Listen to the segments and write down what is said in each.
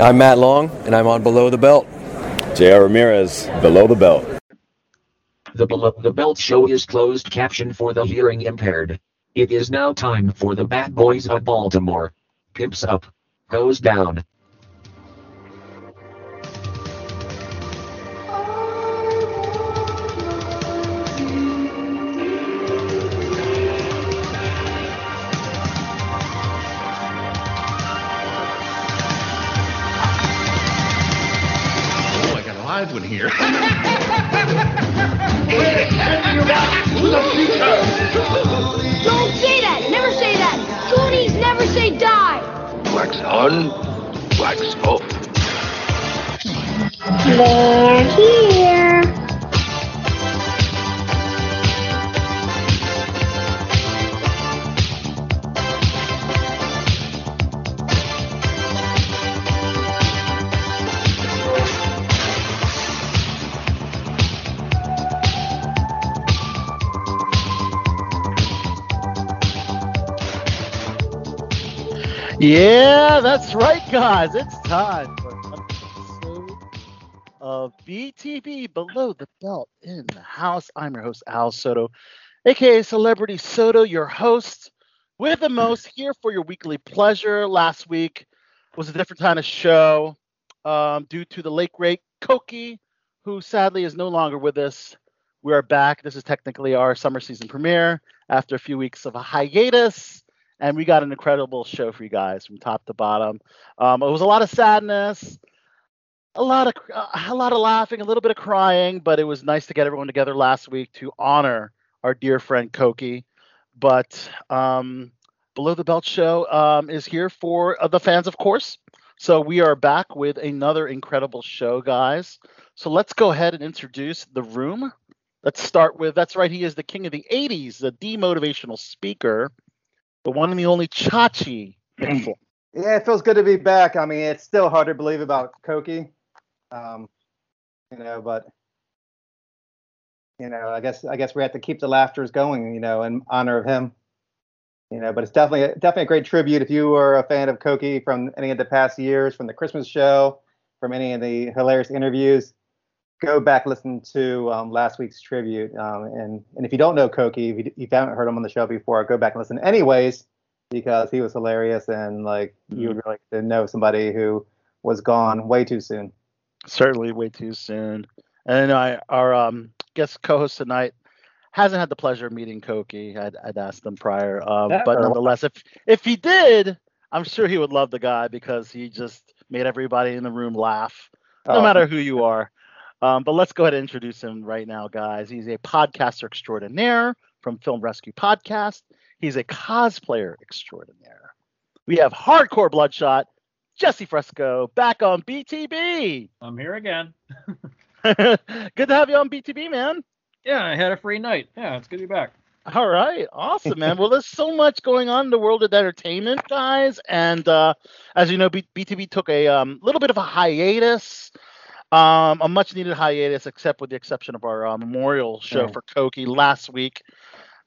I'm Matt Long, and I'm on Below the Belt. J.R. Ramirez, Below the Belt. The Below the Belt show is closed caption for the hearing impaired. It is now time for the Bad Boys of Baltimore. Pimps up. Goes down. I got a live one here. Don't say that! Never say that! Goonies never say die! Wax on, wax off. They're here! Yeah, that's right, guys. It's time for another episode of BTB Below the Belt in the House. I'm your host, Al Soto, aka Celebrity Soto, your host with the most here for your weekly pleasure. Last week was a different kind of show um, due to the late great Koki, who sadly is no longer with us. We are back. This is technically our summer season premiere after a few weeks of a hiatus and we got an incredible show for you guys from top to bottom. Um, it was a lot of sadness, a lot of uh, a lot of laughing, a little bit of crying, but it was nice to get everyone together last week to honor our dear friend Koki. But um, below the belt show um, is here for uh, the fans, of course. So we are back with another incredible show, guys. So let's go ahead and introduce the room. Let's start with that's right. He is the king of the '80s, the demotivational speaker the one and the only Chachi. Yeah, it feels good to be back. I mean, it's still hard to believe about Koki, um, you know, but you know, I guess I guess we have to keep the laughters going, you know, in honor of him. You know, but it's definitely definitely a great tribute if you were a fan of Koki from any of the past years, from the Christmas show, from any of the hilarious interviews. Go back listen to um, last week's tribute, um, and and if you don't know Koki, if you, if you haven't heard him on the show before, go back and listen anyways because he was hilarious and like you would really like to know somebody who was gone way too soon. Certainly, way too soon. And I, our um, guest co-host tonight hasn't had the pleasure of meeting Koki. I'd, I'd asked him prior, um, but nonetheless, if if he did, I'm sure he would love the guy because he just made everybody in the room laugh, no Oh. matter who you are. Um, but let's go ahead and introduce him right now, guys. He's a podcaster extraordinaire from Film Rescue Podcast. He's a cosplayer extraordinaire. We have hardcore bloodshot Jesse Fresco back on BTB. I'm here again. good to have you on BTB, man. Yeah, I had a free night. Yeah, it's good to be back. All right, awesome, man. well, there's so much going on in the world of entertainment, guys, and uh, as you know, B- BTB took a um, little bit of a hiatus, um, a much-needed hiatus, except with the exception of our uh, memorial show Yeah. for Koki last week.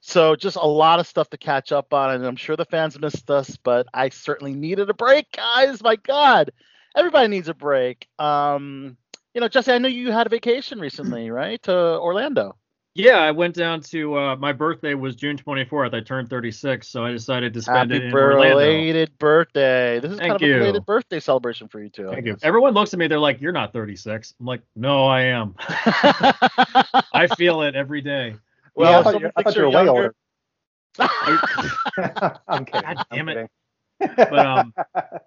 So just a lot of stuff to catch up on, and I'm sure the fans missed us, but I certainly needed a break, guys. My God, everybody needs a break. Um, you know, Jesse, I know you had a vacation recently, right, to Orlando. Yeah, I went down to uh, my birthday was June 24th. I turned 36, so I decided to spend Happy it in Orlando. belated birthday. This is kind Thank of a you. belated birthday celebration for you too. Thank you. Everyone looks at me. They're like, "You're not 36." I'm like, "No, I am. I feel it every day." well, yeah, I if thought, someone you, I thinks thought you were way older. I'm kidding. God I'm damn it. kidding. But um,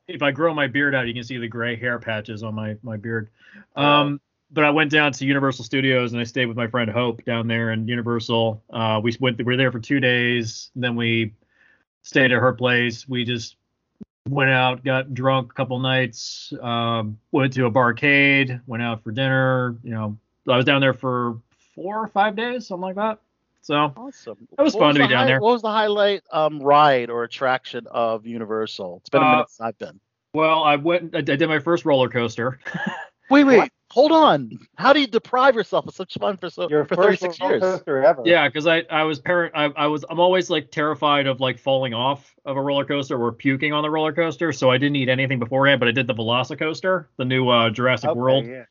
if I grow my beard out, you can see the gray hair patches on my my beard. Um, but I went down to Universal Studios and I stayed with my friend Hope down there in Universal. Uh, we went we were there for two days. Then we stayed at her place. We just went out, got drunk a couple nights. Um, went to a barcade. Went out for dinner. You know, I was down there for four or five days, something like that. So Awesome. That was What fun to be down hi- there. What was the highlight um, ride or attraction of Universal? It's been a Uh, minute since I've been. well, I went. I did my first roller coaster. Wait, wait. Hold on. How do you deprive yourself of such fun for so Your for 36 years? ever. Yeah, because I I was parent I, I was I'm always like terrified of like falling off of a roller coaster or puking on the roller coaster, so I didn't eat anything beforehand. But I did the Velocicoaster, the new uh, Jurassic Okay, World yeah.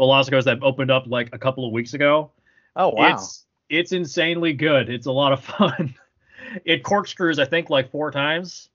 Velocicoaster that opened up like a couple of weeks ago. Oh wow. It's it's insanely good. It's a lot of fun. it corkscrews I think like four times.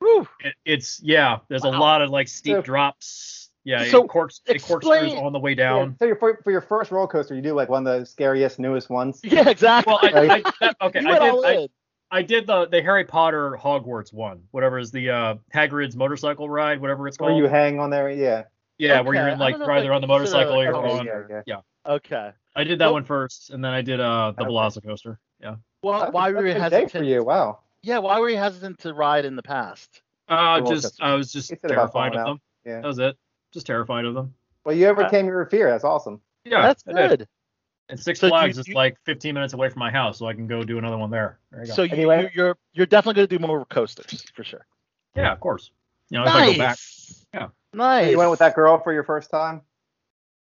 It, it's yeah. There's a lot of like steep So- drops. Yeah, So, it corks it corkscrews on the way Yeah, down. so for, for your first roller coaster, you do like one of the scariest, newest ones. Yeah, exactly. Well, I, I, that, okay, you I did. I. I did the the Harry Potter Hogwarts one, whatever is the uh Hagrid's motorcycle ride, whatever it's called. Where you hang on there, yeah. yeah, where you're in like don't either on the motorcycle or you're on. yeah, yeah. Okay. I did that Well- one first, and then I did uh the Okay. Velocicoaster. Yeah. Well, why were you that's a big day hesitant? for you? Wow. Yeah, why were you hesitant to ride in the past? Uh, roller just. I was just You said about terrified of them. Yeah. That was it. Just terrified of them. Well, you Uh, overcame your fear. That's awesome. Yeah, That's good. And Six So you- Flags is you- like 15 minutes away from my house, so I can go do another one there. There you go. So you, Anyway. you, you're you're definitely going to do more coasters for sure. yeah, of course. You know, if I go back. Nice. Yeah. Nice. You went with that girl for your first time?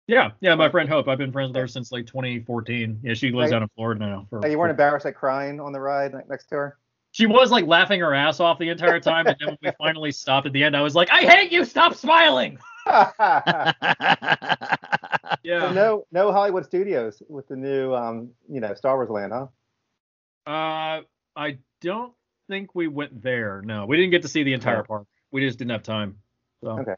Yeah, yeah. My friend Hope. I've been friends with her since like 2014. Yeah, she lives Right. down in Florida now. For, Hey, you weren't for- embarrassed like crying on the ride like, next to her? She was like laughing her ass off the entire time, and then when we finally stopped at the end, I was like, "I hate you! Stop smiling!" Yeah. no, no Hollywood Studios with the new, um, you know, Star Wars Land, huh? Uh, I don't think we went there. No, we didn't get to see the entire park. We just didn't have time. So Okay.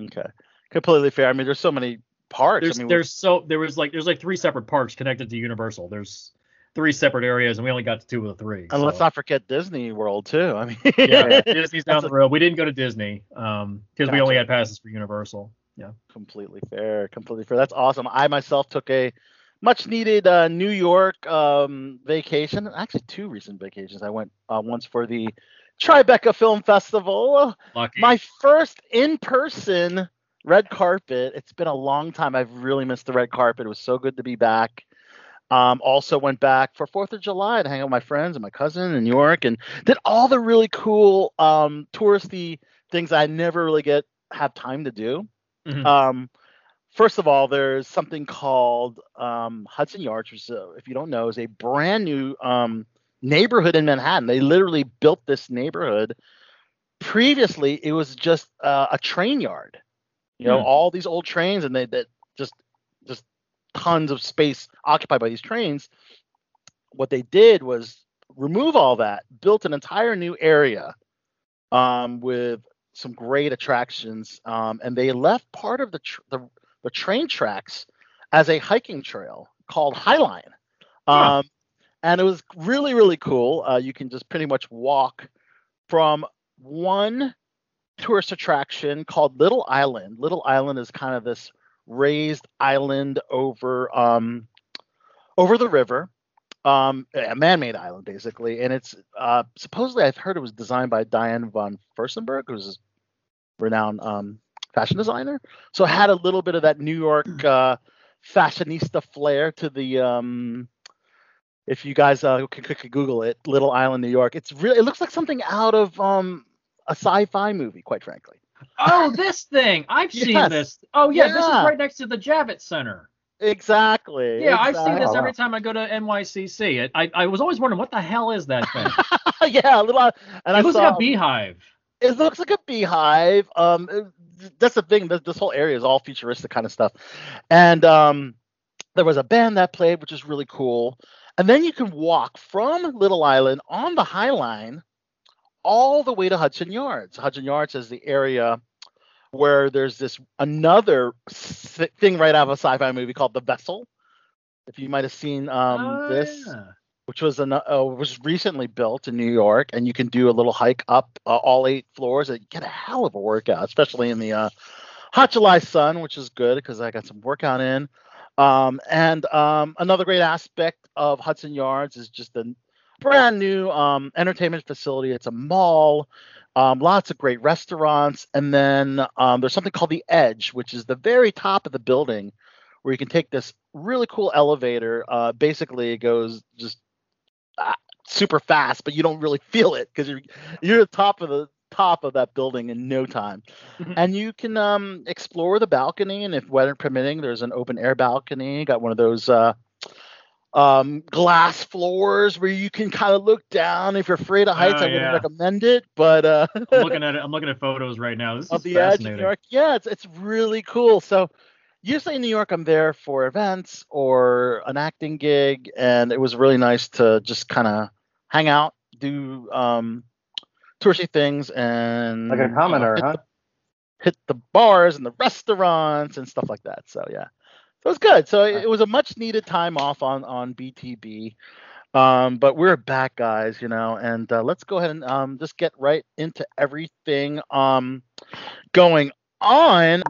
okay. Completely fair. I mean, there's so many parks. there's I mean, there's so there was like there's like three separate parks connected to Universal. There's three separate areas, and we only got to two of the three. and let's not forget Disney World too. I mean, Yeah, Disney's down the road. We didn't go to Disney um because we only had passes for Universal. Yeah. completely fair. Completely fair. That's awesome. I myself took a much needed uh, New York um, vacation. Actually, two recent vacations. I went uh, once for the Tribeca Film Festival. Lucky. My first in person red carpet. It's been a long time. I've really missed the red carpet. It was so good to be back. Um, also went back for Fourth of July to hang out with my friends and my cousin in New York, and did all the really cool um, touristy things I never really get have time to do. Mhm. Um, first of all, there's something called um, Hudson Yards, which, uh, if you don't know, is a brand new um, neighborhood in Manhattan. They literally built this neighborhood. Previously, it was just uh, a train yard. You know, Hmm. all these old trains, and they that just tons of space occupied by these trains. What they did was remove all that, built an entire new area um, with some great attractions, um, and they left part of the, tr- the the train tracks as a hiking trail called Highline. Huh. Um, and it was really really cool. Uh, you can just pretty much walk from one tourist attraction called Little Island. Little Island is kind of this raised island over um, over the river, um, a man-made island basically, and it's uh, supposedly I've heard it was designed by Diane von Furstenberg, who's a renowned um, fashion designer. So it had a little bit of that New York uh, fashionista flair to the. Um, if you guys uh, could, could Google it, Little Island, New York, it's really it looks like something out of um, a sci-fi movie, quite frankly. Oh, this thing. I've seen this. Oh yeah, this is right next to the Javits Center. Exactly. Yeah, I've seen this every time I go to NYCC. It, I I was always wondering what the hell is that thing. yeah, a little. And I it looks saw, like a beehive. It looks like a beehive. Um, it- that's the thing. This, this whole area is all futuristic kind of stuff, and um, there was a band that played, which is really cool. And then you can walk from Little Island on the High Line all the way to Hudson Yards. Hudson Yards is the area where there's this another thing right out of a sci-fi movie called The Vessel. If you might have seen um, Oh, this yeah. which was an, uh, was recently built in New York, and you can do a little hike up uh, all eight floors and get a hell of a workout, especially in the uh, hot July sun, which is good because I got some workout in. Um, and um, another great aspect of Hudson Yards is just the brand new um, entertainment facility. It's a mall, um, lots of great restaurants, and then um, there's something called the Edge, which is the very top of the building, where you can take this really cool elevator. Uh, basically, it goes just uh, super fast, but you don't really feel it because you're you're at the top of the top of that building in no time. Mhm. and you can um, explore the balcony, and if weather permitting, there's an open air balcony. Got one of those uh, um, glass floors where you can kind of look down. If you're afraid of heights, Oh, I wouldn't yeah. recommend it. But uh, I'm looking at it. I'm looking at photos right now. This is the edge of. New York. Yeah, it's it's really cool. So usually in New York, I'm there for events or an acting gig, and it was really nice to just kind of hang out, do um, touristy things, and Like a you know, hit huh? the- hit the bars and the restaurants and stuff like that. So yeah, it was good. So it, it was a much needed time off on on BTB. Um, but we're back, guys, you know, and uh, let's go ahead and um, just get right into everything um, going on.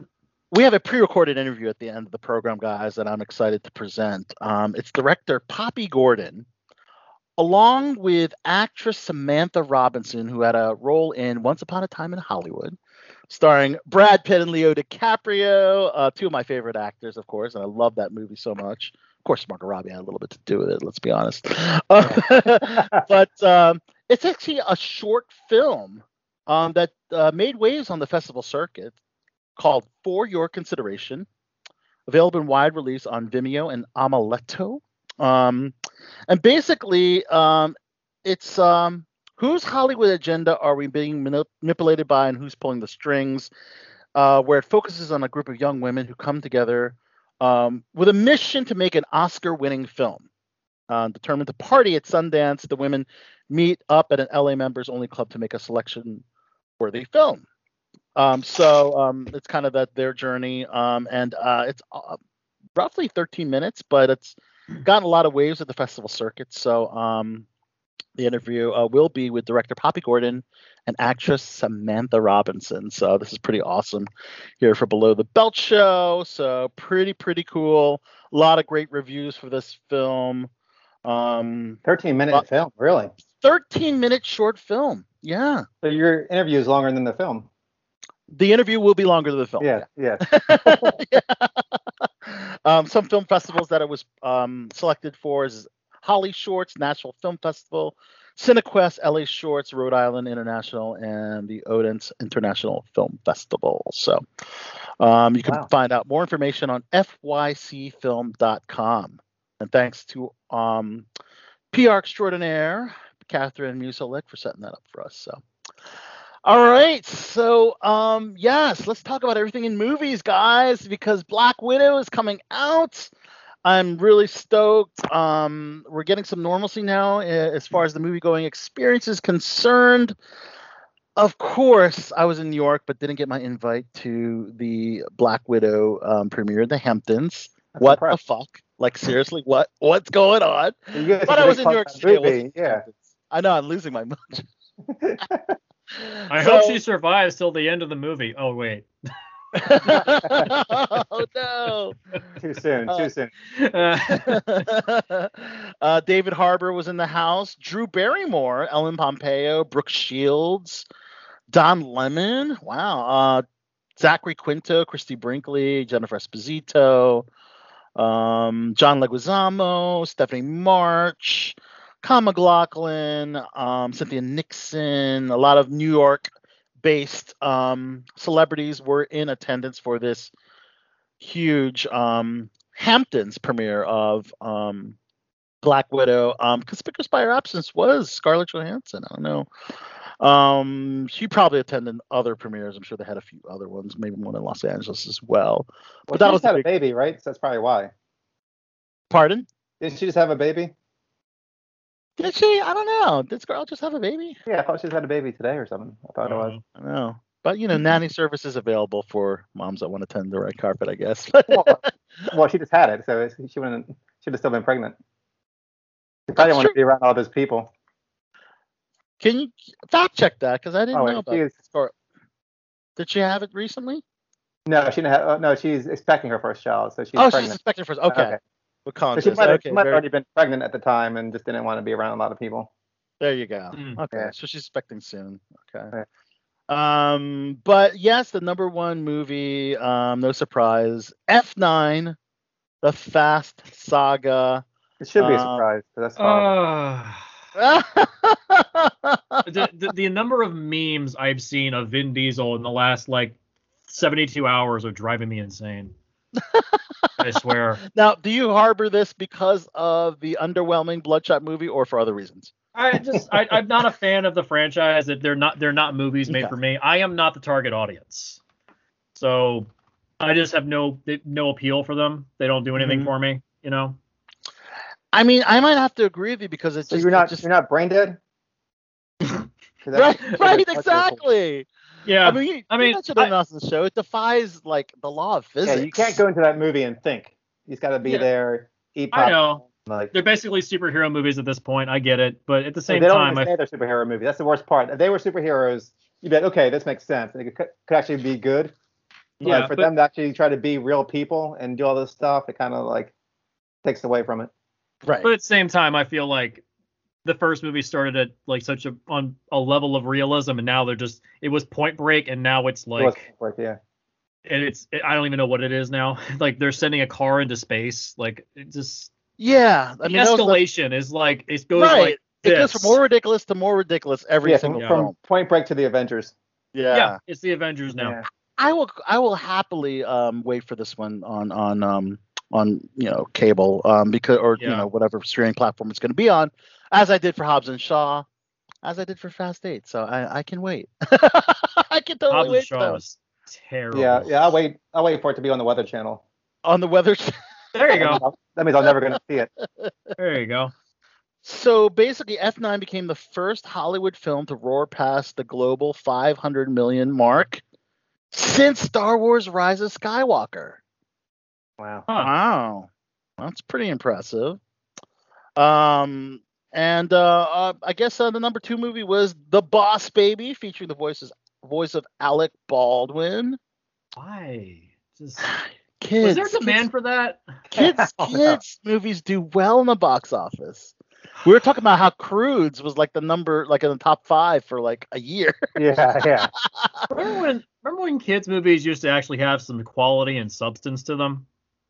We have a pre-recorded interview at the end of the program, guys, that I'm excited to present. Um, it's director Poppy Gordon, along with actress Samantha Robinson, who had a role in Once Upon a Time in Hollywood, starring Brad Pitt and Leo DiCaprio, uh, two of my favorite actors, of course, and I love that movie so much. Of course, Margot Robbie had a little bit to do with it. Let's be honest, Uh, but um, it's actually a short film um, that uh, made waves on the festival circuit called For Your Consideration, available in wide release on Vimeo and Omeleto. Um, and basically, um, it's um, whose Hollywood agenda are we being manipulated by and who's pulling the strings, uh, where it focuses on a group of young women who come together um, with a mission to make an Oscar winning film. Uh, determined to party at Sundance, the women meet up at an LA members only club to make a selection worthy film. Um, so um, it's kind of that their journey, um, and uh, it's uh, roughly 13 minutes, but it's gotten a lot of waves at the festival circuit. So um, the interview uh, will be with director Poppy Gordon and actress Samantha Robinson. So this is pretty awesome here for Below the Belt Show. So pretty pretty cool. A lot of great reviews for this film. Um, 13 minute film, really. 13 minute short film. Yeah. So your interview is longer than the film. The interview will be longer than the film. Yeah, yeah. um, some film festivals that it was um, selected for is HollyShorts National Film Festival, Cinequest LA Shorts Rhode Island International, and the Odense International Film Festival. So um, you can Wow. find out more information on fycfilm.com. And thanks to um, PR extraordinaire Catherine Musolik for setting that up for us. So. All right, so um, yes, let's talk about everything in movies, guys, because Black Widow is coming out. I'm really stoked. Um, we're getting some normalcy now uh, as far as the movie going experience is concerned. Of course, I was in New York, but didn't get my invite to the Black Widow um, premiere in the Hamptons. I'm what surprised. the fuck? Like seriously, what what's going on? But I was in New York City. I movie, wasn't in the Yeah. I know I'm losing my mind. I So- hope she survives till the end of the movie. Oh wait. oh no. Too soon. Uh, Too soon. Uh, uh, David Harbour was in the house. Drew Barrymore, Ellen Pompeo, Brooke Shields, Don Lemon. Wow. Uh, Zachary Quinto, Christie Brinkley, Jennifer Esposito, um, John Leguizamo, Stephanie March, Kyle MacLachlan, um, Cynthia Nixon. A lot of New York-based um, celebrities were in attendance for this huge um, Hamptons premiere of um, Black Widow. Um, conspicuous by her absence was Scarlett Johansson. I don't know. Um, she probably attended other premieres. I'm sure they had a few other ones, maybe one in Los Angeles as well. Well, but she that was had a baby, right? So that's probably why. Pardon? Didn't she just have a baby? Did she? I don't know. Did Scarlett just have a baby? Yeah, I thought she just had a baby today or something. I thought it oh, was. I know. But you know, mm-hmm. nanny service is available for moms that want to tend the red carpet, I guess. Well, well, she just had it, so she wouldn't. She'd have still been pregnant. She probably That's want to be around all those people. Can you fact check that? Because I didn't Oh, know about is, Scarlett. Did she have it recently? no, she didn't have. Oh, no, she's expecting her first child, so she's oh, she's pregnant. expecting first. Uh, okay. Okay. With So she conscious. might have, okay. she might have already been pregnant at the time and just didn't want to be around a lot of people. There you go. Mm. Okay, Yeah. so she's expecting soon. Okay. Right. Um, but yes, the number one movie, um, no surprise, F9, the Fast Saga. It should be a Um, surprise, 'cause that's fine. uh, the, the, the number of memes I've seen of Vin Diesel in the last like 72 hours are driving me insane. I swear. now, do you harbor this because of the underwhelming Bloodshot movie, or for other reasons? I just I, I'm not a fan of the franchise. That they're not they're not movies made Okay. for me. I am not the target audience. So I just have no no appeal for them. They don't do anything Mhm. for me. You know. I mean, I might have to agree with you because it's So just you're it not just you're not brain dead. right, right, that's- exactly. Yeah. I mean, you, I you mean, mentioned it on the show. It defies like the law of physics. Yeah, physics. you can't go into that movie and think. He's got to be Yeah. there, eat I know. Like They're basically superhero movies at this point. I get it, but at the same they don't time, even I say they're superhero movie. That's the worst part. If they were superheroes, you'd be like, okay, this makes sense. It could, could actually be good. But Yeah, like, for but- them to actually try to be real people and do all this stuff, it kind of like takes away from it. right. But at the same time, I feel like the first movie started at like such a on a level of realism, and now they're just it was Point Break, and now it's It was like like, yeah. and it's I don't even know what it is now. like they're sending a car into space. Like it just yeah, I the mean, that was the- escalation is like it goes right. like it goes from more ridiculous to more ridiculous every Yeah, single from, from Point Break to the Avengers. yeah. yeah. it's the Avengers now. Yeah. I will I will happily um wait for this one on on um on you know cable um because or you know whatever streaming platform it's going to be on as I did for Hobbs and Shaw as I did for Fast 8 so I I can wait I can totally Hobbs and wait for Shaw that. is terrible. Yeah, yeah. I'll wait. I'll wait for it to be on the Weather Channel. on the weather channel There you go. That means I'm never going to see it. There you go. So basically, F9 became the first Hollywood film to roar past the global 500 million mark since Star Wars: Rise of Skywalker. Wow. Huh. Wow, that's pretty impressive. Um, and uh, uh I guess uh, the number two movie was The Boss Baby, featuring the voices voice of Alec Baldwin. Why? Just Kids, was there demand for that? kids, kids, Hell no. movies do well in the box office. We were talking about how Croods was like the number, like in the top five for like a year. Yeah, yeah. Remember when remember when kids movies used to actually have some quality and substance to them?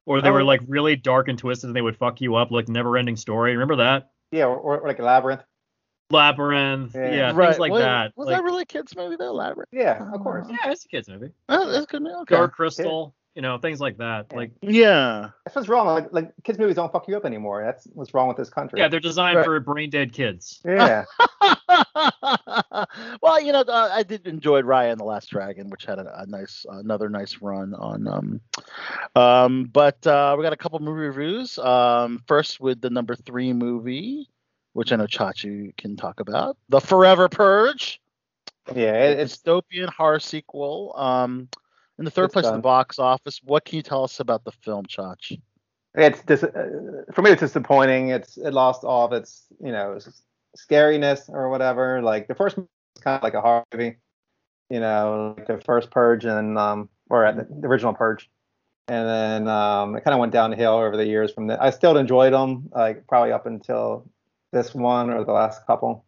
Or they were Oh. like really dark and twisted and they would fuck you up like never ending story. Remember that? Yeah, or, or like Labyrinth. Labyrinth, Yeah. yeah, right. things like was, that. Was like, that really a kids movie though? Labyrinth. Yeah, of oh. course. yeah, it's a kids movie. Oh, that's good. Okay. Dark Crystal, you know, things like that. Like Yeah. That's what's wrong. Like, like kids movies don't fuck you up anymore. That's what's wrong with this country. yeah, they're designed Right. for brain dead kids. yeah. well, you know, uh, I did enjoy Raya and the Last Dragon, which had a, a nice, another nice run on. Um, um, but uh, we got a couple movie reviews. Um, first with the number three movie, which I know Chachi can talk about, The Forever Purge, Yeah, a it, it's dystopian horror sequel. Um, in the third It's place in the box office. What can you tell us about the film, Chach? it's dis- uh, for me it's disappointing. It's it lost all of its you know scariness or whatever. Like the first movie was kind of like a horror movie, you know, like the first Purge and um or uh, the, the original Purge, and then um it kind of went downhill over the years from that. I still enjoyed them like probably up until this one or the last couple.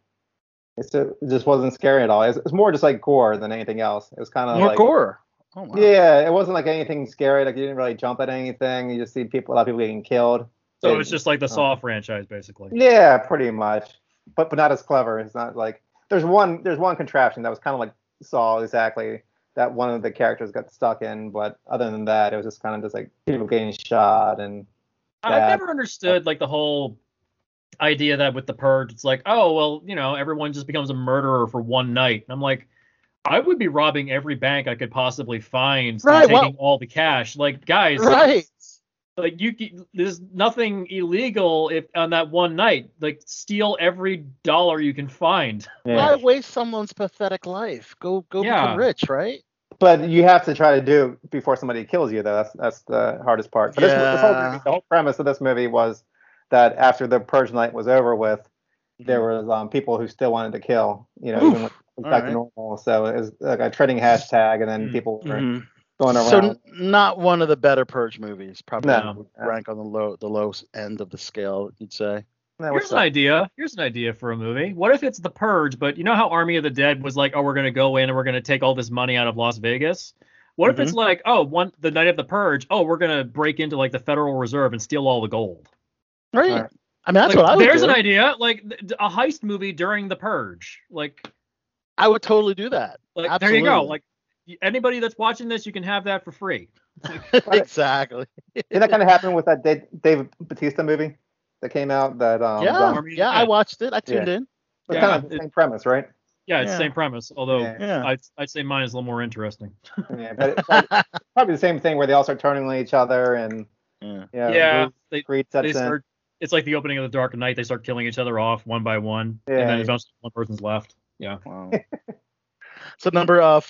It's it just wasn't scary at all. It's, it's more just like gore than anything else. It was kind of More like gore. Oh, wow. Yeah, it wasn't like anything scary. Like you didn't really jump at anything. You just see people, a lot of people getting killed. So And- it's just like the oh. Saw franchise, basically. Yeah, pretty much. But but not as clever. It's not like there's one there's one contraption that was kind of like Saw exactly that one of the characters got stuck in. But other than that, it was just kind of just like people getting shot and I've never understood like the whole idea that with the purge, it's like, oh well, you know, everyone just becomes a murderer for one night. And I'm like, I would be robbing every bank I could possibly find Right, and well- taking all the cash. Like, guys, Right. like you, there's nothing illegal if on that one night. Like, steal every dollar you can find. Why waste someone's pathetic life? Go go Yeah. become rich, right? But you have to try to do it before somebody kills you, though. That's that's the hardest part. But this, this whole Yeah. movie, the whole premise of this movie was that after the purge night was over with, there Mm-hmm. was um, people who still wanted to kill. You know, even when it was back to normal. So it was like a trending hashtag, and then Mm. people were Mhm. going around. So not one of the better Purge movies. Probably No. would rank on the low the low end of the scale. You'd say. That was Here's an idea. Here's an idea for a movie. What if it's the purge, but you know how Army of the Dead was like, oh, we're gonna go in and we're gonna take all this money out of Las Vegas. What if it's like, oh, one the night of the purge, oh, we're gonna break into like the Federal Reserve and steal all the gold. Right. Alright. I mean, that's Like, what I would there's do. an idea, like a heist movie during the Purge. Like, I would totally do that. like there you go. Like anybody that's watching this, you can have that for free. exactly. Did that kind of happen with that Da- David Batista movie that came out? That um, yeah, zombie- yeah, I watched it. I tuned Yeah. in. It's Yeah, kind of it- same premise, right? Yeah, it's Yeah. same premise. Although Yeah. Yeah. I'd, I'd say mine is a little more interesting. Yeah, but it's probably, probably the same thing where they all start turning on each other and Yeah. yeah, yeah, Bruce they, Creed sets they in. start. It's like the opening of the Dark Knight. They start killing each other off one by one, Yeah. and then eventually one person's left. Yeah. Wow. so number uh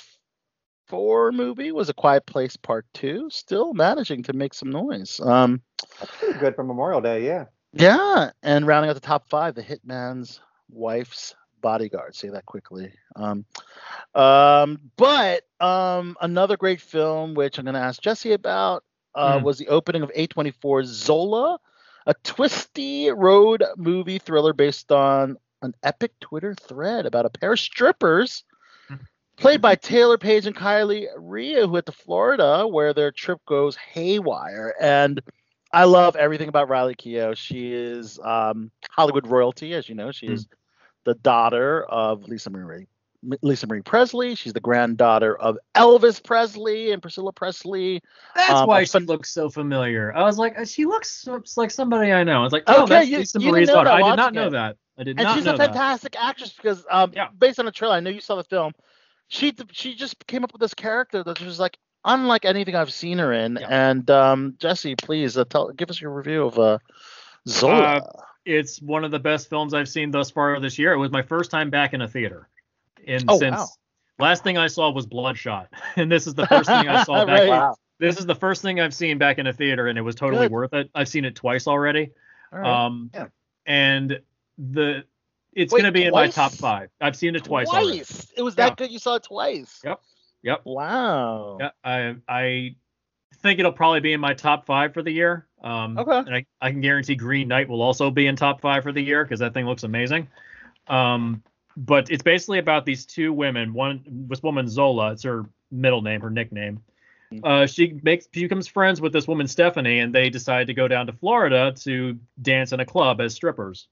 four movie was A Quiet Place Part Two. Still managing to make some noise. Um, That's pretty good for Memorial Day, yeah. yeah, and rounding out the top five, The Hitman's Wife's Bodyguard. Say that quickly. Um, um, but um, another great film, which I'm going to ask Jesse about, uh, Hmm. was the opening of A24 Zola, a twisty road movie thriller based on an epic Twitter thread about a pair of strippers played by Taylour Paige and Kylie Rhea, who went to Florida, where their trip goes haywire. And I love everything about Riley Keough. She is um, Hollywood royalty, as you know. She is the daughter of Lisa Marie Lisa Marie Presley. She's the granddaughter of Elvis Presley and Priscilla Presley. That's Um, why she fun- looks so familiar. I was like, uh, she looks like somebody I know. I was like, oh, Okay, that's you- Lisa you Marie's daughter. that I did not know it. that. I did and not she's know a that. fantastic actress because um, Yeah. based on the trailer, I know you saw the film. She she just came up with this character that was like unlike anything I've seen her in. Yeah. And um, Jesse, please uh, tell give us your review of uh, Zola. Uh, It's one of the best films I've seen thus far this year. It was my first time back in a theater. And Oh, since wow. last thing I saw was Bloodshot, and this is the first thing I saw back. Right. Wow. This is the first thing I've seen back in a theater, and it was totally Good. worth it. I've seen it twice already. All right. Um, Yeah. and the it's Wait, gonna be in my top five. I've seen it twice, already. twice. It was that Yeah. good. You saw it twice. Yep. Yep. Wow. Yeah, I I think it'll probably be in my top five for the year. Um, Okay. And I, I can guarantee Green Knight will also be in top five for the year because that thing looks amazing. Um, but it's basically about these two women. One, this woman Zola, it's her middle name, her nickname. Uh, she makes she becomes friends with this woman Stephanie, and they decide to go down to Florida to dance in a club as strippers.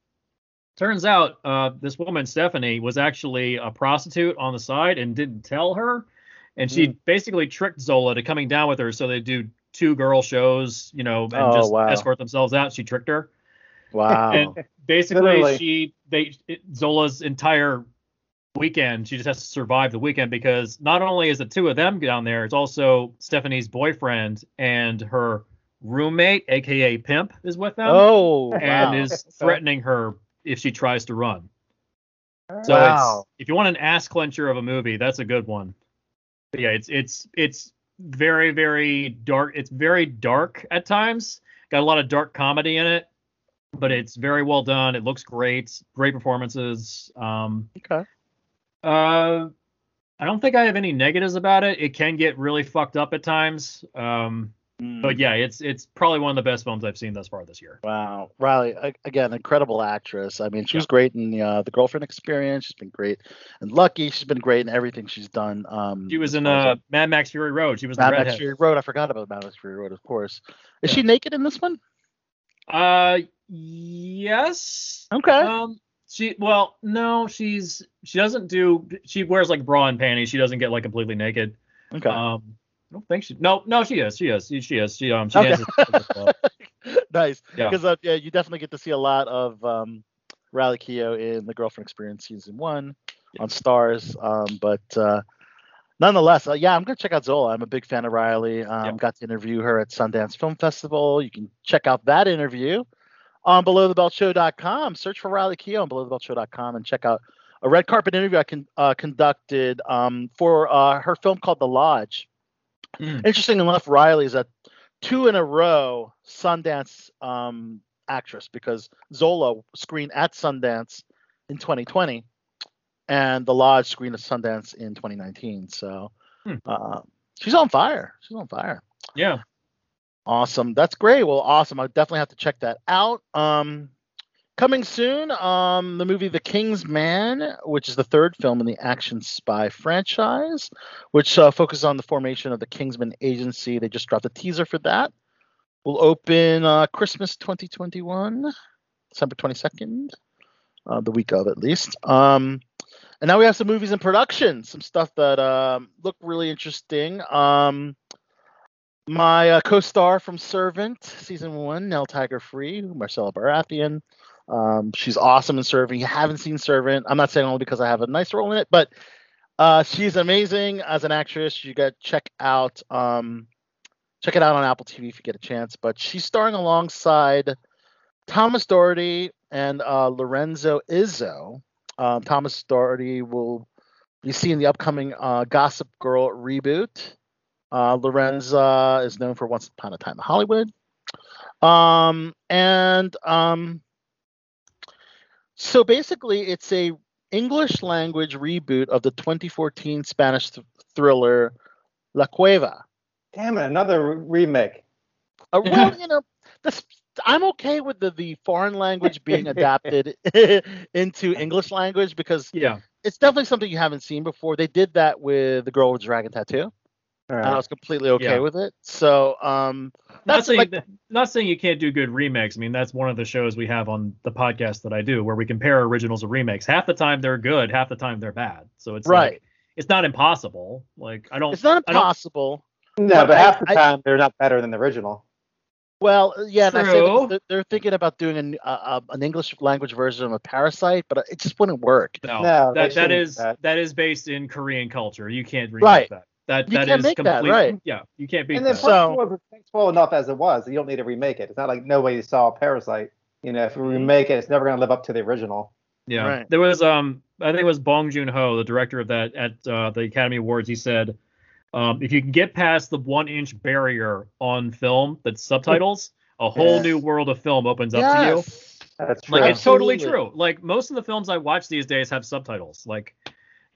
Turns out, uh, this woman Stephanie was actually a prostitute on the side and didn't tell her, and she basically tricked Zola to coming down with her so they do two girl shows, you know, and Oh, just wow. escort themselves out. She tricked her, Wow. and basically Literally. she they it, Zola's entire weekend she just has to survive the weekend because not only is the two of them down there, it's also Stephanie's boyfriend and her roommate, aka pimp, is with them oh, and wow. is threatening her if she tries to run. So Wow. it's if you want an ass clencher of a movie, that's a good one. But yeah, it's it's it's very very dark. It's very dark at times. Got a lot of dark comedy in it, but it's very well done. It looks great. Great performances. Um, okay. uh, I don't think I have any negatives about it. It can get really fucked up at times. Um, Mm. but yeah, it's it's probably one of the best films I've seen thus far this year. Wow, Riley again, incredible actress. I mean, she was Yeah. great in the uh, the girlfriend experience. She's been great and Lucky. She's been great in everything she's done. Um, She was in far as, uh, Mad Max Fury Road. She was the Mad Max. Fury Road. I forgot about Mad Max Fury Road, of course. Is Yeah. she naked in this one? Uh, yes. Okay. Um, she well, no, she's she doesn't do. She wears like bra and panties. She doesn't get like completely naked. okay. Um, I don't think she. No, no, she is. She is. She, she is. She um she Okay. the nice. yeah. Because uh, yeah, you definitely get to see a lot of um, Riley Keough in the Girlfriend Experience season one on Starz. Um, but uh, nonetheless, uh, yeah, I'm gonna check out Zola. I'm a big fan of Riley. Um, Yep. Got to interview her at Sundance Film Festival. You can check out that interview on BelowTheBeltShow.com. Search for Riley Keough on BelowTheBeltShow.com and check out a red carpet interview I con- uh, conducted um, for uh, her film called The Lodge. Mm. Interesting enough, Riley is a two in a row Sundance um, actress because Zola screened at Sundance in 2020 and The Lodge screened at Sundance in 2019. So Hmm. uh, she's on fire. She's on fire. Yeah. Awesome. That's great. Well, awesome. I definitely have to check that out. Um, coming soon, um, the movie The King's Man, which is the third film in the action spy franchise, which uh, focuses on the formation of the Kingsman Agency. They just dropped a teaser for that. Will open uh, Christmas 2021. December 22nd, uh, the week of at least. Um, and now we have some movies in production, some stuff that um, look really interesting. Um, my uh, co-star from Servant season one, Nell Tiger Free, Myrcella Baratheon. Um, she's awesome in Servant. You haven't seen Servant. I'm not saying only because I have a nice role in it, but uh, she's amazing as an actress. You got check out um, check it out on Apple TV if you get a chance. But she's starring alongside Thomas Doherty and uh, Lorenza Izzo. Um, Thomas Doherty will be seen in the upcoming uh, Gossip Girl reboot. Uh, Lorenza is known for Once Upon a Time in Hollywood. Um, and um, so basically, it's a English language reboot of the 2014 Spanish th- thriller La Cueva. Damn it, another re- remake. Uh, well, you know, this, I'm okay with the, the foreign language being adapted into English language because Yeah. it's definitely something you haven't seen before. They did that with the girl with the dragon tattoo. All and I was completely okay Yeah. with it. So, um, Not saying like, not saying you can't do good remakes. I mean, that's one of the shows we have on the podcast that I do where we compare originals and remakes. Half the time they're good, half the time they're bad. So it's right. like it's not impossible. Like I don't It's not impossible. No, But but I- half the I- time they're not better than the original. Well, yeah, and I say True. they're, they're thinking about doing an, uh, uh, an English language version of Parasite, but it just wouldn't work. No, No, they that that shouldn't is do that. that is based in Korean culture. You can't remake Right. that. That You that can't is make that, right. Yeah, you can't beat And then that. So- so, was successful enough as it was. You don't need to remake it. It's not like nobody saw Parasite. You know, if we remake it, it's never going to live up to the original. Yeah, Right. there was um I think it was Bong Joon Ho, the director of that at uh, the Academy Awards. He said, um, if you can get past the one inch barrier on film that's subtitles, a whole Yeah. new world of film opens up to you. Yes. That's true. Like it's totally Absolutely. true. Like most of the films I watch these days have subtitles. Like,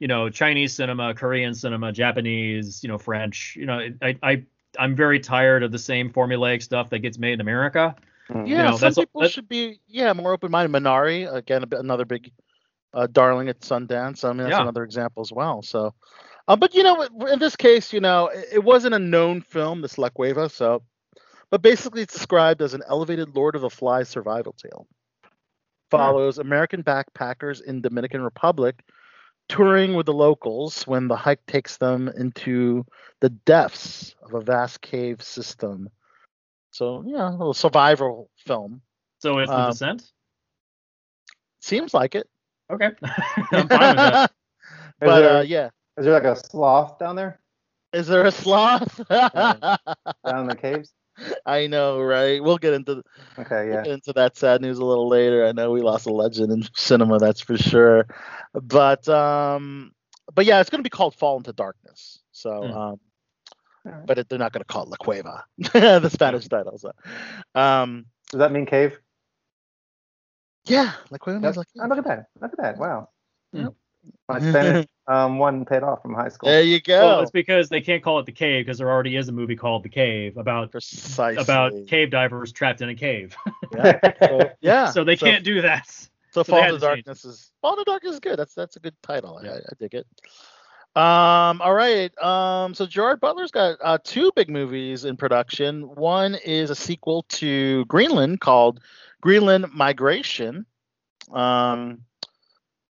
you know, Chinese cinema, Korean cinema, Japanese, you know, French. You know, I I I'm very tired of the same formulaic stuff that gets made in America. Mm. Yeah, know, some that's- people that- should be yeah more open-minded. Minari, again, a bit, another big uh, darling at Sundance. I mean, that's Yeah. another example as well. So, uh, but you know, in this case, you know, it, it wasn't a known film, this La Cueva. So, but basically, it's described as an elevated Lord of the Flies survival tale. Follows American backpackers in Dominican Republic touring with the locals when the hike takes them into the depths of a vast cave system. So, yeah, a little survival film. So it's the Um, descent. Seems like it. Okay, I'm fine with that. but there- uh, yeah, Is there like a sloth down there, is there a sloth? down in the caves? I know, right? We'll get into Okay, yeah. into that sad news a little later. I know we lost a legend in cinema, that's for sure. But um, but yeah, it's going to be called Fall into Darkness. So Hmm. um, Alright. but it, they're not going to call it La Cueva, the Spanish title. So um, Does that mean cave? yeah, La Cueva Yep. like Oh, look at that. Look at that. Wow. Yep. My Spanish um, one paid off from high school. there you go. Well, it's because they can't call it the cave because there already is a movie called The Cave about Precisely. about cave divers trapped in a cave. Yeah. So, yeah. so they can't do that. So So they Fall had into to Darkness is Fall into Darkness is good. That's that's a good title. I, Yeah. I, I dig it. Um, all right. Um, so Gerard Butler's got uh, two big movies in production. One is a sequel to Greenland called Greenland Migration, um,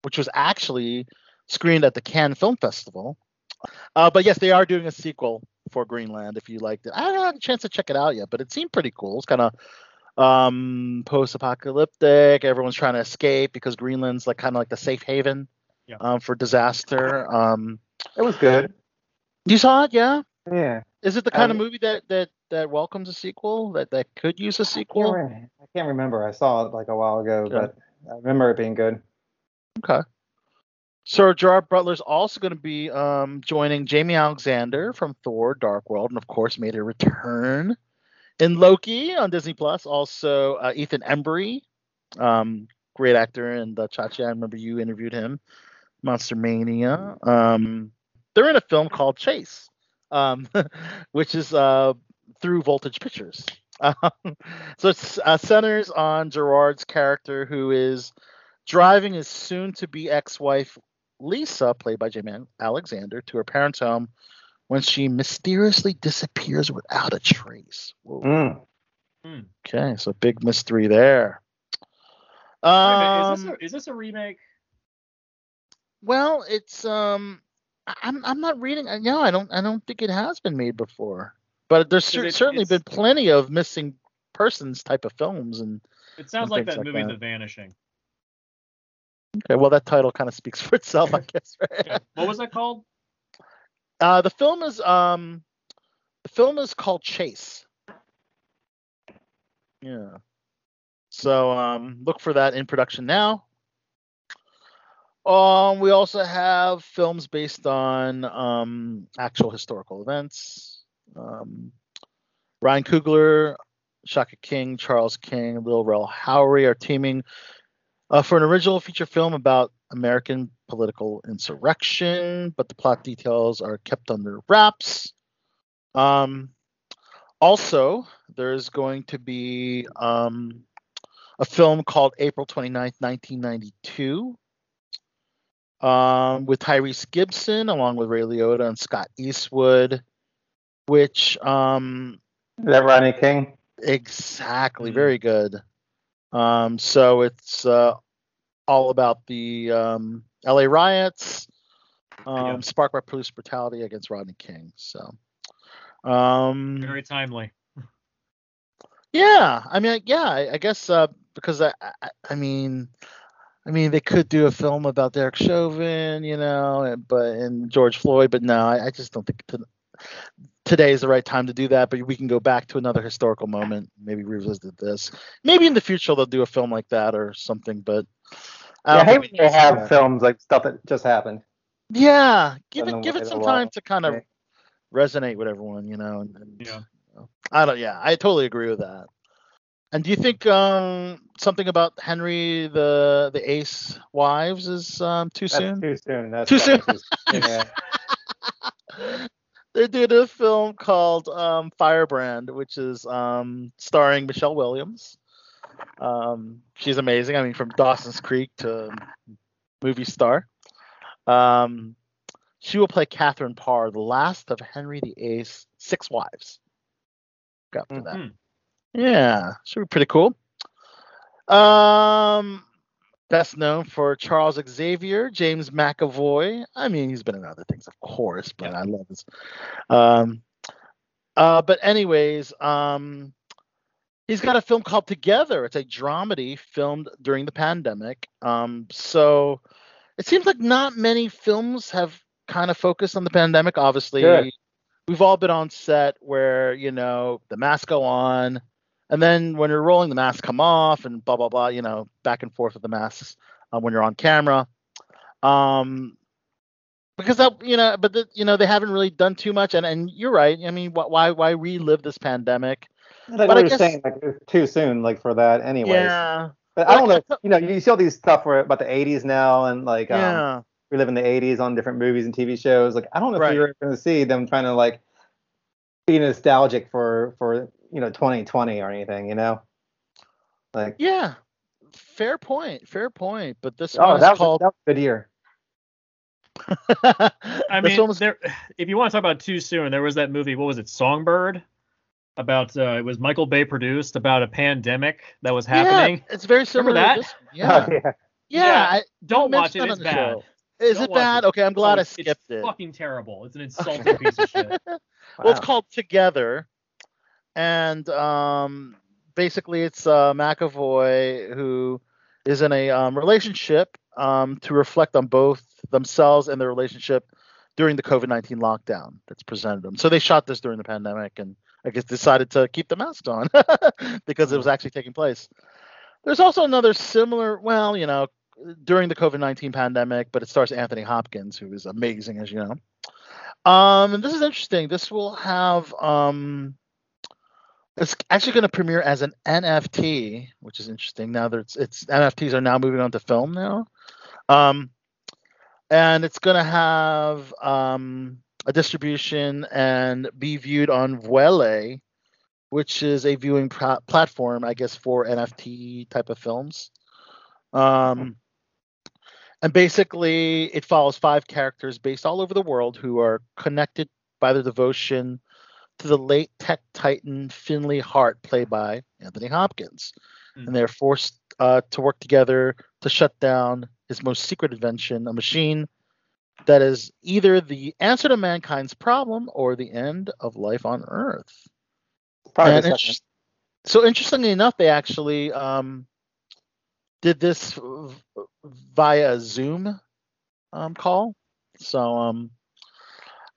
which was actually screened at the Cannes Film Festival. Uh, but yes, they are doing a sequel for Greenland. If you liked it, I haven't had a chance to check it out yet, but it seemed pretty cool. It's kind of um post-apocalyptic everyone's trying to escape because greenland's like kind of like the safe haven Yeah. um, for disaster um It was good. you saw it yeah Yeah. is it the kind of Um, movie that that that welcomes a sequel that that could use a sequel I can't remember. I saw it like a while ago, Yeah. but I remember it being good. Okay. So gerard butler's also going to be um joining jaimie alexander from thor dark world and of course made a return in loki on disney plus. Also uh, ethan embry um great actor and uh, chachi i remember you interviewed him monster mania um they're in a film called chase um which is uh through voltage pictures. So it uh, centers on gerard's character who is driving his soon-to-be ex-wife lisa played by jaimie alexander to her parents home when she mysteriously disappears without a trace Whoa. Mm. Okay, so big mystery there. Wait a minute, Um, is, this a, is this a remake? well, it's um, I- I'm I'm not reading. uh, No, I don't I don't think it has been made before. But there's cer- it- certainly been plenty of missing persons type of films and It sounds and like that like movie, that. The Vanishing. Okay, well that title kind of speaks for itself, I guess. Okay. What was that called? Uh, the film is um, the film is called Chase. Yeah. So um, look for that in production now. Um, we also have films based on um, actual historical events. Um, Ryan Coogler, Shaka King, Charles King, Lil Rel Howery are teaming uh, for an original feature film about American political insurrection, but the plot details are kept under wraps. Um, also, there's going to be um, a film called April 29th, 1992, um, with Tyrese Gibson, along with Ray Liotta and Scott Eastwood, which um, Is that Rodney King? Exactly. Mhm. Very good. Um, so it's uh, all about the um, LA riots, um, sparked by police brutality against Rodney King. So, um, Very timely. yeah, I mean, yeah, I, I guess uh, because I, I, I mean, I mean, they could do a film about Derek Chauvin, you know, and, but and George Floyd, but no, I, I just don't think to, today is the right time to do that. But we can go back to another historical moment, maybe revisit this. Maybe in the future they'll do a film like that or something. But I Yeah, I don't hate think when they need to do have that. films like stuff that just happened. Yeah, give it give it some time to kind of Yeah. resonate with everyone, you know. And, and Yeah. I don't. Yeah, I totally agree with that. And do you think um, something about Henry the the Ace Wives is um, too That's soon? too soon. That's Too soon? too soon, Yeah. They're doing a film called um, Firebrand, which is um, starring Michelle Williams. Um, she's amazing. I mean, from Dawson's Creek to movie star. Um, she will play Catherine Parr, the last of Henry VIII's six wives. Got for that. Mhm. Yeah, should be pretty cool. Um, best known for Charles Xavier, James McAvoy. I mean, he's been in other things, of course, but I love his. Um, uh, but anyways, um, he's got a film called Together. It's a dramedy filmed during the pandemic. Um, so it seems like not many films have kind of focused on the pandemic. Obviously, Good. we've all been on set where you know the masks go on, and then when you're rolling, the masks come off, and blah blah blah. You know, back and forth with the masks uh, when you're on camera. Um, because that you know, but the, you know they haven't really done too much, and and you're right. I mean, wh- why why relive this pandemic? But I guess- saying, like it's too soon, like for that, anyway. Yeah, But I don't know. You know, you see all these stuff where about the '80s now, and like um, yeah. we live in the '80s on different movies and TV shows. Like I don't know if Right. you're going to see them trying to like be nostalgic for for you know 2020 or anything. You know, like Yeah, fair point. Fair point. But this oh, one that is was, called. that was a good year. I mean, one was- there. If you want to talk about too soon, there was that movie. What was it? Songbird. About uh, it was Michael Bay produced about a pandemic that was happening. Yeah, it's very similar. Remember to that? this. Yeah, Oh, yeah. yeah. Yeah, I, Don't you watch it. It's bad. show. Is Don't it bad? it. Okay, I'm glad Oh, I it's skipped it. Fucking terrible. It's an insulting piece of shit. Well, it's called Together, and um, basically it's uh, McAvoy who is in a um, relationship um, to reflect on both themselves and their relationship during the COVID nineteen lockdown that's presented them. So they shot this during the pandemic, and I guess decided to keep the masks on because it was actually taking place. There's also another similar, well, you know, during the COVID nineteen pandemic, but it stars Anthony Hopkins, who is amazing, as you know. Um, and this is interesting. This will have um, it's actually going to premiere as an NFT, which is interesting. Now that it's, it's NFTs are now moving on to film now, um, and it's going to have um, a distribution and be viewed on Vuele, which is a viewing pla- platform, I guess, for NFT type of films. Um, and basically, it follows five characters based all over the world who are connected by their devotion to the late tech titan Finley Hart, played by Anthony Hopkins. Mhm. And they're forced uh, to work together to shut down his most secret invention, a machine that is either the answer to mankind's problem or the end of life on Earth. Probably the so interestingly enough, they actually um, did this v- via Zoom um, call. So um,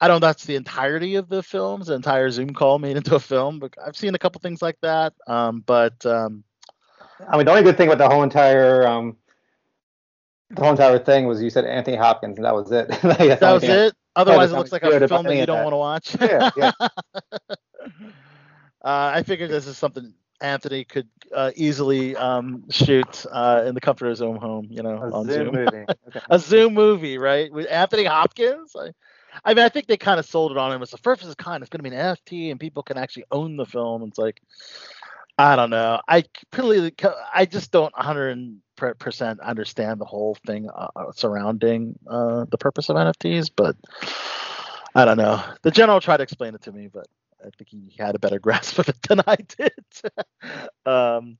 I don't know that's the entirety of the films, the entire Zoom call made into a film, but I've seen a couple things like that. Um, but um, I mean, the only good thing with the whole entire um, the whole entire thing was you said Anthony Hopkins, and that was it. that was it. Otherwise, it looks like a about film that you don't that. want to watch. Yeah, yeah. uh, I figured this is something Anthony could uh, easily um, shoot uh, in the comfort of his own home, you know, A on Zoom Zoom. movie. Okay. a Zoom movie, right? With Anthony Hopkins. I, I mean, I think they kind of sold it on him as the first of its kind. It's going to be an NFT, and people can actually own the film. It's like, I don't know. I completely, I just don't 100 percent understand the whole thing uh, uh, surrounding uh, the purpose of NFTs, but I don't know. The general tried to explain it to me, but I think he had a better grasp of it than I did. um,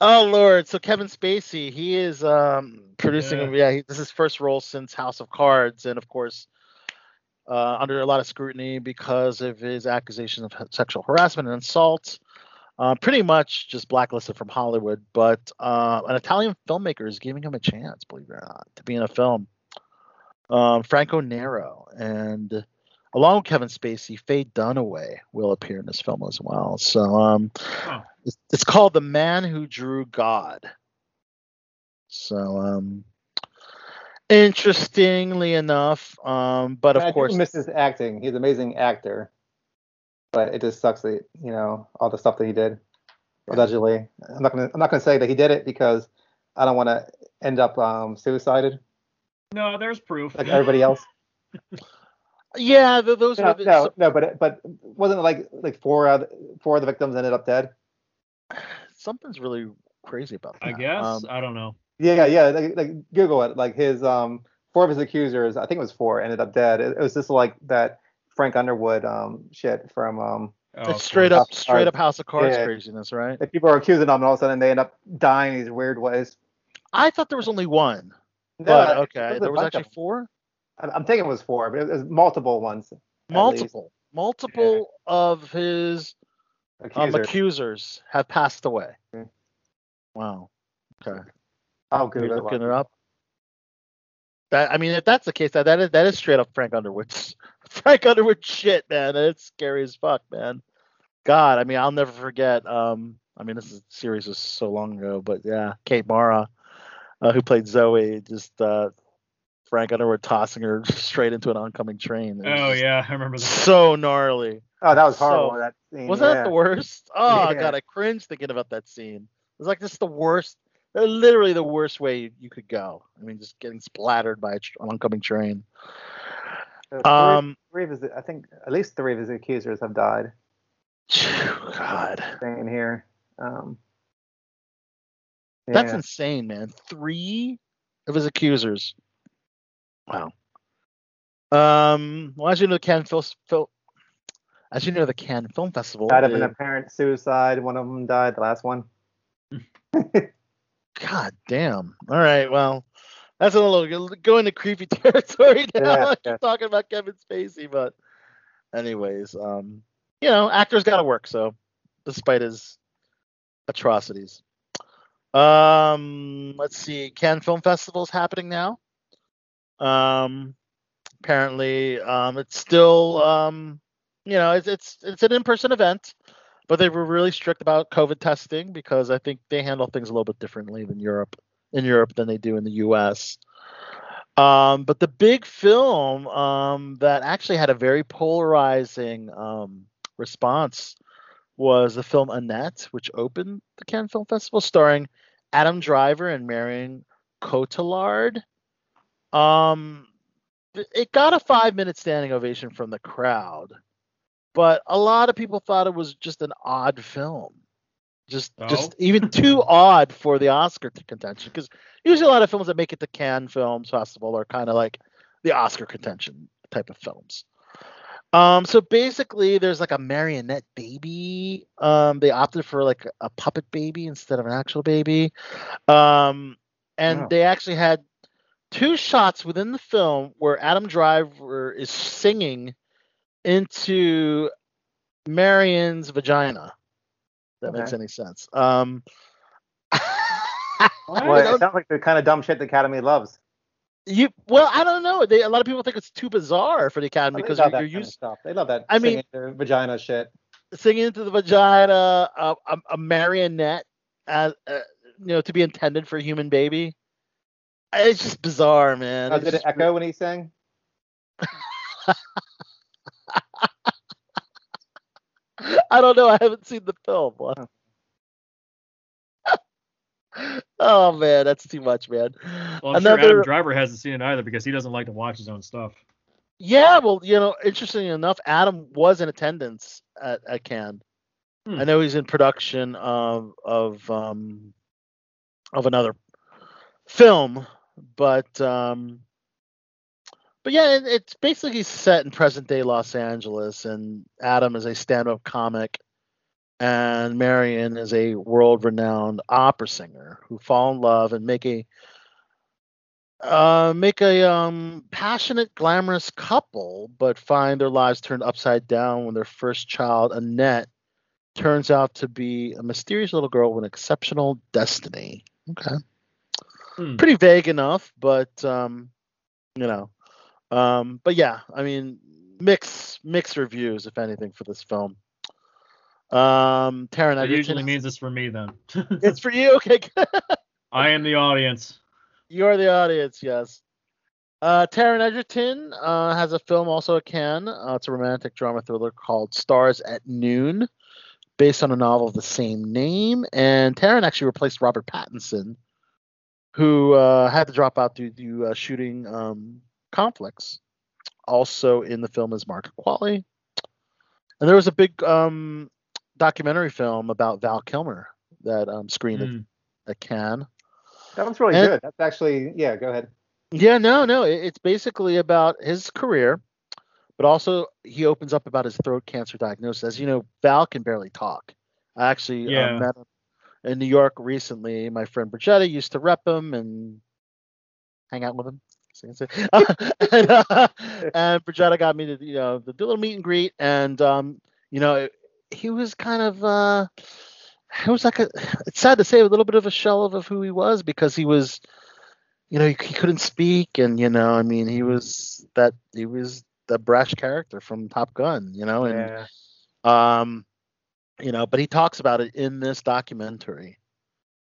oh Lord! So Kevin Spacey, he is um, producing. Yeah. Yeah, he, this is his first role since House of Cards, and of course, uh, under a lot of scrutiny because of his accusations of sexual harassment and assault. Uh, pretty much just blacklisted from Hollywood, but uh, an Italian filmmaker is giving him a chance, believe it or not, to be in a film. Um, Franco Nero and along with Kevin Spacey, Faye Dunaway will appear in this film as well. So um, it's, it's called The Man Who Drew God. So um, interestingly enough, um, but I of course, do miss his acting. He's an amazing actor, but it just sucks that you know all the stuff that he did. Allegedly, I'm not gonna I'm not gonna say that he did it because I don't want to end up um, suicided No, there's proof. like everybody else. yeah, th- those no, were the, no, no, but it, but wasn't it like like four of four of the victims ended up dead? something's really crazy about that. I guess. Um, I don't know. Yeah, yeah. Like, like Google it. Like his um four of his accusers, I think it was four, ended up dead. It, it was just like that Frank Underwood um shit from um Oh, it's straight up, of straight up House of Cards Yeah. craziness, right? that people are accusing them, and all of a sudden they end up dying these weird ways. I thought there was only one, No, but okay, a there was actually of four, I'm, I'm thinking it was four, but it was multiple ones. at least. multiple, multiple of his um, Accusers. accusers have passed away. Mm. Wow. Okay. I'll You're looking it. it up. That I mean, if that's the case, that that is that is straight up Frank Underwood's Frank Underwood shit, man. It's scary as fuck, man. God, I mean, I'll never forget. Um, I mean, this is, series was so long ago, but yeah, Kate Mara, uh, who played Zoe, just uh, Frank Underwood tossing her straight into an oncoming train. Oh yeah, I remember that. so gnarly. Oh, that was So- horrible. that scene. Was yeah. that the worst? Oh Yeah. god, I cringe thinking about that scene. It was like just the worst, literally the worst way you, could go. I mean, just getting splattered by an oncoming train. Uh, three- Um, three of his, I think at least three of his accusers have died. God, Staying here. Um, that's insane, man. Three of his accusers. Wow. Um, well, as you know, the Cannes Film, Fil- as you know, the Cannes Film Festival. died of an apparent suicide. One of them died. The last one. God damn. All right. Well, that's a little going to creepy territory now. Yeah, talking about Kevin Spacey, but anyways, um, you know, actors got to work. So, despite his atrocities, um, let's see, Cannes Film Festival is happening now. Um, apparently, um, it's still, um, you know, it's it's it's an in-person event but they were really strict about COVID testing because I think they handle things a little bit differently than Europe in Europe than they do in the U.S. Um, but the big film um, that actually had a very polarizing um, response was the film Annette, which opened the Cannes Film Festival, starring Adam Driver and Marion Cotillard. Um, it got a five-minute standing ovation from the crowd but a lot of people thought it was just an odd film just Oh. just even too odd for the oscar contention because usually a lot of films that make it to cannes films festival are kind of like the oscar contention type of films Um, so basically, there's like a marionette baby. Um, they opted for like a puppet baby instead of an actual baby. Um, and Wow. they actually had two shots within the film where Adam Driver is singing into Marion's vagina. If that makes any sense. Um, Well, it sounds like the kind of dumb shit the Academy loves. you well, I don't know. They, a lot of people think it's too bizarre for the Academy They because love you're, you're kind of used stuff. They love that. I mean- their vagina shit. singing into the vagina, a, a, a marionette, as uh, you know, to be intended for a human baby. It's just bizarre, man. Oh, did it just- echo when he sang? I don't know. I haven't seen the film. oh man, that's too much, man. Well, I'm sure Adam Driver hasn't seen it either because he doesn't like to watch his own stuff. yeah. Well, you know, interestingly enough, Adam was in attendance at, at Cannes. Hmm. I know he's in production of of um of another film, but um but yeah, it, it's basically set in present day Los Angeles, and Adam is a stand-up comic, and Marion is a world-renowned opera singer who fall in love and make a uh, make a um, passionate, glamorous couple, but find their lives turned upside down when their first child, Annette, turns out to be a mysterious little girl with an exceptional destiny. Okay. Hmm. Pretty vague enough, but um, you know. Um, but yeah, I mean, mix mixed reviews, if anything, for this film. Um, Taron, That usually means it's for me then. it's for you. Okay, I am the audience. you're the audience. Yes. Uh, Taron Egerton uh, has a film also at Cannes. Uh, it's a romantic drama thriller called Stars at Noon, based on a novel of the same name. And Taron actually replaced Robert Pattinson, who uh, had to drop out due to uh, shooting um, conflicts. Also in the film is Margaret Qualley. And there was a big um, documentary film about Val Kilmer that um, screened Hmm. at, at Cannes. That one's really And- good. That's actually yeah. Go ahead. Yeah, no, no. it- It's basically about his career, but also he opens up about his throat cancer diagnosis. As you know, Val can barely talk. I actually uh, Yeah. met him in New York recently. My friend Brigitta used to rep him and hang out with him. So I can say. and, uh, and Brigitta got me to you know the little meet and greet, and um, you know he was kind of uh, it was like a. It's sad to say a little bit of a shell of, of who he was because he was you know, he, he couldn't speak, and you know, I mean, he was that he was the brash character from Top Gun, you know, and Yeah. um, you know, but he talks about it in this documentary.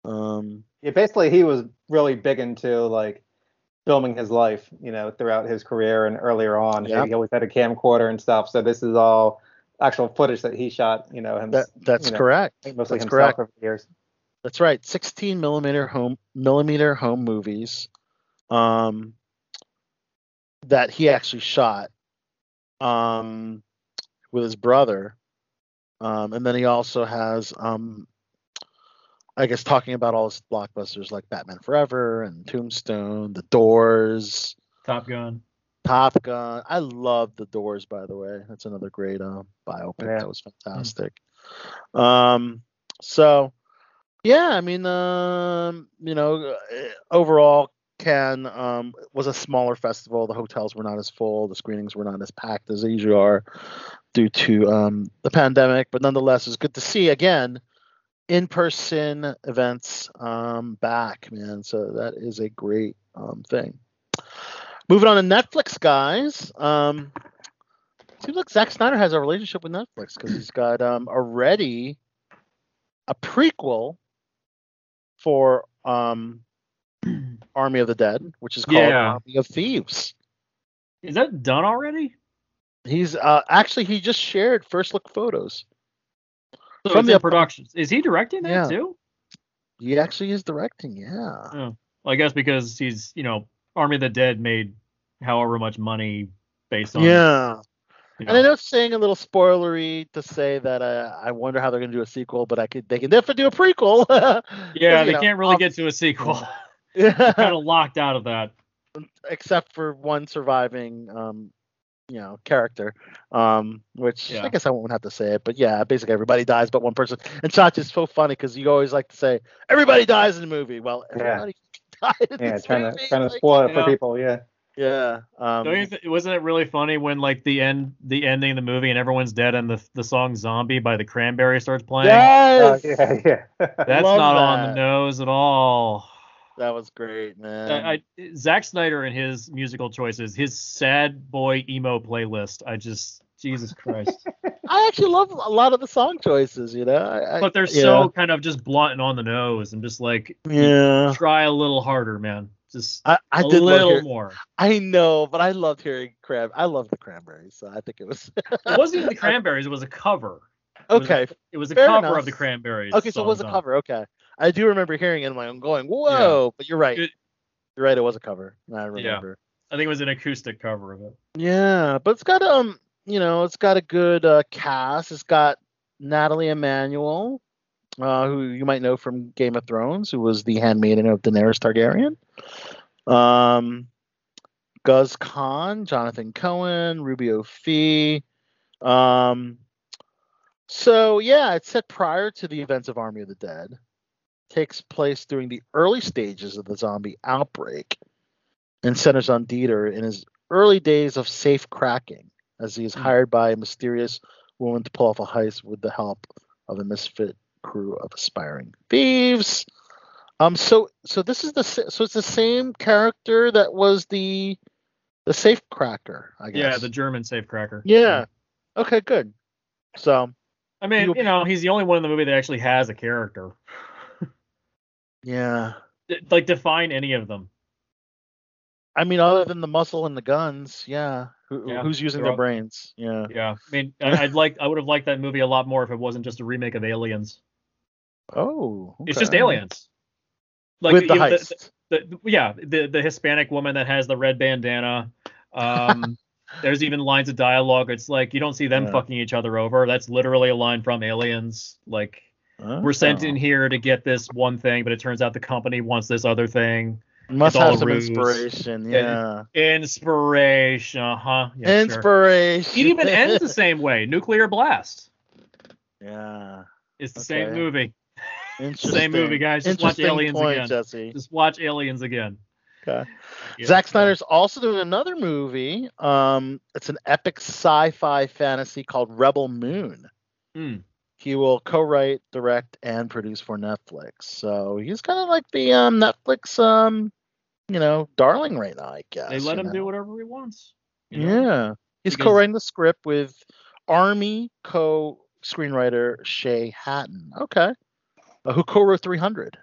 Um, Yeah. Basically, he was really big into like filming his life. You know, throughout his career and earlier on, Yeah. he always had a camcorder and stuff. So this is all actual footage that he shot. You know, him that that's you know, correct. mostly That's himself correct. over the years. That's right. 16 millimeter home millimeter home movies, um, that he actually shot, um, with his brother, um, and then he also has, um, I guess talking about all his blockbusters like Batman Forever and Tombstone, The Doors, Top Gun. Top Gun. I love The Doors, by the way. That's another great uh, biopic. Yeah. That was fantastic. Um, so yeah, I mean, um, you know, uh, overall, Cannes um, was a smaller festival. The hotels were not as full. The screenings were not as packed as they usually are due to um, the pandemic. But nonetheless, it's good to see again in-person events um, back, man. So that is a great um, thing. Moving on to Netflix, guys. Um, seems like Zack Snyder has a relationship with Netflix because he's got um, already a prequel for um, Army of the Dead, which is called Yeah. Army of Thieves. Is that done already? He's uh, actually he just shared first look photos. So From the in up- production. Is he directing that Yeah. too? He actually is directing, yeah. Well, I guess because he's, you know, Army of the Dead made however much money based on. Yeah. you And I know. know it's saying a little spoilery to say that uh, I wonder how they're going to do a sequel, but I could they can definitely do a prequel. Yeah, they know, can't really get to a sequel. Yeah. kind of locked out of that. except for one surviving um, you know character. Um, which Yeah. I guess I won't have to say it, but yeah, basically everybody dies but one person. And Chacha's so funny because you always like to say everybody dies in the movie. Well, Yeah. died in Yeah, this trying to movie. trying to spoil it for Yeah. people. Yeah. Yeah. Um, Don't you th- wasn't it really funny when like the end the ending of the movie and everyone's dead and the the song Zombie by the Cranberries starts playing? Uh, yes. yeah, yeah. That's Love not on the nose at all. That was great, man. I, I Zack Snyder and his musical choices, his sad boy emo playlist. I just Jesus Christ. I actually love a lot of the song choices. You know, I, but they're so kind of just blunt and on the nose and just like Yeah. try a little harder, man. Just I, I a did little more. I know, but I loved hearing crab. I love the cranberries, so I think it was It wasn't even the Cranberries. It was a cover. It was a- okay. It was a Fair cover enough. of the Cranberries. Okay, so it was a cover. Okay, I do remember hearing it in my own going, "Whoa!" But you're right. It- you're right. It was a cover. I remember. I think it was an acoustic cover of it. Yeah, but it's got um, you know, it's got a good uh, cast. It's got Nathalie Emmanuel, uh, who you might know from Game of Thrones, who was the handmaiden of Daenerys Targaryen. Um, Guz Khan, Jonathan Cohen, Ruby O. Fee. Um, so yeah, it's set prior to the events of Army of the Dead. Takes place during the early stages of the zombie outbreak, and centers on Dieter in his early days of safe cracking, as he is hired by a mysterious woman to pull off a heist with the help of a misfit crew of aspiring thieves. Um, so so this is the so it's the same character that was the the safe cracker, I guess. Yeah, the German safecracker. yeah. Okay, good. So I mean, you know, he's the only one in the movie that actually has a character. Yeah, D- Like define any of them. I mean, other than the muscle and the guns, yeah. Who, Yeah, who's using their all- brains? Yeah. Yeah, I mean, I, I'd like, I would have liked that movie a lot more if it wasn't just a remake of Aliens. Oh, It's just. Aliens. Like with the you know, heist. the, the, yeah, the the Hispanic woman that has the red bandana. Um, there's even lines of dialogue. It's like you don't see them Yeah. fucking each other over. That's literally a line from Aliens. Like we're sent Oh. in here to get this one thing, but it turns out the company wants this other thing. Must it's have some ruse. inspiration. Yeah. Yeah. Inspiration, uh huh. Yeah, sure. inspiration. It even ends the same way. Nuclear blast. Yeah. It's the same movie. Interesting. Same movie, guys. Just watch Aliens point, again. Jesse. Just watch Aliens again. Okay. Yeah. Zack Snyder's also doing another movie. Um, it's an epic sci-fi fantasy called Rebel Moon. Hmm. He will co-write, direct, and produce for Netflix. So he's kind of like the um, Netflix, um, you know, darling right now, I guess. They let him know? do whatever he wants. you know? Yeah. He's Because- co-writing the script with Army co-screenwriter Shay Hatten. Okay. Uh, who co-wrote 300.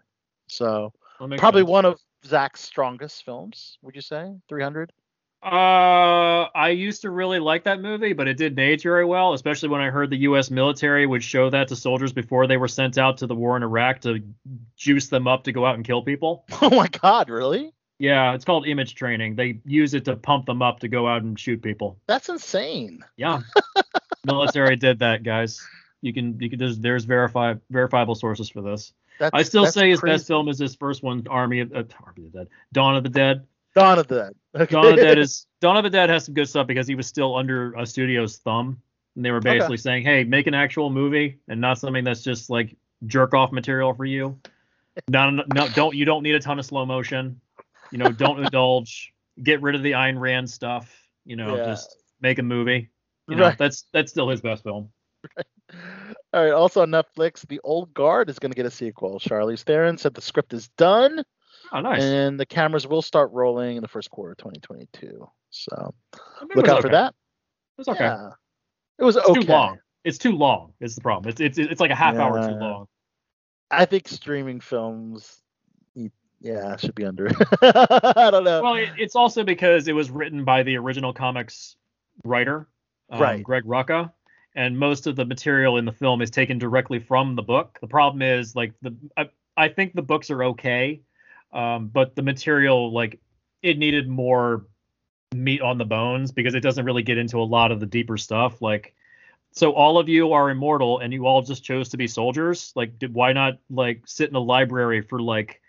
So probably sense. one of Zack's strongest films, would you say? 300? Uh, I used to really like that movie, but it didn't age very well, especially when I heard the U.S. military would show that to soldiers before they were sent out to the war in Iraq to juice them up to go out and kill people. Oh my god, really? Yeah, it's called image training. They use it to pump them up to go out and shoot people. That's insane. Yeah, military did that, guys. You can you can there's there's verify verifiable sources for this. That's, I still say his crazy. best film is his first one, Army of uh, Army of the Dead, Dawn of the Dead. Dawn of the Dead. Okay. Dawn of the Dead is Dawn of the Dead has some good stuff because he was still under a studio's thumb, and they were Okay. basically saying, "Hey, make an actual movie and not something that's just like jerk off material for you. Not, no, don't you don't need a ton of slow motion. You know, don't indulge. Get rid of the Ayn Rand stuff. You know, Yeah. just make a movie. You know, Right. that's that's still his best film. All right. Also on Netflix, The Old Guard is going to get a sequel. Charlize Theron said the script is done, Oh, nice. and the cameras will start rolling in the first quarter of 2022. So I mean, it look out for that. It was okay. Yeah. It was It's okay. too long. It's too long. It's the problem. It's it's it's like a half hour too long. I think streaming films, yeah, should be under. I don't know. Well, it, it's also because it was written by the original comics writer, um, Right. Greg Rucka, and most of the material in the film is taken directly from the book. The problem is, like the I, I think the books are okay, um, but the material, like, it needed more meat on the bones because it doesn't really get into a lot of the deeper stuff. Like, so all of you are immortal, and you all just chose to be soldiers. Like, did, why not like sit in a library for like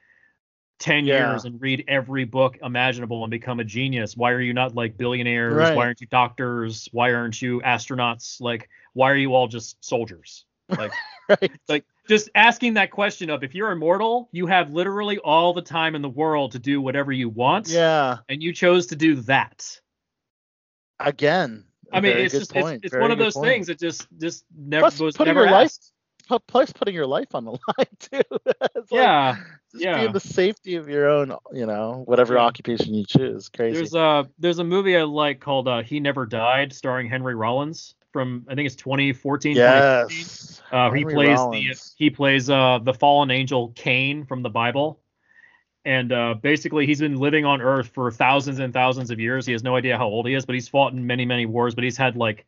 10 Yeah. years and read every book imaginable and become a genius? Why are you not like billionaires? Right. Why aren't you doctors? Why aren't you astronauts? Like, why are you all just soldiers? Like, Right. like just asking that question of if you're immortal, you have literally all the time in the world to do whatever you want. Yeah. And you chose to do that. Again. I mean, it's just it's, point, it's very one of those point. things that just just never Plus, was putting never your life- asked. Pu- Plus, putting your life on the line too. It's like, Yeah. just yeah. be in the safety of your own, you know, whatever Yeah. occupation you choose. Crazy. There's a there's a movie I like called uh, He Never Died, starring Henry Rollins from I think it's 2014. yes. Uh, he plays Rollins. the he plays uh the fallen angel Cain from the Bible, and uh, basically he's been living on Earth for thousands and thousands of years. He has no idea how old he is, but he's fought in many many wars. But he's had like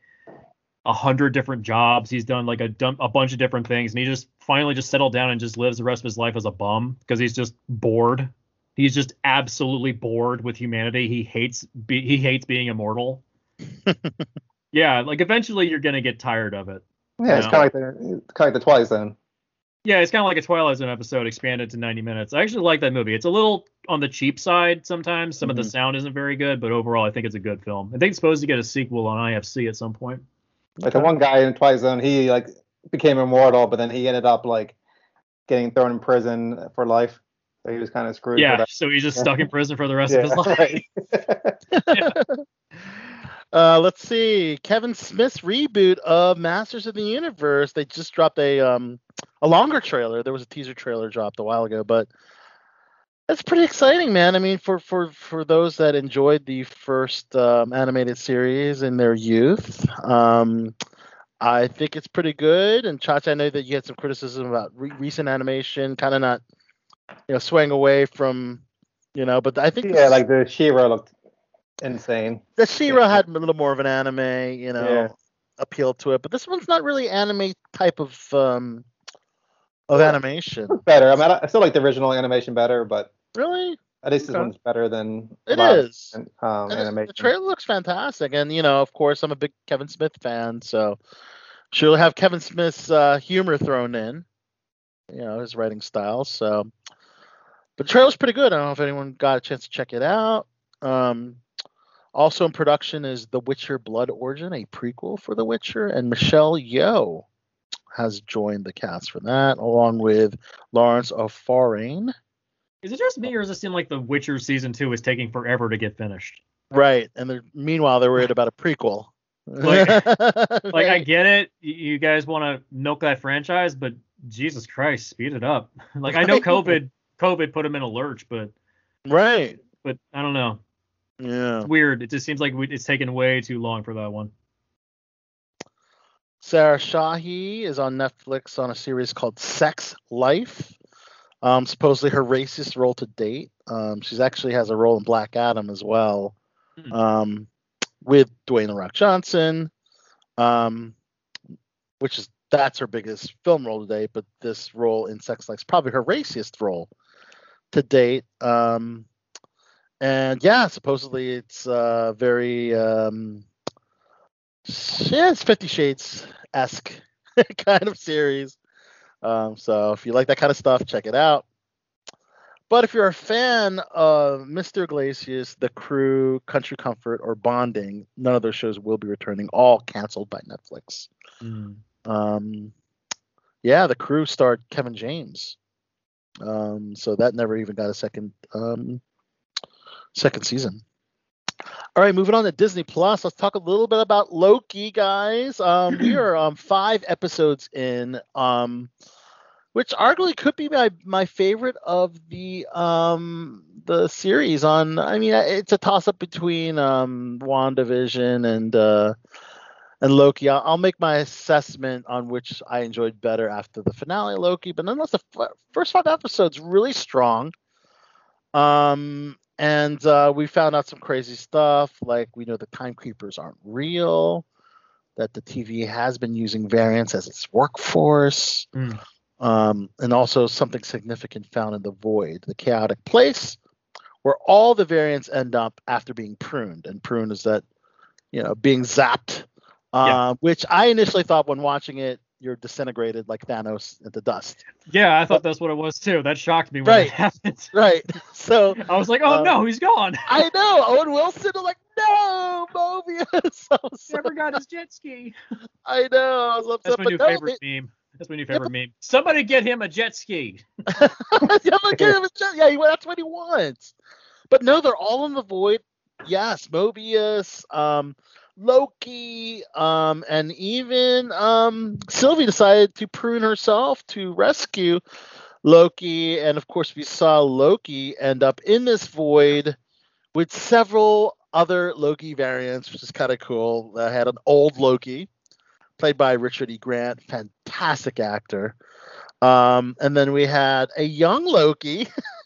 a hundred different jobs. He's done like a dum- a bunch of different things, and he just finally just settled down and just lives the rest of his life as a bum because he's just bored. He's just absolutely bored with humanity. He hates be- he hates being immortal. yeah, like eventually you're gonna get tired of it. Yeah, it's kind of like the kind of like the Twilight Zone. Yeah, it's kind of like a Twilight Zone episode expanded to 90 minutes. I actually like that movie. It's a little on the cheap side sometimes. Some of the Mhm. sound isn't very good, but overall, I think it's a good film. I think it's supposed to get a sequel on IFC at some point. Like the one guy in Twilight Zone, he like became immortal, but then he ended up like getting thrown in prison for life. So he was kind of screwed. Yeah, so he's just stuck in prison for the rest yeah, of his life. right. Uh, let's see. Kevin Smith's reboot of Masters of the Universe. They just dropped a um a longer trailer. There was a teaser trailer dropped a while ago, but that's pretty exciting, man. I mean, for for for those that enjoyed the first um, animated series in their youth, um, I think it's pretty good. And Chacha, I know that you had some criticism about re- recent animation, kind of not, you know, swaying away from, you know, but I think yeah, this- like the She-Ra looked insane. the She-Ra had a little more of an anime, you know, Yeah. appeal to it, but this one's not really anime type of um of animation. Better. I mean, I still like the original animation better, but Really, at least this Okay. one's better than it is. is. Um, And it- animation. the trailer looks fantastic, and you know, of course, I'm a big Kevin Smith fan, so she'll have Kevin Smith's uh, humor thrown in, you know, his writing style. So, but the trailer's pretty good. I don't know if anyone got a chance to check it out. Um, also in production is The Witcher: Blood Origin, a prequel for The Witcher, and Michelle Yeoh has joined the cast for that, along with Laurence O'Fuarain. Is it just me, or does it seem like The Witcher season two is taking forever to get finished? Right, and meanwhile they're worried about a prequel. Like- Like, I get it. You guys want to milk that franchise, but Jesus Christ, speed it up. like, I know COVID, COVID put him in a lurch, but right, but I don't know. Yeah. It's weird. It just seems like we, it's taken way too long for that one. Sarah Shahi is on Netflix on a series called Sex Life. Um, supposedly her racist role to date. Um, she's actually has a role in Black Adam as well, Hmm. um, with Dwayne the Rock Johnson, um, which is that's her biggest film role today. But this role in Sex Life is probably her raciest role to date. Um, and yeah, supposedly it's uh, very um, yeah, it's Fifty Shades esque kind of series. Um, so if you like that kind of stuff, check it out. But if you're a fan of Mr. Iglesias, The Crew, Country Comfort, or Bonding, none of those shows will be returning. All canceled by Netflix. Um, yeah, The Crew starred Kevin James. Um, so that never even got a second um, second season. All right, moving on to Disney Plus. Let's talk a little bit about Loki, guys. Um, we are um, five episodes in, um, which arguably could be my, my favorite of the um, the series. On, I mean, it's a toss up between um, WandaVision and uh, and Loki. I'll, I'll make my assessment on which I enjoyed better after the finale Loki. But nonetheless, the f- first five episodes really strong. Um, and uh, we found out some crazy stuff, like we know the Timekeepers aren't real, that the TV has been using variants as its workforce, Mm. um, and also something significant found in the void, the chaotic place, where all the variants end up after being pruned. And pruned is that, you know, being zapped, uh, Yeah. which I initially thought when watching it you're disintegrated like Thanos into dust. Yeah, I thought that's what it was too. That shocked me when Right. it happened. Right. So I was like, oh Um, no, he's gone. I know Owen Wilson. I'm like, no, Mobius. I was so- Never got his jet ski. I know. I was upset, That's my but new no, favorite meme. That's my new favorite meme. Somebody get him a jet ski. yeah, look him, it's just- yeah, that's what he wants. But no, they're all in the void. Yes, Mobius, um, Loki, um, and even um, Sylvie decided to prune herself to rescue Loki, and of course we saw Loki end up in this void with several other Loki variants, which is kind of cool. I had an old Loki, played by Richard E. Grant, fantastic actor. Um, and then we had a young Loki,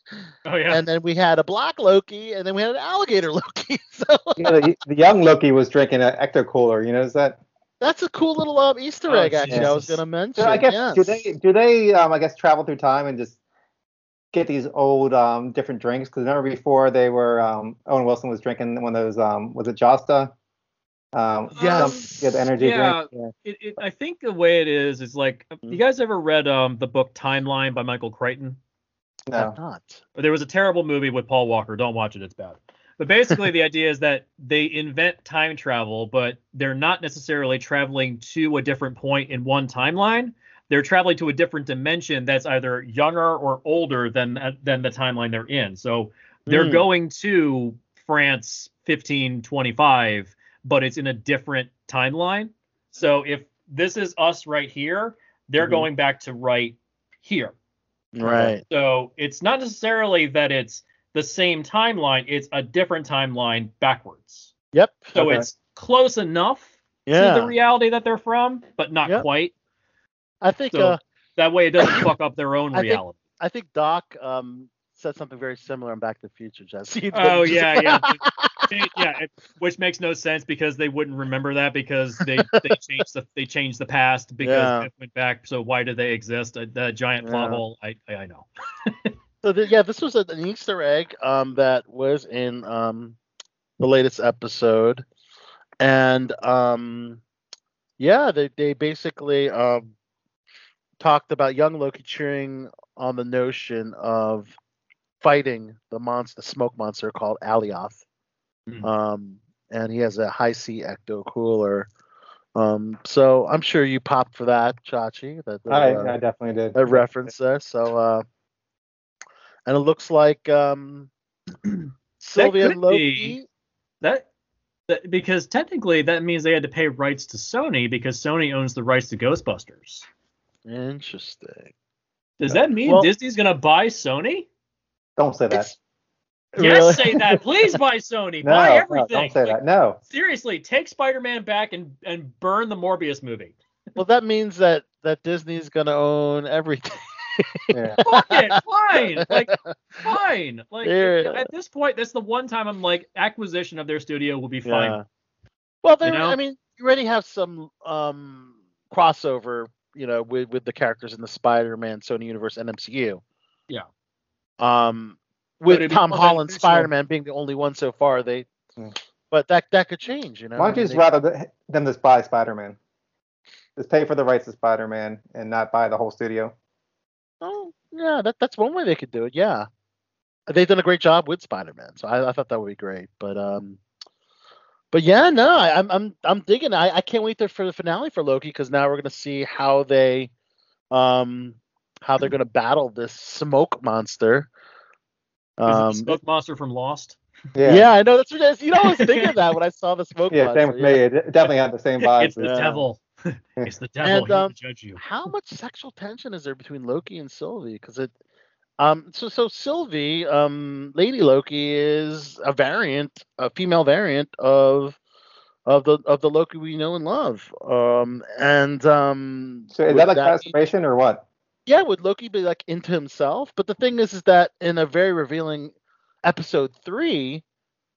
Oh yeah. and then we had a black Loki, and then we had an alligator Loki. So You know, the, the young Loki was drinking an ecto cooler. You know, is that? that's a cool little um, Easter Oh, egg. Actually, I was going to mention. So I guess yes. do they do they um I guess travel through time and just get these old um different drinks? Because remember before they were um Owen Wilson was drinking one of those um was it Josta? Um, Yes. some- yeah, the energy Yeah. drink. Yeah. It, it, I think the way it is is like, you guys ever read um the book Timeline by Michael Crichton? I have No. not. There was a terrible movie with Paul Walker. Don't watch it; it's bad. But basically, the idea is that they invent time travel, but they're not necessarily traveling to a different point in one timeline. They're traveling to a different dimension that's either younger or older than than the timeline they're in. So they're Hmm. going to France 1525, but it's in a different timeline. So if this is us right here, they're Mhm. going back to right here. Right. So it's not necessarily that it's the same timeline, it's a different timeline backwards. Yep. So Okay. it's close enough Yeah. to the reality that they're from, but not Yep. quite. I think. So uh, that way it doesn't fuck up their own I think- reality. I think Doc um said something very similar in Back to the Future, Jesse. Oh yeah, yeah, Yeah. it- Which makes no sense because they wouldn't remember that because they they changed the they changed the past because Yeah. it went back. So why do they exist? A, the giant plot Yeah. hole. I I I know. So th- yeah, this was an Easter egg um, that was in um, the latest episode, and um, yeah, they they basically um, talked about young Loki cheering on the notion of fighting the monster, the smoke monster called Alioth, Hmm. um, and he has a Hi-C ecto cooler. Um, so I'm sure you popped for that, Chachi. That I, uh, I definitely did. a reference there. So, uh, and it looks like um, Sylvie could and Loki. be- That, that because technically that means they had to pay rights to Sony because Sony owns the rights to Ghostbusters. Interesting. Does that mean Well- Disney's gonna buy Sony? Don't say that. It's- Yes, Really? say that. Please buy Sony. No, buy no, everything. don't say Like, that. No. Seriously, take Spider-Man back and and burn the Morbius movie. Well, that means that that Disney's gonna own everything. Yeah. Fuck it, fine. Like fine. Like Yeah. at this point, that's the one time I'm like acquisition of their studio will be fine. Yeah. Well, they, know? I mean, you already have some um, crossover, you know, with with the characters in the Spider-Man Sony Universe and MCU. Yeah. Um, But with it'd Tom Holland Holland's Spider-Man being the only one so far, they. Hmm. But that that could change, you know. Why I don't you just rather th- them just buy Spider-Man? Just pay for the rights to Spider-Man and not buy the whole studio. Oh, yeah, that that's one way they could do it. Yeah, they've done a great job with Spider-Man, so I, I thought that would be great. But um, but yeah, no, I, I'm I'm I'm digging. I I can't wait there for the finale for Loki because now we're gonna see how they um how they're gonna battle this smoke monster. Is it Um, smoke monster from Lost? Yeah. yeah. I know that's what I, you know I was thinking of that when I saw the smoke Yeah, monster. same with yeah. me. It definitely had the same vibes. It's the Yeah. devil. it's the devil. And, um, judge you. how much sexual tension is there between Loki and Sylvie? Because it, um, so so Sylvie, um, Lady Loki is a variant, a female variant of of the of the Loki we know and love. Um, and um, So is would that like mean- masturbation or what? Yeah, would Loki be like into himself? But the thing is, is that in a very revealing episode three,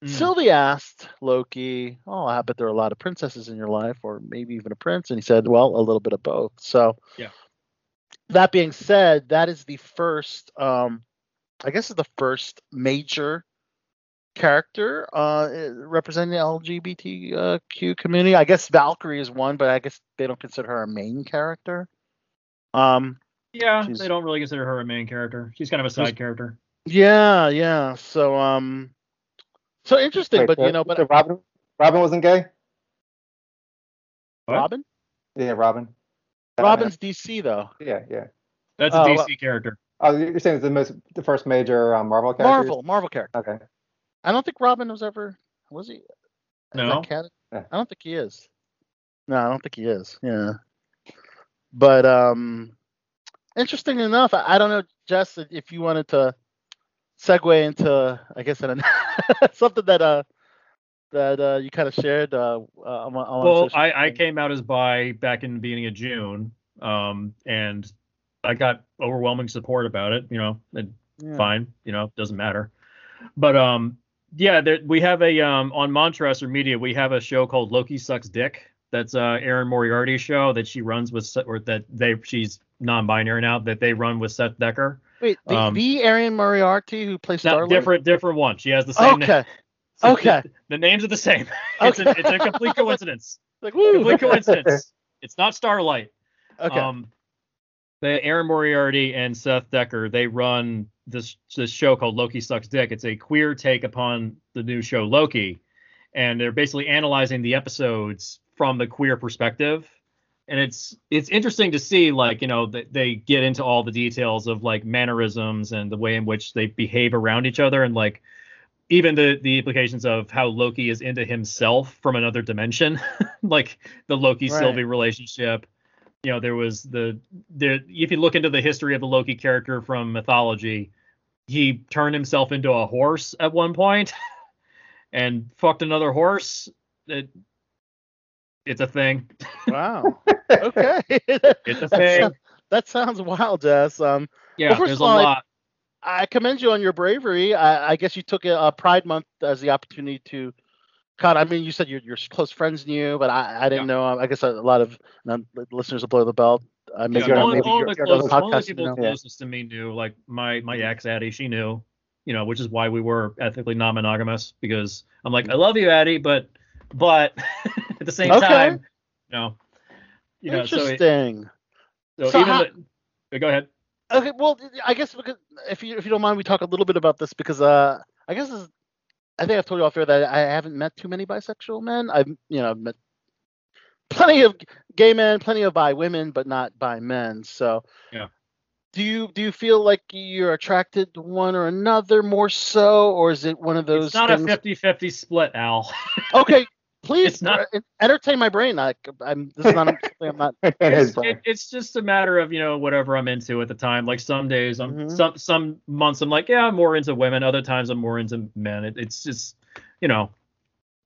Mm. Sylvie asked Loki, "Oh, I bet there are a lot of princesses in your life, or maybe even a prince." And he said, "Well, a little bit of both." So, Yeah. That being said, that is the first, um, I guess, is the first major character uh, representing the LGBTQ community. I guess Valkyrie is one, but I guess they don't consider her a main character. Um, Yeah, She's- they don't really consider her a main character. She's kind of a side character. yeah, yeah. So um, so interesting, Wait, but so- you know, but so Robin, Robin wasn't gay. What? Robin, Yeah, Robin. Robin's DC though. Yeah, yeah. That's a Oh, DC well- character. Oh, you're saying it's the most, the first major um, Marvel character. Marvel, Marvel character. Okay. I don't think Robin was ever was he? No. canon? Yeah. I don't think he is. No, I don't think he is. Yeah. But um interesting enough, I, I don't know, Jess, if you wanted to segue into I guess an, something that uh that uh you kind of shared uh, uh on, on Well, I, I came out as bi back in the beginning of June, um, and I got overwhelming support about it. You know, and Yeah. fine, you know, doesn't matter. But um, yeah, there, we have a um on Montressor Media, we have a show called Loki Sucks Dick. That's uh Erin Moriarty's show that she runs with, Seth- or that they she's non-binary now that they run with Seth Decker. Wait, the, um, the Erin Moriarty who plays Star different, different one. She has the same. Okay. name. Okay. The names are the same. It's a, it's a complete coincidence. Like, woo. complete coincidence. It's not Starlight. okay. Um, the Erin Moriarty and Seth Decker they run this this show called Loki Sucks Dick. It's a queer take upon the new show Loki, and they're basically analyzing the episodes from the queer perspective. And it's it's interesting to see like you know that they get into all the details of like mannerisms and the way in which they behave around each other and like even the the implications of how Loki is into himself from another dimension, like the Loki Right. Sylvie relationship. You know, there was the there. If you look into the history of the Loki character from mythology, he turned himself into a horse at one point, and fucked another horse. It, it's a thing. Wow. Okay. It's a thing. that sounds wild, Jess. Um, Yeah, Well, there's a all, I- lot. I commend you on your bravery. I, I guess you took a, a Pride Month as the opportunity to. God, I mean, you said your your close friends knew, but I, I didn't know. I guess a, lot of um, listeners Below the Belt. I maybe, Yeah, all, maybe all the close, all the people know. closest to me knew. Like my my ex Addie, she knew. You know, which is why we were ethically non-monogamous because I'm like, I love you, Addie, but but at the same Okay. time, no. You know, so, it, Interesting. so, So even how- the, go ahead. Okay, well, I guess because if you if you don't mind, we talk a little bit about this because uh, I guess this is, I think I've told you off air that I haven't met too many bisexual men. I've you know I've met plenty of gay men, plenty of bi women, but not bi men. So Yeah. Do you do you feel like you're attracted to one or another more so, or is it one of those It's not things? a 50-50 split, Al. okay, please It's not- uh, entertain my brain. I, I'm this is not something I'm not. It's, it, it's just a matter of you know whatever I'm into at the time. Like some days, I'm Mhm. some some months I'm like yeah I'm more into women. Other times I'm more into men. It, it's just you know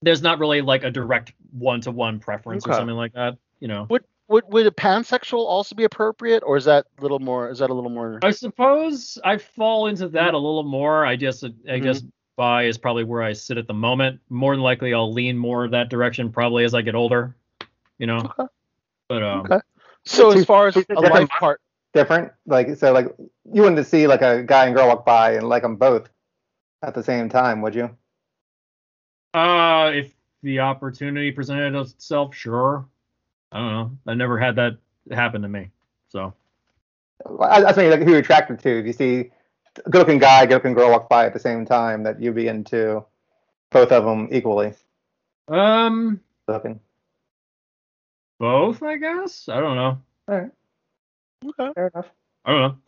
there's not really like a direct one to one preference or something like that. You know. Would would would a pansexual also be appropriate, or is that a little more? Is that a little more? I suppose I fall into that a little more. I just I Mhm. guess bi is probably where I sit at the moment. More than likely I'll lean more that direction probably as I get older. You know. Okay. But um, Okay. So Two- as far as a different life part, different. Like so, like you wouldn't see like a guy and girl walk by and like them both at the same time, would you? Uh, if the opportunity presented itself, sure. I don't know. I never had that happen to me. So I, I mean, like who you're attracted to. If you see a good-looking guy, good-looking girl walk by at the same time, that you'd be into both of them equally. um, Looking. both, I guess. I don't know. All right, okay, fair enough. I don't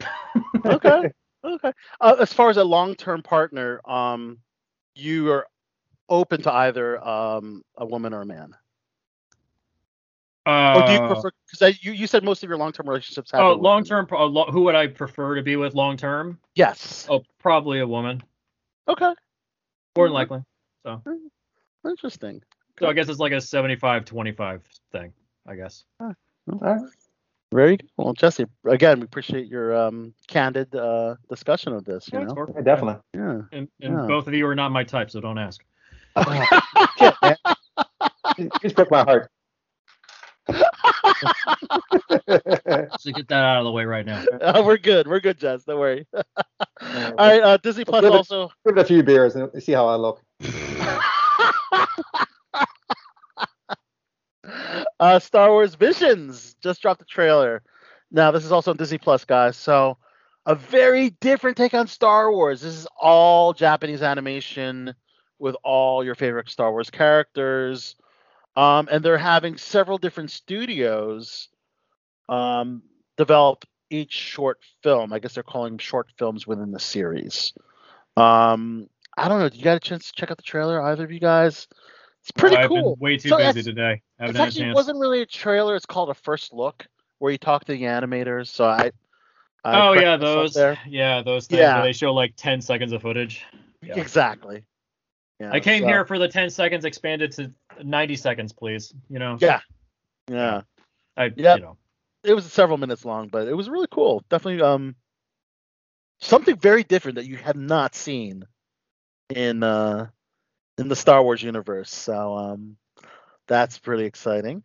know. okay, okay. Uh, as far as a long-term partner, um, you are open to either um a woman or a man, Uh, or do you prefer? Because you you said most of your long-term relationships have. Oh, long term. pro- lo- Who would I prefer to be with long term? Yes. Oh, probably a woman. Okay. More than likely. So, Interesting. so I guess it's like a 75-25 thing. I guess. All right. Very good. Well, Jesse, again, we appreciate your um candid uh discussion of this. You Yeah, know. Yeah, definitely. Yeah. And, and Yeah. both of you are not my type, so don't ask. Shit, man. You just broke my heart. So get that out of the way right now. Uh, we're good. We're good, Jess. Don't worry. All right. Uh, Disney Plus Give it- also. Give it a few beers and see how I look. uh, Star Wars Visions just dropped the trailer. Now this is also on Disney Plus, guys. So a very different take on Star Wars. This is all Japanese animation with all your favorite Star Wars characters. Um, and they're having several different studios um, develop each short film. I guess they're calling them short films within the series. Um, I don't know. Did you got a chance to check out the trailer, either of you guys? It's pretty I've cool. been way too So busy today. Haven't It had a actually chance. wasn't really a trailer. It's called a first look, where you talk to the animators. So I. I oh yeah, those. Yeah, those things Yeah. where they show like 10 seconds of footage. Yeah. Exactly. Yeah, I came so- here for the 10 seconds expanded to 90 seconds, please. You know. Yeah. Yeah. I. Yep. You know. It was several minutes long, but it was really cool. Definitely um something very different that you have not seen in uh in the Star Wars universe. So um that's pretty exciting.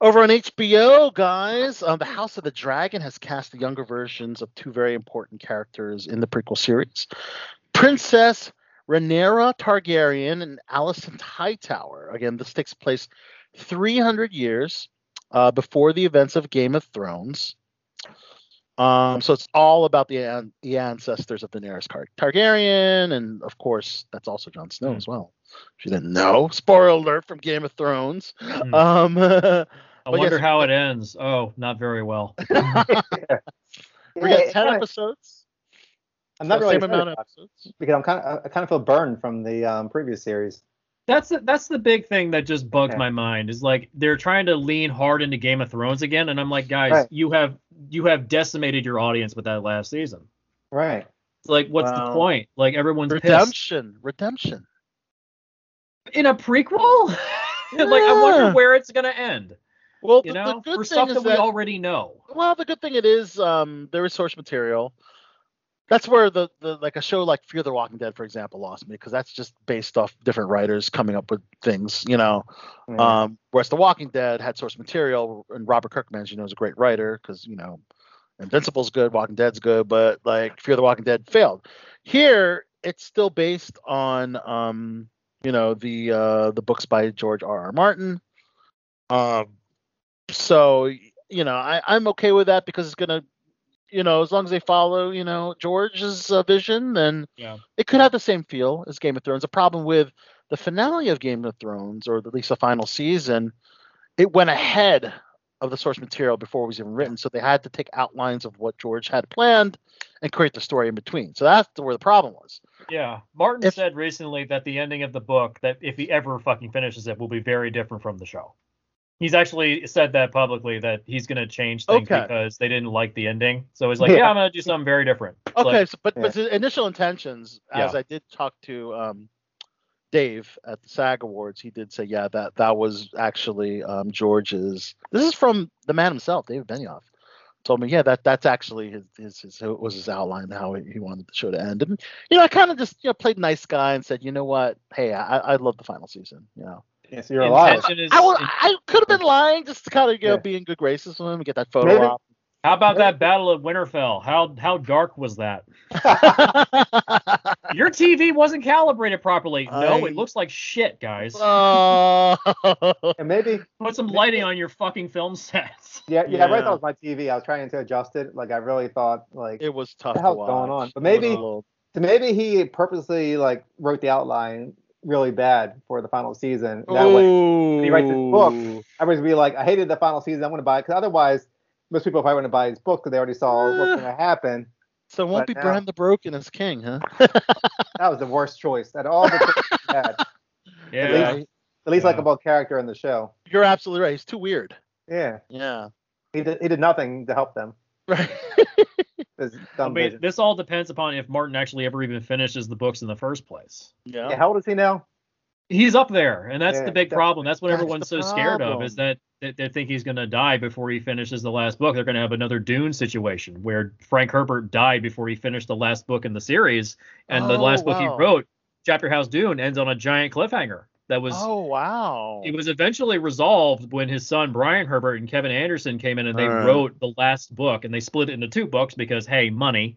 Over on HBO, guys, um, the House of the Dragon has cast the younger versions of two very important characters in the prequel series: Princess Rhaenyra Targaryen and Alicent Hightower. Again, this takes place 300 years uh, before the events of Game of Thrones. Um, so it's all about the an- the ancestors of Daenerys Tar- Targaryen, and of course that's also Jon Snow Hmm. as well. She didn't know, spoiler alert from Game of Thrones. Hmm. Um, I wonder yes, how it ends. Oh, not very well. we got ten kinda- episodes. I'm not so really same amount of episodes. because I'm kind of I kind of feel burned from the um, previous series. That's the, that's the big thing that just bugs Yeah. my mind is like they're trying to lean hard into Game of Thrones again, and I'm like, guys, Right. you have you have decimated your audience with that last season. Right. Like, what's the point? Like everyone's pissed. Redemption, redemption. in a prequel. like I wonder where it's gonna end. Well, You the, know, the good for thing stuff is that we already know. Well, the good thing it is um, there is source material. That's where the, the like a show like Fear the Walking Dead, for example, lost me because that's just based off different writers coming up with things, you know. Yeah. Um, whereas The Walking Dead had source material, and Robert Kirkman, as you know, is a great writer because you know, Invincible's good, Walking Dead's good, but like Fear the Walking Dead failed. Here, it's still based on um, you know, the uh, the books by George R. R. Martin. Um, so you know, I, I'm okay with that because it's gonna, you know, as long as they follow, you know, George's uh, vision, then Yeah. it could have the same feel as Game of Thrones. The problem with the finale of Game of Thrones, or at least the final season, it went ahead of the source material before it was even written, so they had to take outlines of what George had planned and create the story in between. So that's where the problem was. Yeah. Martin If- said recently that the ending of the book, that if he ever fucking finishes it, will be very different from the show. He's actually said that publicly that he's gonna change things Okay. because they didn't like the ending. So he's like, Yeah. yeah, I'm gonna do something very different. It's Okay, like, so, but but the initial intentions, as Yeah. I did talk to um, Dave at the SAG Awards, he did say, yeah, that that was actually um, George's. This is from the man himself, David Benioff. Told me, yeah, that that's actually his his, his was his outline how he, he wanted the show to end. And you know, I kind of just you know played nice guy and said, you know what, hey, I I love the final season. You know, Yeah, so you're alive. is. I would, I could have been lying just to kind of you know Yeah. be in good graces with him and get that photo Maybe- op. How about that battle of Winterfell? How how dark was that? Your TV wasn't calibrated properly. No, I- it looks like shit, guys. oh. and maybe Put some lighting on your fucking film sets. yeah, yeah, right. Yeah. That was my TV. I was trying to adjust it. Like I really thought like It was tough. the hell's to going on? But It was a maybe- little- so maybe he purposely like wrote the outline really bad for the final season. That way Ooh. he writes his book, everybody's be like, I hated the final season. I'm going to buy it because otherwise, most people probably wouldn't buy his book because they already saw what's Eh. going to happen. So it won't but be now- Bran the Broken as king, huh? That was the worst choice. Out of all the choices had, Yeah. Yeah. the least Yeah. likable character in the show. You're absolutely right. He's too weird. Yeah, Yeah. he did. He did nothing to help them. Right. His I mean, vision. this all depends upon if Martin actually ever even finishes the books in the first place. yeah. Yeah, how old is he now? He's up there, and that's Yeah, the big that- problem. That's what that's everyone's the so scared of is that they, they think he's going to die before he finishes the last book. They're going to have another Dune situation where Frank Herbert died before he finished the last book in the series, and the Oh, last book he wrote, Chapter House Dune, ends on a giant cliffhanger. That was Oh wow. it was eventually resolved when his son Brian Herbert and Kevin Anderson came in and they Alright. wrote the last book and they split it into two books because hey money,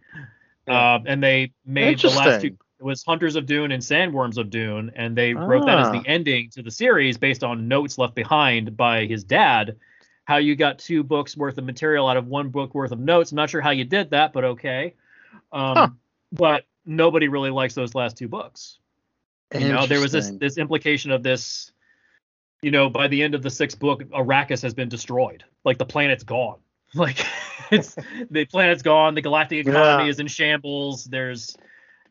Yeah. um, and they made the last two It was Hunters of Dune and Sandworms of Dune, and they wrote that as the Ah. ending to the series based on notes left behind by his dad. How you got two books worth of material out of one book worth of notes. I'm not sure how you did that, but okay. Um, Huh. But nobody really likes those last two books. You know, there was this this implication of this. You know, by the end of the sixth book, Arrakis has been destroyed. Like the planet's gone. Like it's the planet's gone. The galactic economy Yeah. is in shambles. There's,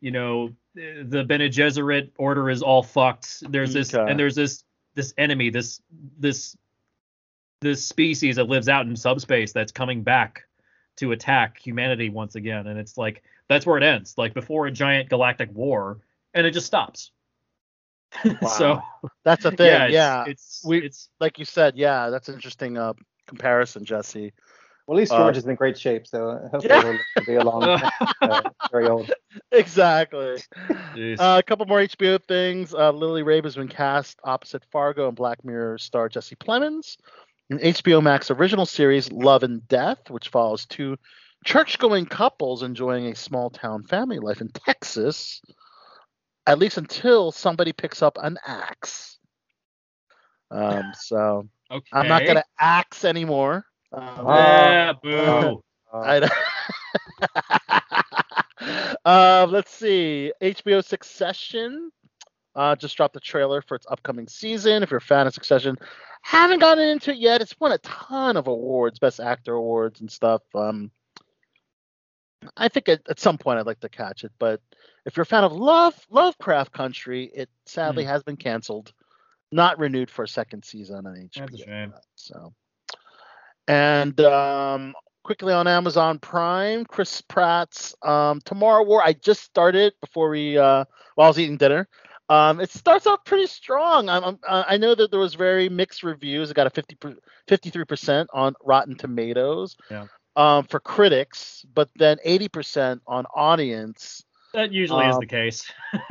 you know, the Bene Gesserit order is all fucked. There's this Okay. and there's this this enemy, this this this species that lives out in subspace that's coming back to attack humanity once again. And it's like that's where it ends. Like before a giant galactic war, and it just stops. so That's a thing. yeah, Yeah, it's, it's We- it's like you said, yeah, that's interesting uh, comparison, Jesse. Well, at least Uh, George is in great shape, so hopefully Yeah. he'll live to be along uh, very old. Exactly. Uh, a couple more HBO things. Uh, Lily Rabe has been cast opposite Fargo and Black Mirror star Jesse Plemons in HBO Max original series Love and Death, which follows two church-going couples enjoying a small-town family life in Texas, at least until somebody picks up an axe. Um, so okay. I'm not gonna axe anymore. Um, Yeah, boo. Uh, I uh, let's see. HBO Succession uh, just dropped the trailer for its upcoming season. If you're a fan of Succession, haven't gotten into it yet. It's won a ton of awards, Best Actor awards and stuff. Um, I think at, at some point I'd like to catch it, but if you're a fan of Love Lovecraft Country, it sadly has been canceled, not renewed for a second season on HBO. That's a shame. So, and um, quickly on Amazon Prime, Chris Pratt's um, Tomorrow War. I just started before we uh, while I was eating dinner. Um, it starts off pretty strong. I'm, I'm, uh, I know that there was very mixed reviews. It got a 50 53 percent on Rotten Tomatoes. Yeah. Um, for critics, but then 80% on audience. That usually is Um, the case.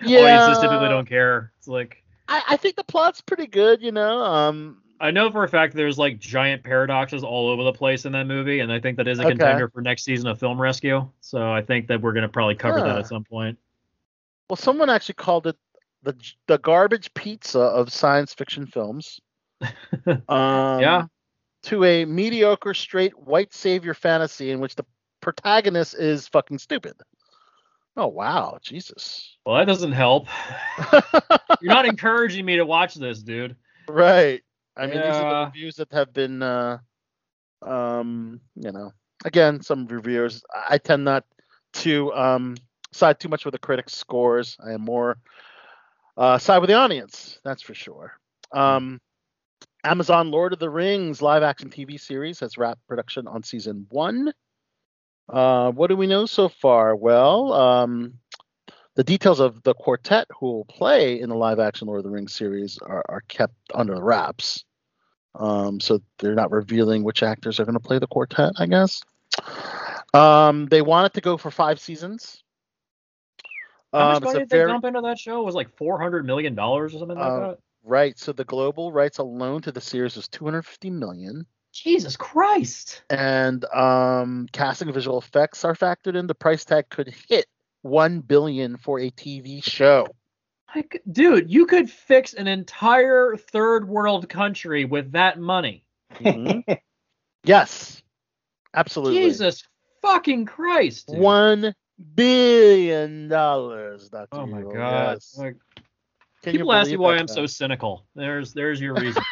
Yeah, Audiences typically don't care. It's like I, I think the plot's pretty good. You know, um, I know for a fact there's like giant paradoxes all over the place in that movie, and I think that is a Okay. contender for next season of Film Rescue. So I think that we're gonna probably cover that at some point. Well, someone actually called it the the garbage pizza of science fiction films. um, Yeah. To a mediocre straight white savior fantasy in which the protagonist is fucking stupid. Oh wow, Jesus. Well, that doesn't help. You're not encouraging me to watch this, dude. right. I mean, these are the reviews that have been, uh, um, you know, again, some reviewers. I I tend not to um, side too much with the critics' scores. I am more uh, side with the audience. That's for sure. Um, Amazon Lord of the Rings live action TV series has wrapped production on season one. Uh, what do we know so far? Well, um, the details of the quartet who will play in the live action Lord of the Rings series are, are kept under the wraps. Um, so they're not revealing which actors are going to play the quartet, I guess. Um, they wanted to go for five seasons. How Um, much it's money did they very- dump into that show? It was like four hundred million dollars or something like Uh, that. Right. So the global rights alone to the series was 250 million, Jesus Christ. and um, casting visual effects are factored in. The price tag could hit one billion for a TV show. Like, dude, you could fix an entire third world country with that money. Mhm. yes, absolutely. Jesus fucking Christ. dude. One billion dollars. Dr. Oh my Evil, god. yes. Like, Can people ask me why I'm so cynical. There's there's your reason.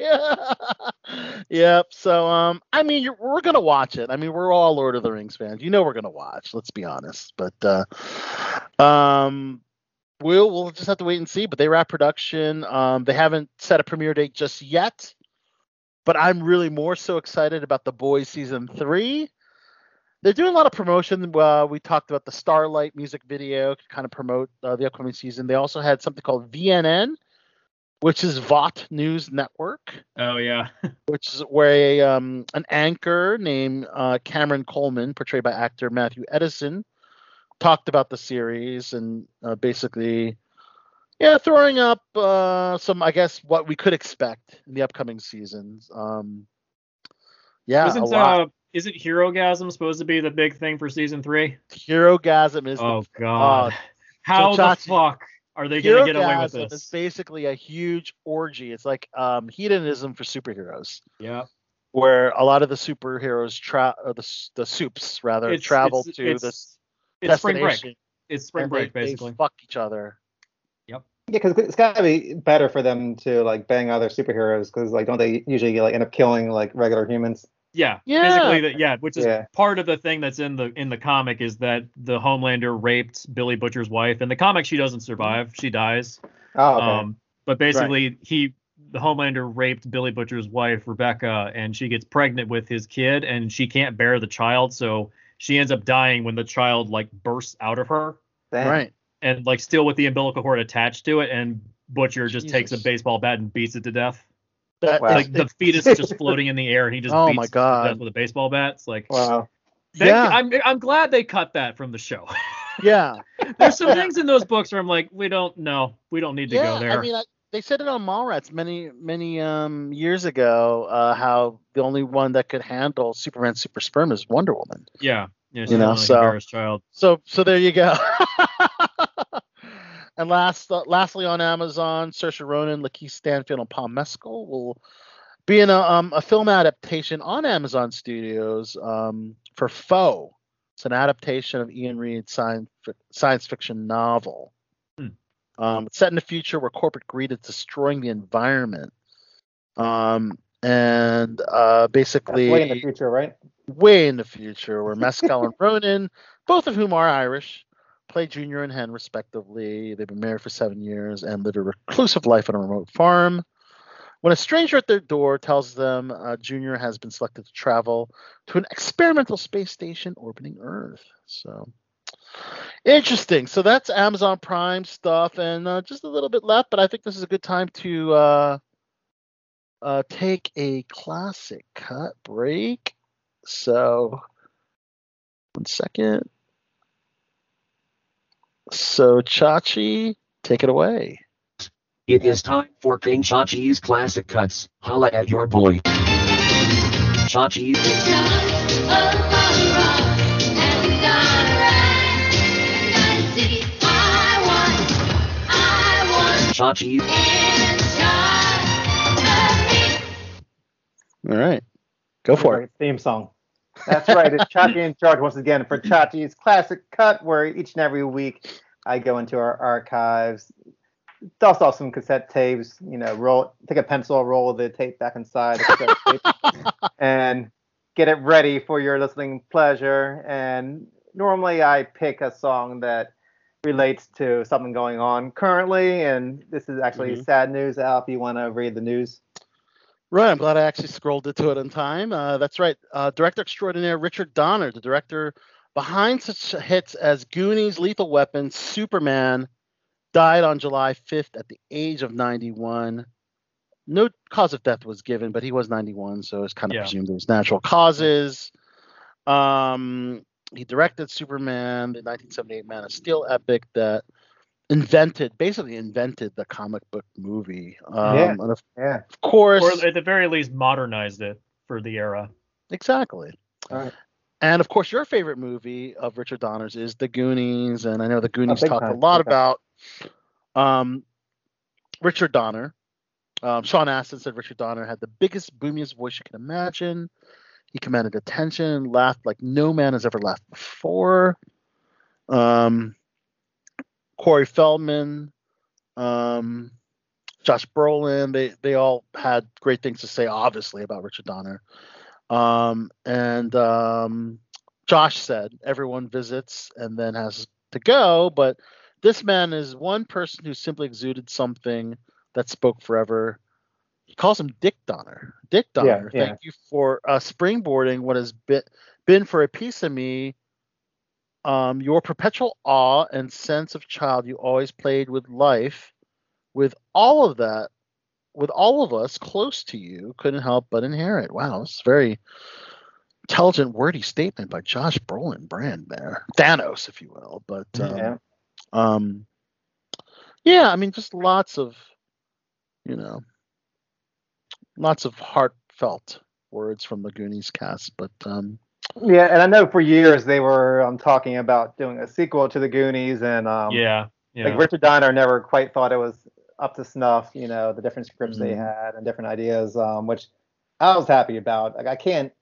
Yep. So, um, I mean, we're gonna watch it. I mean, we're all Lord of the Rings fans. You know, we're gonna watch. Let's be honest. But, uh, um, we'll we'll just have to wait and see. But they wrap production. Um, they haven't set a premiere date just yet. But I'm really more so excited about the Boys season three. They're doing a lot of promotion. Uh, we talked about the Starlight music video to kind of promote uh, the upcoming season. They also had something called VNN, which is Vought News Network, oh yeah. which is where a, um, an anchor named uh, Cameron Coleman, portrayed by actor Matthew Edison, talked about the series and uh, basically, yeah, throwing up uh, some, I guess, what we could expect in the upcoming seasons. Um, yeah, a Isn't lot. uh isn't Herogasm supposed to be the big thing for season three? Herogasm is Oh God, uh, how so the Chachi- fuck are they the gonna get away with Herogasm this? is basically a huge orgy. It's like um, hedonism for superheroes, Yeah, where a lot of the superheroes tra- or the the soups rather it's travel it's, to it's, this it's spring break. destination. It's spring break they, they basically. fuck each other. Yep. Yeah, because it's got to be better for them to like bang other superheroes because like don't they usually like end up killing like regular humans? Yeah, Yeah. physically, that yeah, which is Yeah. part of the thing that's in the in the comic is that the Homelander raped Billy Butcher's wife. In the comic, she doesn't survive; she dies. Oh, okay. Um, but basically, he the Homelander raped Billy Butcher's wife Rebecca, and she gets pregnant with his kid, and she can't bear the child, so she ends up dying when the child like bursts out of her, Damn. Right. and like still with the umbilical cord attached to it, and Butcher just takes a Jesus. baseball bat and beats it to death. That, Wow. Like the fetus is just floating in the air, and he just Oh beats my God. death with a baseball bat. It's like, Wow. thank Yeah. I'm I'm glad they cut that from the show. yeah. There's some things in those books where I'm like, we don't know, we don't need to yeah, go there. I mean, I, they said it on Mallrats many, many um, years ago. Uh, how the only one that could handle Superman's super sperm is Wonder Woman. yeah, yeah, You know, like so- child. So, so there you go. and last, uh, lastly on Amazon, Saoirse Ronan, Lakeith Stanfield, and Paul Mescal will be in a, um, a film adaptation on Amazon Studios um, for Foe. It's an adaptation of Iain Reid's science, science fiction novel. Hmm. Um, it's set in the future where corporate greed is destroying the environment. Um, and uh, That's basically, way in the future, right? way in the future, where Mescal and Ronan, both of whom are Irish, play Junior and Hen respectively. They've been married for seven years and live a reclusive life on a remote farm. When a stranger at their door tells them uh, Junior has been selected to travel to an experimental space station orbiting Earth. So interesting. So that's Amazon Prime stuff, and uh, just a little bit left, but I think this is a good time to uh, uh, take a classic cut break. So, one second. So, Chachi, take it away. It is time for King Chachi's classic cuts. Holla at your boy. Chachi's Chachi's All right, go for it. Theme song. That's right. It's Chachi in charge once again for Chachi's classic cut, where each and every week I go into our archives, dust off some cassette tapes, you know, roll, take a pencil, roll the tape back inside the cassette tape, and get it ready for your listening pleasure. And normally I pick a song that relates to something going on currently, and this is actually Mhm. sad news. Al, if you want to read the news. Right, I'm glad I actually scrolled into it in time. Uh, that's right. Uh, director extraordinaire Richard Donner, the director behind such hits as Goonies, Lethal Weapon, Superman, died on July 5th at the age of 91. No cause of death was given, but he was 91, so it's kind of Yeah. presumed it was natural causes. Um, he directed Superman, the 1978 Man of Steel epic that invented, basically invented the comic book movie. Um, Yeah. And of Yeah. course, Or at the very least, modernized it for the era. Exactly. All right. And of course, your favorite movie of Richard Donner's is The Goonies, and I know The Goonies big talked a lot big about um, Richard Donner. Um, Sean Astin said Richard Donner had the biggest, boomiest voice you can imagine. He commanded attention, laughed like no man has ever laughed before. Um, Corey Feldman, um, Josh Brolin, they they all had great things to say, obviously, about Richard Donner. Um, and um, Josh said everyone visits and then has to go, but this man is one person who simply exuded something that spoke forever. He calls him Dick Donner. Dick Yeah, Donner, yeah. thank you for uh, springboarding what has been, been for a piece of me. Um, your perpetual awe and sense of child you always played with life, with all of that, with all of us close to you, couldn't help but inherit. Wow, it's very intelligent, wordy statement by Josh Brolin brand there. Thanos, if you will. But um, Yeah. um yeah, I mean just lots of you know lots of heartfelt words from the Goonies cast. But um Yeah, and I know for years they were um, talking about doing a sequel to the Goonies, and um, yeah, yeah. like Richard Donner never quite thought it was up to snuff. You know, the different scripts they Mhm. had and different ideas, um, which I was happy about. Like I can't.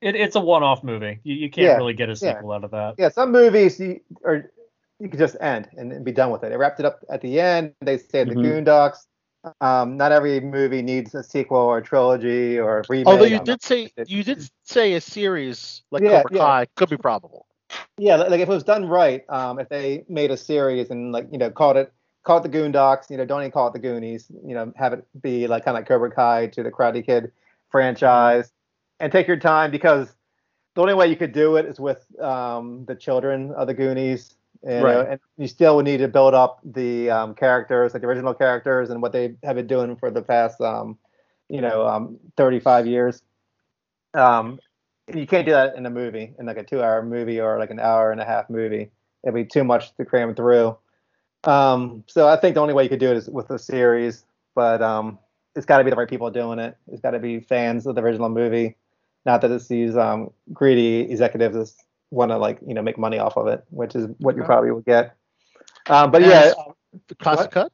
It, it's a one-off movie. You, you can't Yeah, really get a yeah. sequel out of that. Yeah, some movies you or you could just end and, and be done with it. They wrapped it up at the end. They say the Mhm. Goondocks. Um, not every movie needs a sequel or a trilogy or a remake. Although you did say you did say a series like Yeah, Cobra yeah. Kai could be probable. Yeah, like if it was done right, um, if they made a series and like you know called it called it the Goondocks, you know, don't even call it the Goonies, you know, have it be like kind of like Cobra Kai to the Karate Kid franchise, and take your time because the only way you could do it is with um, the children of the Goonies, you know, Right. and you still would need to build up the um, characters, like the original characters, and what they have been doing for the past, um, you know, um, 35 years. Um, you can't do that in a movie, in like a two-hour movie or like an hour and a half movie. It'd be too much to cram through. Um, so I think the only way you could do it is with a series, but um, it's got to be the right people doing it. It's got to be fans of the original movie, not that it's these um, greedy executives want to like you know make money off of it, which is what you probably would get. Um, but yeah, The classic What? cut.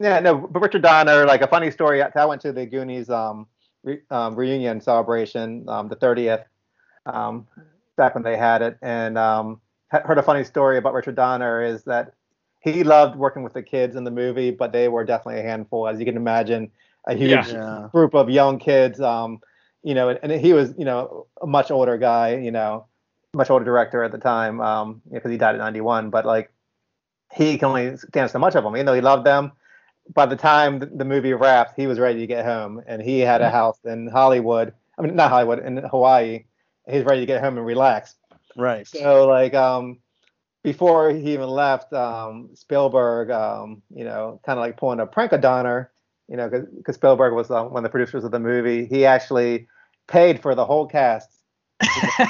yeah, no, but Richard Donner, like a funny story. I I went to the Goonies um, re, um, reunion celebration, um, the 30th, um, back when they had it, and um, heard a funny story about Richard Donner is that he loved working with the kids in the movie, but they were definitely a handful, as you can imagine, a huge Yeah. Yeah. group of young kids. Um, you know, and, and he was, you know, a much older guy, you know, much older director at the time, um, because he died at 91. But like, he can only stand so much of them, even though he loved them. By the time the, movie wrapped, he was ready to get home, and he had a house in Hollywood. I mean, not Hollywood, in Hawaii. He's ready to get home and relax. Right. So like um before he even left, um Spielberg, um, you know, kind of like pulling a prank on Donner, you know, because Spielberg was uh, one of the producers of the movie. He actually paid for the whole cast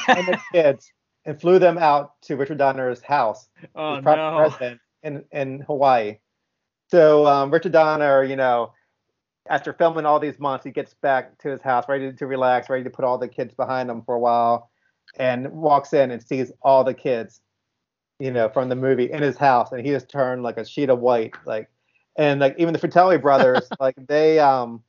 and the kids and flew them out to Richard Donner's house, oh his no. residence in in Hawaii. So um, Richard Donner, you know, after filming all these months, he gets back to his house, ready to relax, ready to put all the kids behind him for a while, and walks in and sees all the kids, you know, from the movie in his house, and he just turned like a sheet of white, like, and like even the Fratelli brothers, like they um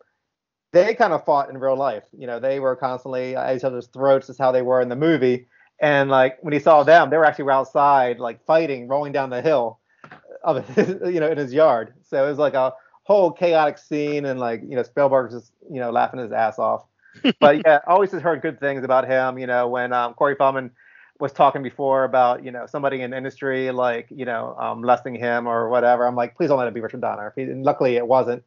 they kind of fought in real life, you know, they were constantly at each other's throats, is how they were in the movie, and like when he saw them, they were actually outside, like fighting, rolling down the hill of his, you know, in his yard. So it was like a whole chaotic scene, and like you know, Spielberg's just you know laughing his ass off. But yeah, always has heard good things about him. You know, when um, Corey Feldman was talking before about you know somebody in the industry like you know um, him or whatever, I'm like, please don't let it be Richard Donner. And luckily, it wasn't.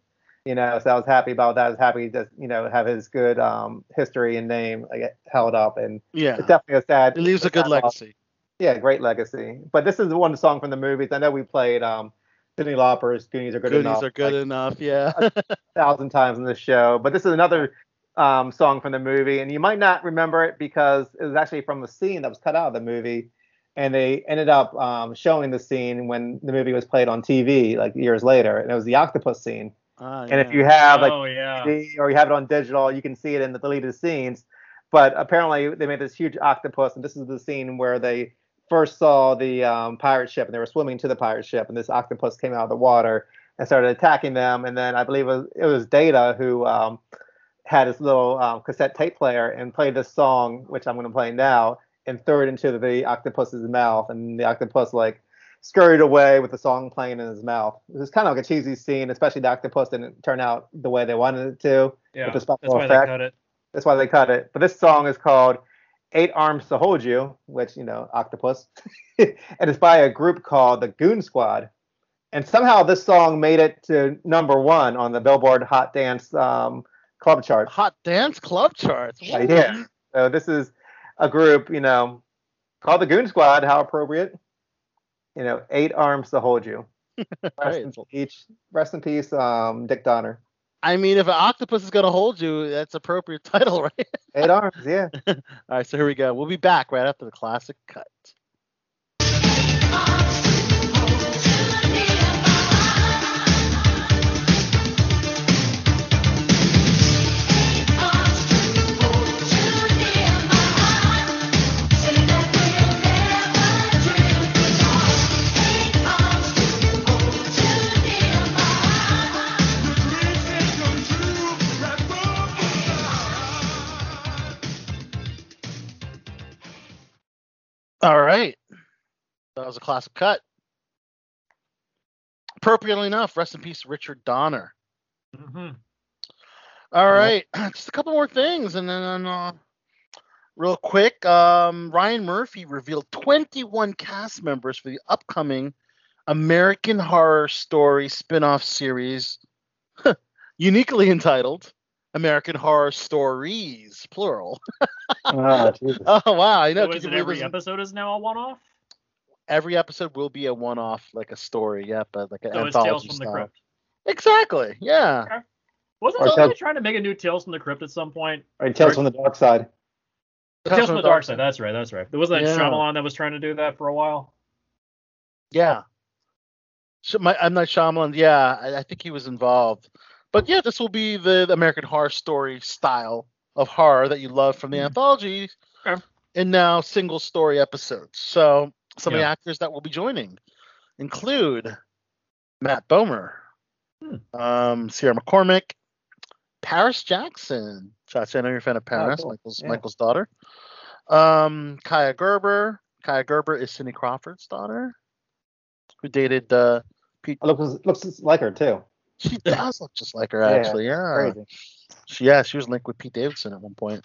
You know, so I was happy about that. I was happy to you know have his good um, history and name like, held up, and Yeah. it's definitely a sad. It leaves a good legacy. Yeah, great legacy. But this is one song from the movies. I know we played um Cyndi Lauper's Goonies are good Goonies enough are good like, enough. Yeah. a thousand times in this show. But this is another um song from the movie, and you might not remember it because it was actually from a scene that was cut out of the movie. And they ended up um, showing the scene when the movie was played on TV, like years later, and it was the octopus scene. Ah, And if you have like oh yeah. Or you have it on digital, you can see it in the deleted scenes. But apparently, they made this huge octopus, and this is the scene where they first saw the um, pirate ship, and they were swimming to the pirate ship, and this octopus came out of the water and started attacking them. And then I believe it was, it was Data who um, had his little um, cassette tape player and played this song, which I'm going to play now, and threw it into the octopus's mouth, and the octopus like scurried away with the song playing in his mouth. It was kind of like a cheesy scene, especially the octopus didn't turn out the way they wanted it to. yeah. with the That's why effect. they cut it. That's why they cut it. But this song is called Eight Arms to Hold You, which, you know, octopus. and it's by a group called the Goon Squad. And somehow this song made it to number one on the Billboard Hot Dance um, Club chart. Hot dance club charts. Yeah. So this is a group, you know, called the Goon Squad. How appropriate. You know, eight arms to hold you. Rest in peace. Rest in peace, um, Dick Donner. I mean, if an octopus is gonna hold you, that's appropriate title, right? Eight arms, yeah. All right, so here we go. We'll be back right after the classic cut. All right. That was a classic cut. Appropriately enough, rest in peace, Richard Donner. hmm All right, just a couple more things, and then uh, real quick, um, Ryan Murphy revealed 21 cast members for the upcoming American Horror Story spin-off series, uniquely entitled "American Horror Stories," plural. Oh, oh wow, I know. So is it every episode is now a one-off? every episode will be a one-off, like a story, yeah, but like an So it's anthology Tales from the style. Crypt. Exactly. Yeah. Wasn't Or somebody Tales- trying to make a new Tales from the Crypt at some point? All right, Tales from the Dark Side. Tales, from the Dark Side. That's right. That's right. There wasn't that Yeah. Shyamalan that was trying to do that for a while. Yeah. So my I'm not Shyamalan. Yeah, I, I think he was involved. But yeah, this will be the, the American Horror Story style of horror that you love from the anthology, Okay. and now single story episodes. So some of the actors that will be joining include Matt Bomer, Hmm. um, Sierra McCormick, Paris Jackson. Josh, I know you're a fan of Paris, cool. Michael's Yeah. Michael's daughter. Um, Kaia Gerber. Kaia Gerber is Cindy Crawford's daughter, who dated uh, Pete. Looks looks like her too. She does look just like her, Yeah, actually. Yeah. Crazy. She, yeah, she was linked with Pete Davidson at one point.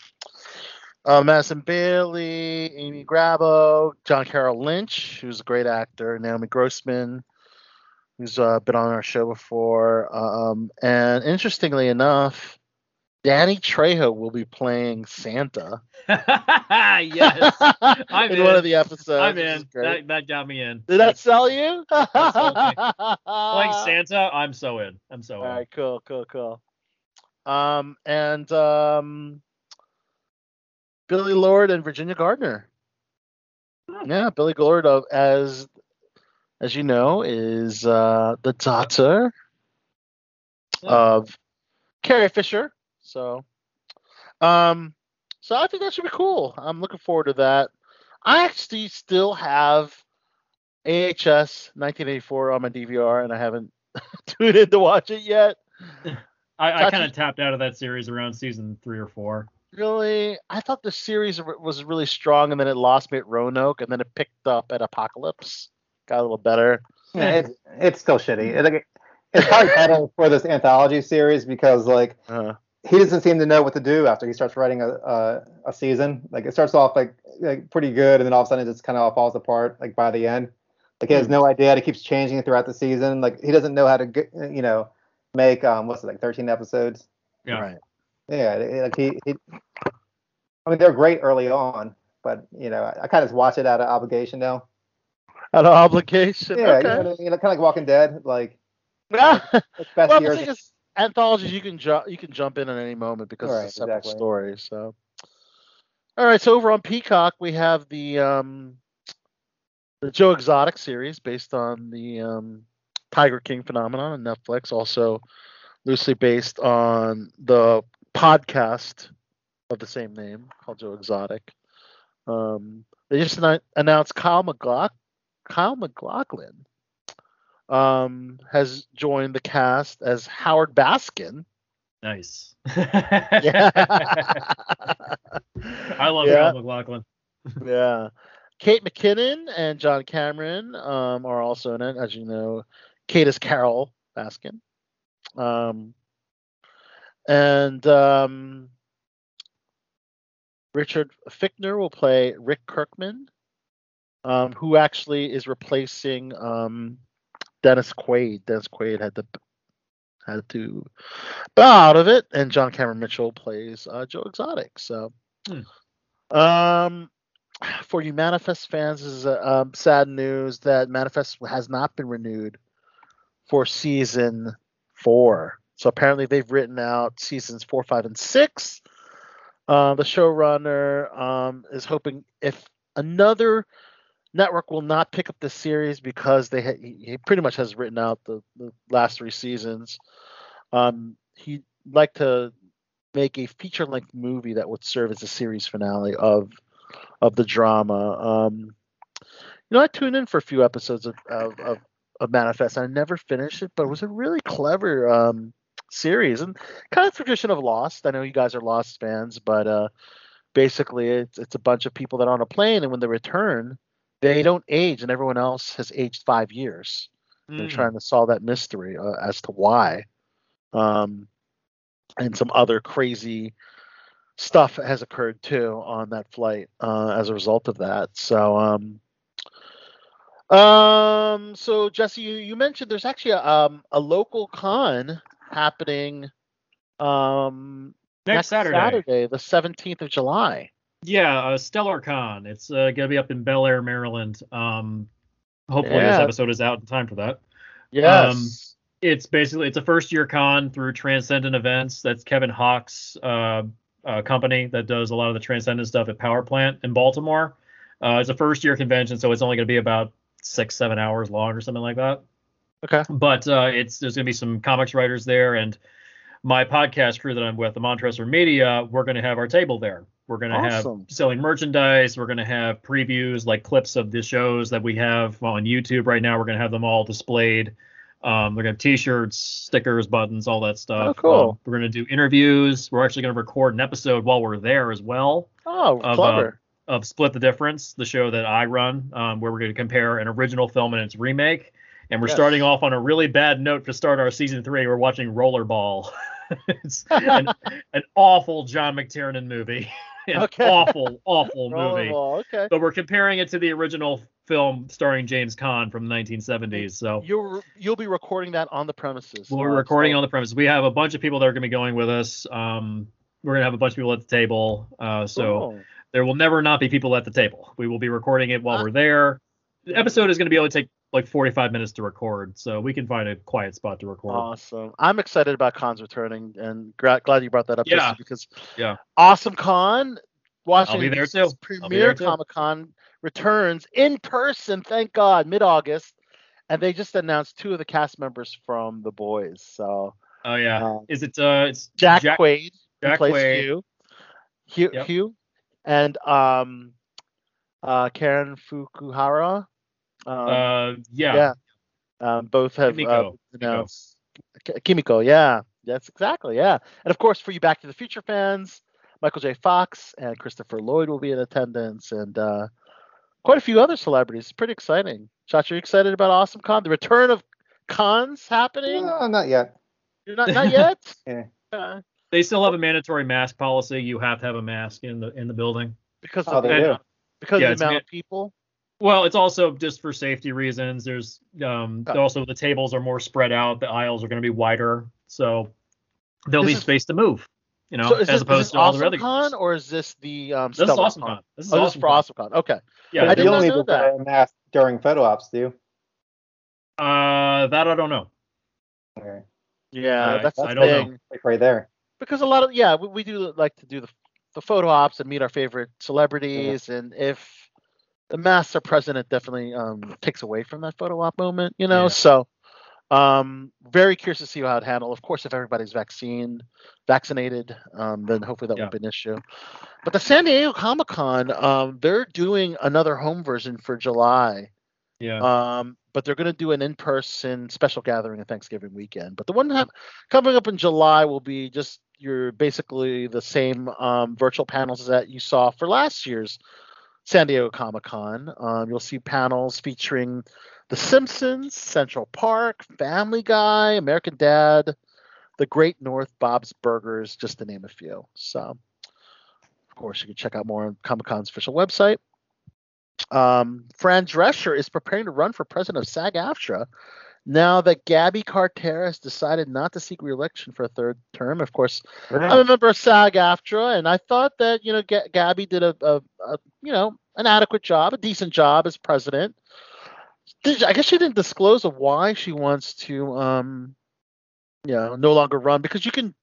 Uh, Madison Bailey, Amy Grabow, John Carroll Lynch, who's a great actor, Naomi Grossman, who's uh, been on our show before. Um, and interestingly enough, Danny Trejo will be playing Santa yes. I'm in in. one of the episodes. I'm in. That, that got me in. Did that sell you? Playing Santa, I'm so in. I'm so All in. right, cool, cool, cool. Um, and um, Billie Lourd and Virginia Gardner. Yeah, Billie Lourd, uh, as as you know, is uh, the daughter of Carrie Fisher. So, um, so I think that should be cool. I'm looking forward to that. I actually still have AHS 1984 on my DVR, and I haven't tuned in to watch it yet. I, I kind of tapped out of that series around season three or four. Really, I thought the series was really strong, and then it lost me at Roanoke, and then it picked up at Apocalypse. Got a little better. Yeah, it's it's still shitty. It, like, it's probably better for this anthology series because like Uh, he doesn't seem to know what to do after he starts writing a a, a season. Like it starts off like like pretty good, and then all of a sudden it just kind of falls apart. Like by the end, like he has no idea. and He keeps changing throughout the season. Like he doesn't know how to get you know make um what's it like 13 episodes. Yeah. Right. Yeah, like he, he I mean they're great early on, but you know I, I kind of just watch it out of obligation now. Out of obligation. Yeah, you know, okay. what I mean? kind of like Walking Dead. Like well, it's best the years. Anthologies you can ju- you can jump in at any moment because Right, it's a separate exactly. story. So, all right. So over on Peacock, we have the um, the Joe Exotic series based on the um, Tiger King phenomenon on Netflix. Also loosely based on the podcast of the same name called Joe Exotic. Um, they just announced Kyle MacLachlan. Kyle MacLachlan um, has joined the cast as Howard Baskin. Nice. Yeah. I love Yeah. Kyle MacLachlan. yeah. Kate McKinnon and John Cameron um, are also in it, as you know. Kate is Carole Baskin. Um, and um, Richard Fichtner will play Rick Kirkham, um, who actually is replacing um, Dennis Quaid. Dennis Quaid had to had to bow out of it, and John Cameron Mitchell plays uh, Joe Exotic. So, um, for you Manifest fans, is uh, um, sad news that Manifest has not been renewed for season four. So apparently they've written out seasons four, five, and six. Uh, the showrunner um, is hoping if another network will not pick up the series because they ha- he, pretty much has written out the, the last three seasons. Um, he'd like to make a feature length movie that would serve as a series finale of of the drama. Um, you know, I tuned in for a few episodes of of, of, of Manifest. I never finished it, but it was a really clever um, series and kind of tradition of Lost. I know you guys are Lost fans, but uh, basically it's it's a bunch of people that are on a plane, and when they return, they don't age, and everyone else has aged five years. They're Mm. trying to solve that mystery uh, as to why. Um, and some other crazy stuff has occurred too on that flight uh, as a result of that. So, um, um, so Jesse, you, you mentioned there's actually a, um, a local con happening um, Next, Saturday. Saturday, the 17th of July. Yeah, uh, Stellar Con. It's uh, gonna be up in Bel Air, Maryland. Um, hopefully this episode is out in time for that. Yes. It's basically it's a first year con through Transcendent Events. That's Kevin Hawk's uh, uh, company that does a lot of the Transcendent stuff at Power Plant in Baltimore. Uh, it's a first year convention, so it's only going to be about six seven hours long or something like that. Okay. But uh, it's there's going to be some comics writers there, and my podcast crew that I'm with, the Montresor Media, we're going to have our table there. We're going to Awesome. have selling merchandise. We're going to have previews, like clips of the shows that we have on YouTube right now. We're going to have them all displayed. Um, we're going to have T-shirts, stickers, buttons, all that stuff. Oh, cool. Um, we're going to do interviews. We're actually going to record an episode while we're there as well oh, of, uh, of Split the Difference, the show that I run, um, where we're going to compare an original film and its remake. And we're Yes. starting off on a really bad note to start our season three. We're watching Rollerball. it's an, an awful John McTiernan movie. Okay. awful, awful movie. Rollerball, Okay. But we're comparing it to the original film starring James Caan from the 1970s. So You'll you'll be recording that on the premises. we're Uh, recording on the premises. We have a bunch of people that are going to be going with us. Um, we're going to have a bunch of people at the table. Uh, so Cool. there will never not be people at the table. We will be recording it while Ah. we're there. The episode is going to be able to take like 45 minutes to record, so we can find a quiet spot to record. Awesome. I'm excited about cons returning, and gra- glad you brought that up. Yeah. Because Yeah. Awesome Con, Washington. DC's premier. Comic Con returns in person. Thank God, mid August, and they just announced two of the cast members from The Boys. So oh yeah, um, is it? Uh, it's Jack, Quaid, Jack plays Quaid. Hugh, Hugh, Yep. Hugh, and um, uh, Karen Fukuhara. Um, Uh, yeah. yeah. Um, both have uh, Kimiko. announced Ki- Kimiko. Yeah, that's exactly. Yeah, and of course for you Back to the Future fans, Michael J. Fox and Christopher Lloyd will be in attendance, and uh, quite a few other celebrities. It's pretty exciting. Josh, are you excited about Awesome Con? The return of cons happening? No, not yet. You're not not yet. Yeah. Uh, They still have a mandatory mask policy. You have to have a mask in the in the building. because Oh, of they the, do. because Yeah, of the amount ma- of people. Well, it's also just for safety reasons. There's um Oh. also the tables are more spread out. The aisles are going to be wider, so there'll This be is- space to move. You know, so as this, opposed this to all the other Con groups. or is this the um, This is awesome Con? con. This is Oh, this is for con. Awesome Con. Okay. Yeah, I But did you not only know need to wear a mask during photo ops, do you? uh, that I don't know. Okay. Yeah, I- that's I the don't know. thing. Like right there. because a lot of yeah we, we do like to do the the photo ops and meet our favorite celebrities and if the masks are present definitely um takes away from that photo op moment you know Yeah. so um very curious to see how it handled of course if everybody's vaccine vaccinated um then hopefully that Yeah. won't be an issue but the san diego comic-con um they're doing another home version for july Yeah. um, but they're going to do an in-person special gathering on Thanksgiving weekend. But the one coming up in July will be just your basically the same um, virtual panels that you saw for last year's San Diego Comic Con. Um, you'll see panels featuring The Simpsons, Central Park, Family Guy, American Dad, The Great North, Bob's Burgers, just to name a few. So, of course, you can check out more on Comic Con's official website. Um, Fran Drescher is preparing to run for president of SAG-AFTRA now that Gabby Carter has decided not to seek re-election for a third term. Of course, I'm a member of SAG-AFTRA, and I thought that you know Ga- Gabby did a, a, a you know an adequate job, a decent job as president. Did- I guess she didn't disclose why she wants to um you know no longer run because you can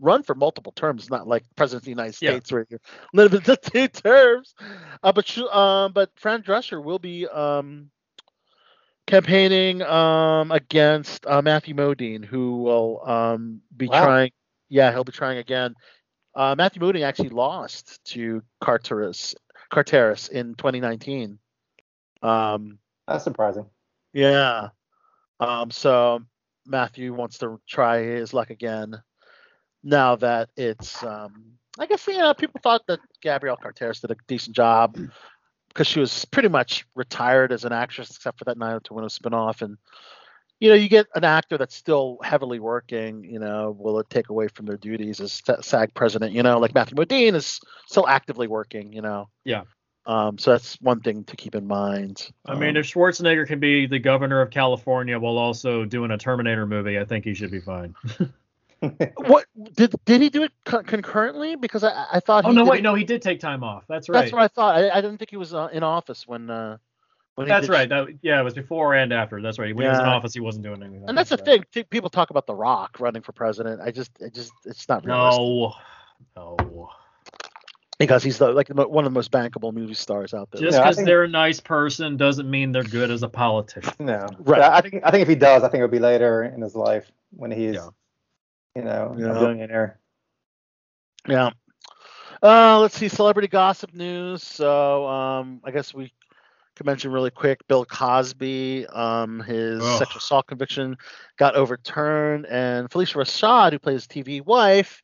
run for multiple terms. It's not like president of the United Yeah. States where you're limited to two terms. Uh, but she, um, but Fran Drescher will be um, campaigning um, against uh, Matthew Modine, who will um, be Wow. trying. Yeah, he'll be trying again. Uh, Matthew Modine actually lost to Carteris, Carteris in 2019. Um, That's surprising. yeah. Um, so Matthew wants to try his luck again now that it's um, I guess you know people thought that Gabrielle Carteris did a decent job because she was pretty much retired as an actress, except for that 90210 spinoff. And you know, you get an actor that's still heavily working. You know, will it take away from their duties as SAG president? You know, like Matthew Modine is still actively working. You know. Yeah. Um, so that's one thing to keep in mind. I mean, Um, if Schwarzenegger can be the governor of California while also doing a Terminator movie, I think he should be fine. what did did he do it co- concurrently? Because I I thought. oh he no, did wait, it- no, he did take time off. That's right. That's what I thought. I, I didn't think he was uh, in office when. Uh, when That's did- right. That, yeah, it was before and after. That's right. When he was in office, he wasn't doing anything. And that's the right. thing. People talk about The Rock running for president. I just, it just, it's not realistic No, no. because he's the like the, one of the most bankable movie stars out there. Just because think- they're a nice person doesn't mean they're good as a politician. No. Right. I think I think if he does, I think it would be later in his life when he's, Yeah. You know, Yeah. a billionaire. Yeah. Uh, let's see celebrity gossip news. So, um, I guess we could mention really quick. Bill Cosby, um, his Ugh. sexual assault conviction got overturned, and Phylicia Rashad, who plays TV wife,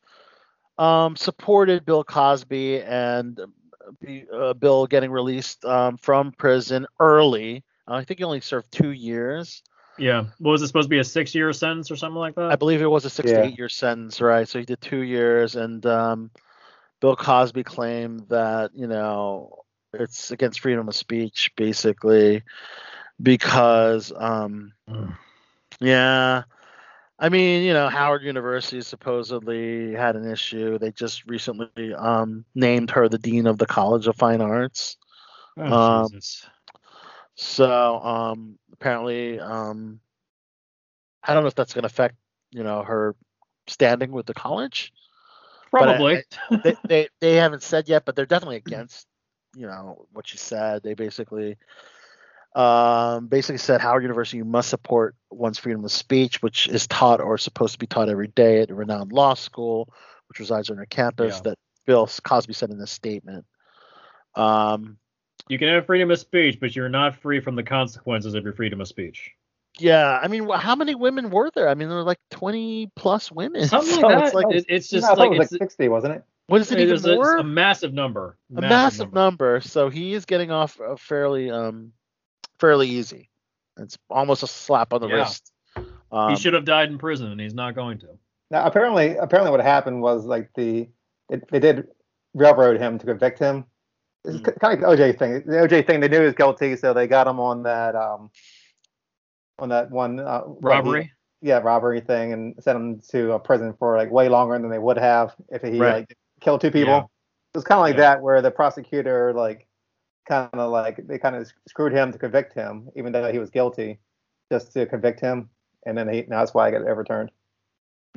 um, supported Bill Cosby and uh, uh, Bill getting released um, from prison early. I think he only served two years. Yeah. What was it supposed to be a six-year sentence or something like that? I believe it was a six Yeah. to eight year sentence, right? So he did two years, and um, Bill Cosby claimed that you know it's against freedom of speech, basically, because um, Mm. yeah, I mean, you know, Howard University supposedly had an issue. They just recently um, named her the dean of the College of Fine Arts. Oh, um, Jesus. So um, apparently, um, I don't know if that's going to affect you know her standing with the college. but I- Probably. they, they they haven't said yet, but they're definitely against you know what you said. They basically um, basically said Howard University must support one's freedom of speech, which is taught or supposed to be taught every day at a renowned law school, which resides on their campus. Yeah. That Bill Cosby said in this statement. Um, you can have freedom of speech, but you're not free from the consequences of your freedom of speech. yeah, I mean, how many women were there? I mean, there were like twenty plus women. Something So like it's like, It- it's No, just I like it was it's, like 60, wasn't it? what is it even it's a, more? a massive number. a massive number. So he is getting off fairly um fairly easy. It's almost a slap on the Yeah. wrist. Um, he should have died in prison, and he's not going to. Now, apparently, apparently, what happened was like the it, they did railroad him to convict him. It's Mm. kind of like the OJ thing. The OJ thing, they knew he was guilty, so they got him on that um on that one uh, what he- Robbery. yeah, robbery thing, and sent him to a prison for like way longer than they would have if he Right. like killed two people. Yeah. It was kind of like Yeah. that, where the prosecutor like kind of like they kind of screwed him to convict him, even though he was guilty, just to convict him, and then he now that's why I got overturned.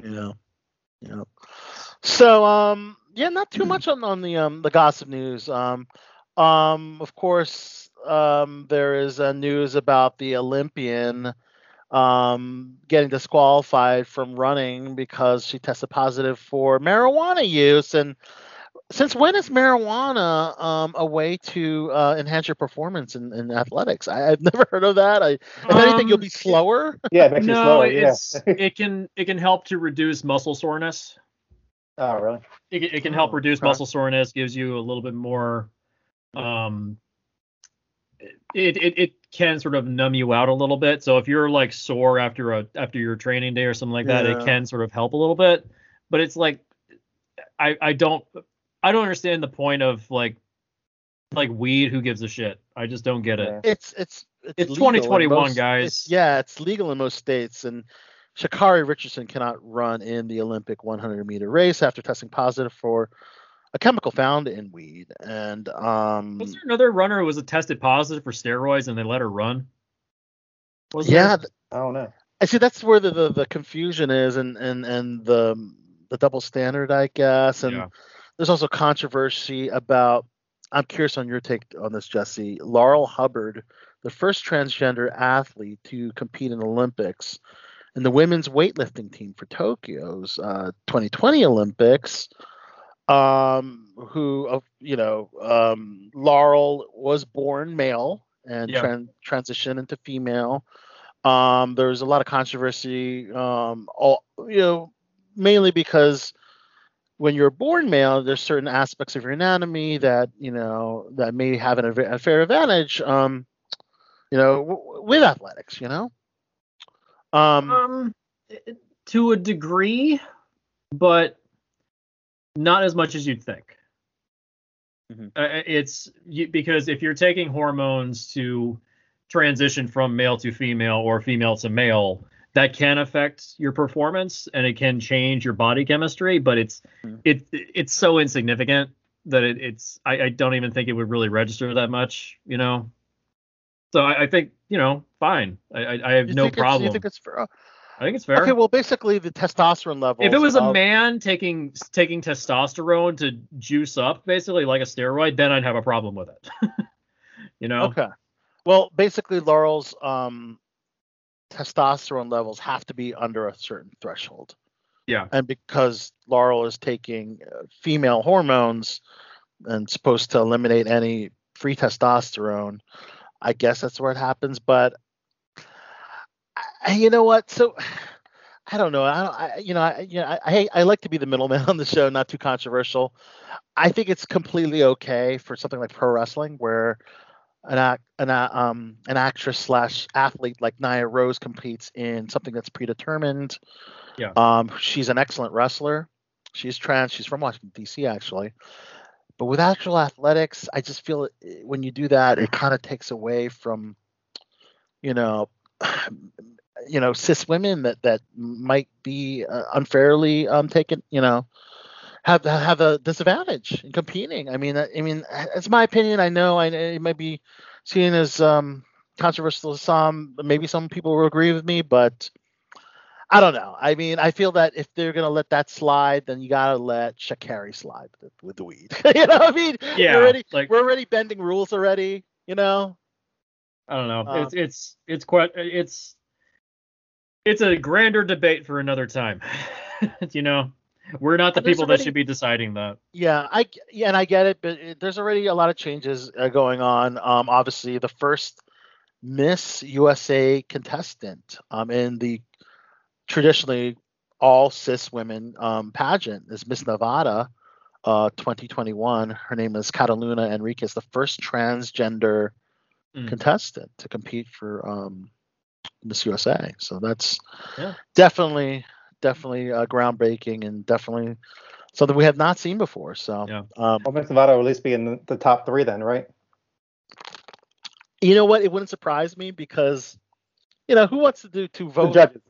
Yeah. Yeah. So um yeah, not too much on, on the um the gossip news. Um um of course um there is uh, news about the Olympian um getting disqualified from running because she tested positive for marijuana use and since when is marijuana um, a way to uh, enhance your performance in, in athletics? I, I've never heard of that. I, if anything, you'll Um, be slower. Yeah, it makes you no, slower. Yeah. it can it can help to reduce muscle soreness. Oh, really? It, can- it can help Oh, reduce okay. muscle soreness, gives you a little bit more. Um, it, it it can sort of numb you out a little bit. So if you're like sore after a after your training day or something like that, Yeah. it can sort of help a little bit. But it's like, I I don't I don't understand the point of like like weed. Who gives a shit? I just don't get it. Yeah. It's it's It's legal 2021, most- guys. it's- yeah, it's legal in most states, and Sha'Carri Richardson cannot run in the Olympic 100 meter race after testing positive for a chemical found in weed. And um, Was there another runner who was tested positive for steroids and they let her run? Was yeah, there? th- I don't know. I see that's where the, the, the confusion is, and and and the the double standard, I guess, and Yeah. there's also controversy about. I'm curious on your take on this, Jesse. Laurel Hubbard, the first transgender athlete to compete in the Olympics, and the women's weightlifting team for Tokyo's uh, 2020 Olympics. Um, who, uh, you know, um, Laurel was born male and Yeah. tran- transitioned into female. Um, there was a lot of controversy, um, all, you know, mainly because when you're born male, there's certain aspects of your anatomy that you know that may have an, adva- a fair advantage. Um, you know, w- with athletics, you know. Um, Um, to a degree, but not as much as you'd think. Mhm. Uh, it's you, because if you're taking hormones to transition from male to female or female to male, that can affect your performance and it can change your body chemistry. But it's Mhm. it it's so insignificant that it, it's I, I don't even think it would really register that much, you know. So I, I think you know fine. I I, I have you no problem. You think it's fair? I think it's fair. Okay, well, basically the testosterone level. if it was a man taking taking testosterone to juice up, basically like a steroid, then I'd have a problem with it. you know? Okay. Well, basically, Laurel's um, testosterone levels have to be under a certain threshold. Yeah. And because Laurel is taking uh, female hormones and supposed to eliminate any free testosterone, I guess that's where it happens. But I, you know what? So I don't know. I don't. I, you know. I, you know. I, I I like to be the middleman on the show, not too controversial. I think it's completely okay for something like pro wrestling where an act, an um an actress slash athlete like Nyla Rose competes in something that's predetermined. Yeah. Um, she's an excellent wrestler. She's trans. She's from Washington D.C. actually. But with actual athletics, I just feel it, when you do that, it kind of takes away from, you know, you know, cis women that that might be uh, unfairly um taken, you know, have have a disadvantage in competing. I mean, I I mean, it's my opinion. I know I it might be seen as um controversial to some. Maybe some people will agree with me, but I don't know. I mean, I feel that if they're gonna let that slide, then you gotta let Sha'Carri slide with, the weed. you know, what I mean, Yeah, we're already like- we're already bending rules already. You know, I don't know. Uh, it's it's it's quite it's it's a grander debate for another time. you know, we're not the people already- that should be deciding that. Yeah, I yeah, and I get it, but it, there's already a lot of changes uh, going on. Um, obviously, the first Miss USA contestant um, in the traditionally all cis women um, pageant is Miss Nevada, uh, 2021. Her name is Kataluna Enriquez, the first transgender Mm. contestant to compete for um, Miss USA. So that's Yeah. definitely definitely uh, groundbreaking and definitely something we have not seen before. So Yeah. um, Well, Miss Nevada will at least be in the, the top three then, right? you know what? It wouldn't surprise me because you know who wants to do to The vote judges.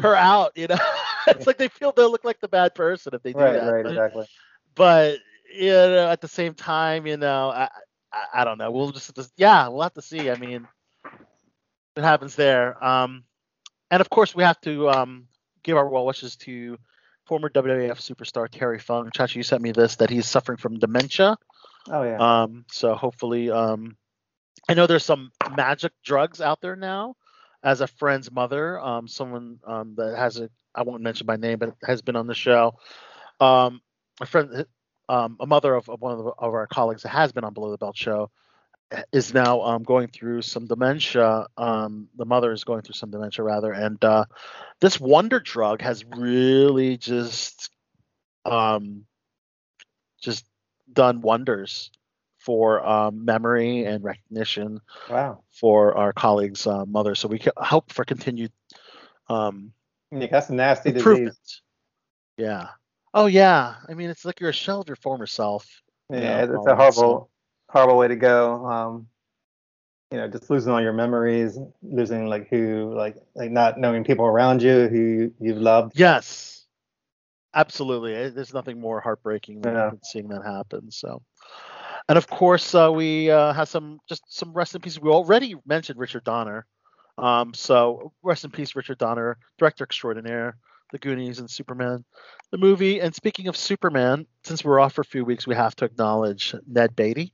Her, out? You know, it's like they feel they'll look like the bad person if they do Right, that. right, but, exactly. but you know, at the same time, you know, I, I, I don't know. We'll just, just yeah, we'll have to see. I mean, what happens there? Um, and of course, we have to um give our well wishes to former WWF superstar Terry Funk. Chachi, you sent me this that he's suffering from dementia. Oh yeah. Um, so hopefully, um, I know there's some magic drugs out there now. As a friend's mother, um, someone um, that has a, I won't mention my name, but has been on the show. Um, a friend, um, a mother of, of one of, the, of our colleagues that has been on Below the Belt show, is now um, going through some dementia. Um, the mother is going through some dementia rather, and uh, this wonder drug has really just, just done wonders for um, memory and recognition wow. for our colleagues' uh, mother. So we can hope for continued um, Yeah, that's a nasty disease. Yeah. Oh yeah. I mean, it's like you're a shell of your former self. you Yeah, know, it's a that, so- horrible, horrible way to go. Um, you know, just losing all your memories, losing like who, like, like not knowing people around you who you've loved. Yes. Absolutely. There's nothing more heartbreaking than, Yeah. than seeing that happen. So, and of course, uh, we uh, have some just some rest in peace. We already mentioned Richard Donner. Um, so rest in peace, Richard Donner, director extraordinaire, The Goonies and Superman, the movie. And speaking of Superman, since we're off for a few weeks, we have to acknowledge Ned Beatty.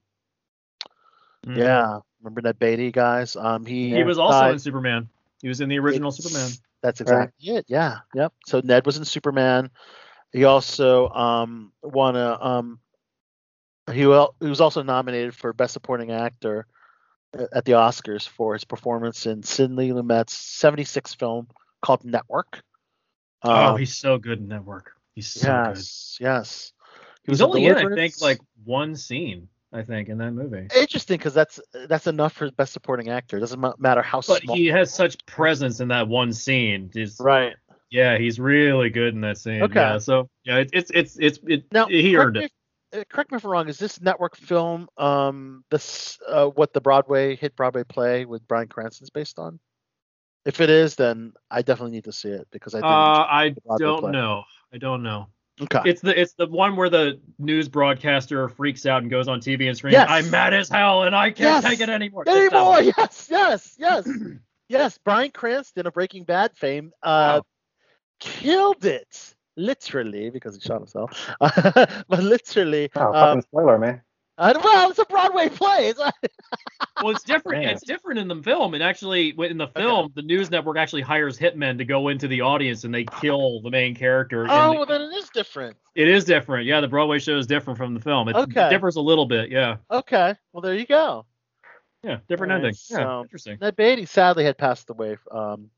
Mm. Yeah, remember Ned Beatty, guys? Um, he He was also died- in Superman. He was in the original It's- Superman. That's Right. exactly it. Yeah. Yep. So Ned was in Superman. He also um won a um he he was also nominated for Best Supporting Actor at the Oscars for his performance in Sidney Lumet's 76 film called Network. oh, Um, he's so good in Network. He's so good. yes, yes. He was only in, I think, like one scene. I think in that movie. interesting because that's that's enough for best supporting actor. It doesn't matter how small. But small. he has such presence in that one scene. Just, right. Yeah, he's really good in that scene. Okay. Yeah, so yeah, it's it's it's it's it, Now, he earned it. If- uh, correct me if I'm wrong. Is this network film um this uh, what the Broadway hit Broadway play with Bryan Cranston's based on? If it is, then I definitely need to see it because I Uh, do. I Broadway don't play. know. I don't know. okay. It's the it's the one where the news broadcaster freaks out and goes on TV and screams, Yes. "I'm mad as hell and I can't Yes. take it anymore." It's that Anymore? Yes, yes, yes, yes. Brian Cranston of Breaking Bad fame uh, Wow. killed it literally because he shot himself, but literally. Oh, uh, fucking spoiler, man. uh, well, it's a Broadway play. It's Well, it's different. Man. It's different in the film. And actually, in the film, the news network actually hires hitmen to go into the audience and they kill the main character. oh, the- well, then it is different. it is different. Yeah, the Broadway show is different from the film. It Okay. differs a little bit. Yeah, Okay, well there you go. yeah, different Alright, ending. Yeah, so- interesting. Ned Beatty sadly had passed away. Um,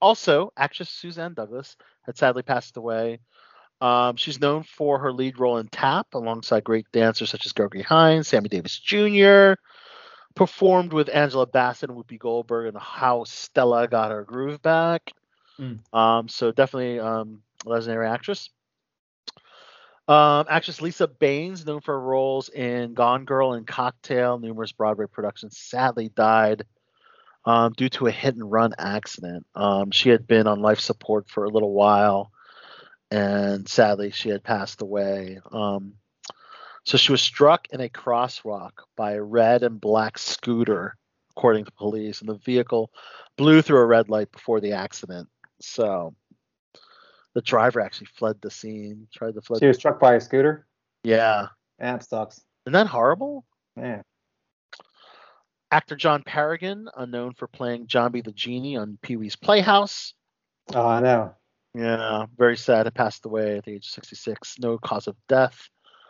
also, actress Suzanne Douglas had sadly passed away. Um, she's known for her lead role in Tap alongside great dancers such as Gregory Hines, Sammy Davis Jr., performed with Angela Bassett and Whoopi Goldberg and How Stella Got Her Groove Back. Mm. Um, so definitely um, a legendary actress. Um, actress Lisa Banes, known for her roles in Gone Girl and Cocktail, numerous Broadway productions, sadly died um, due to a hit and run accident. Um, she had been on life support for a little while, and sadly, she had passed away. Um, so she was struck in a crosswalk by a red and black scooter, according to police, and the vehicle blew through a red light before the accident. So the driver actually fled the scene, tried to fled. She was struck by a scooter. yeah. That sucks. Isn't that horrible? Man. Actor John Paragon, unknown for playing Jambi the Genie on Pee Wee's Playhouse. Oh, I know. Yeah, very sad. Had passed away at the age of 66. No cause of death.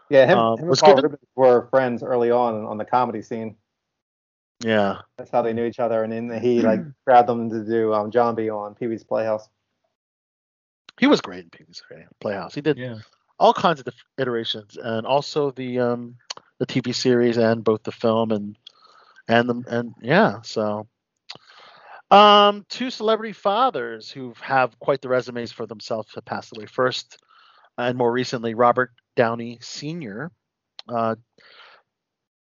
Yeah, him, Um, him and was Paul given- Reubens were friends early on on the comedy scene. Yeah. That's how they knew each other, and then he like grabbed them to do um, John on Pee Wee's Playhouse. He was great in Pee Wee's Playhouse. He did Yeah. all kinds of iterations, and also the um, the TV series and both the film and and the and yeah. So, um, two celebrity fathers who have quite the resumes for themselves have passed away. First, and more recently, Robert Downey Sr. Uh,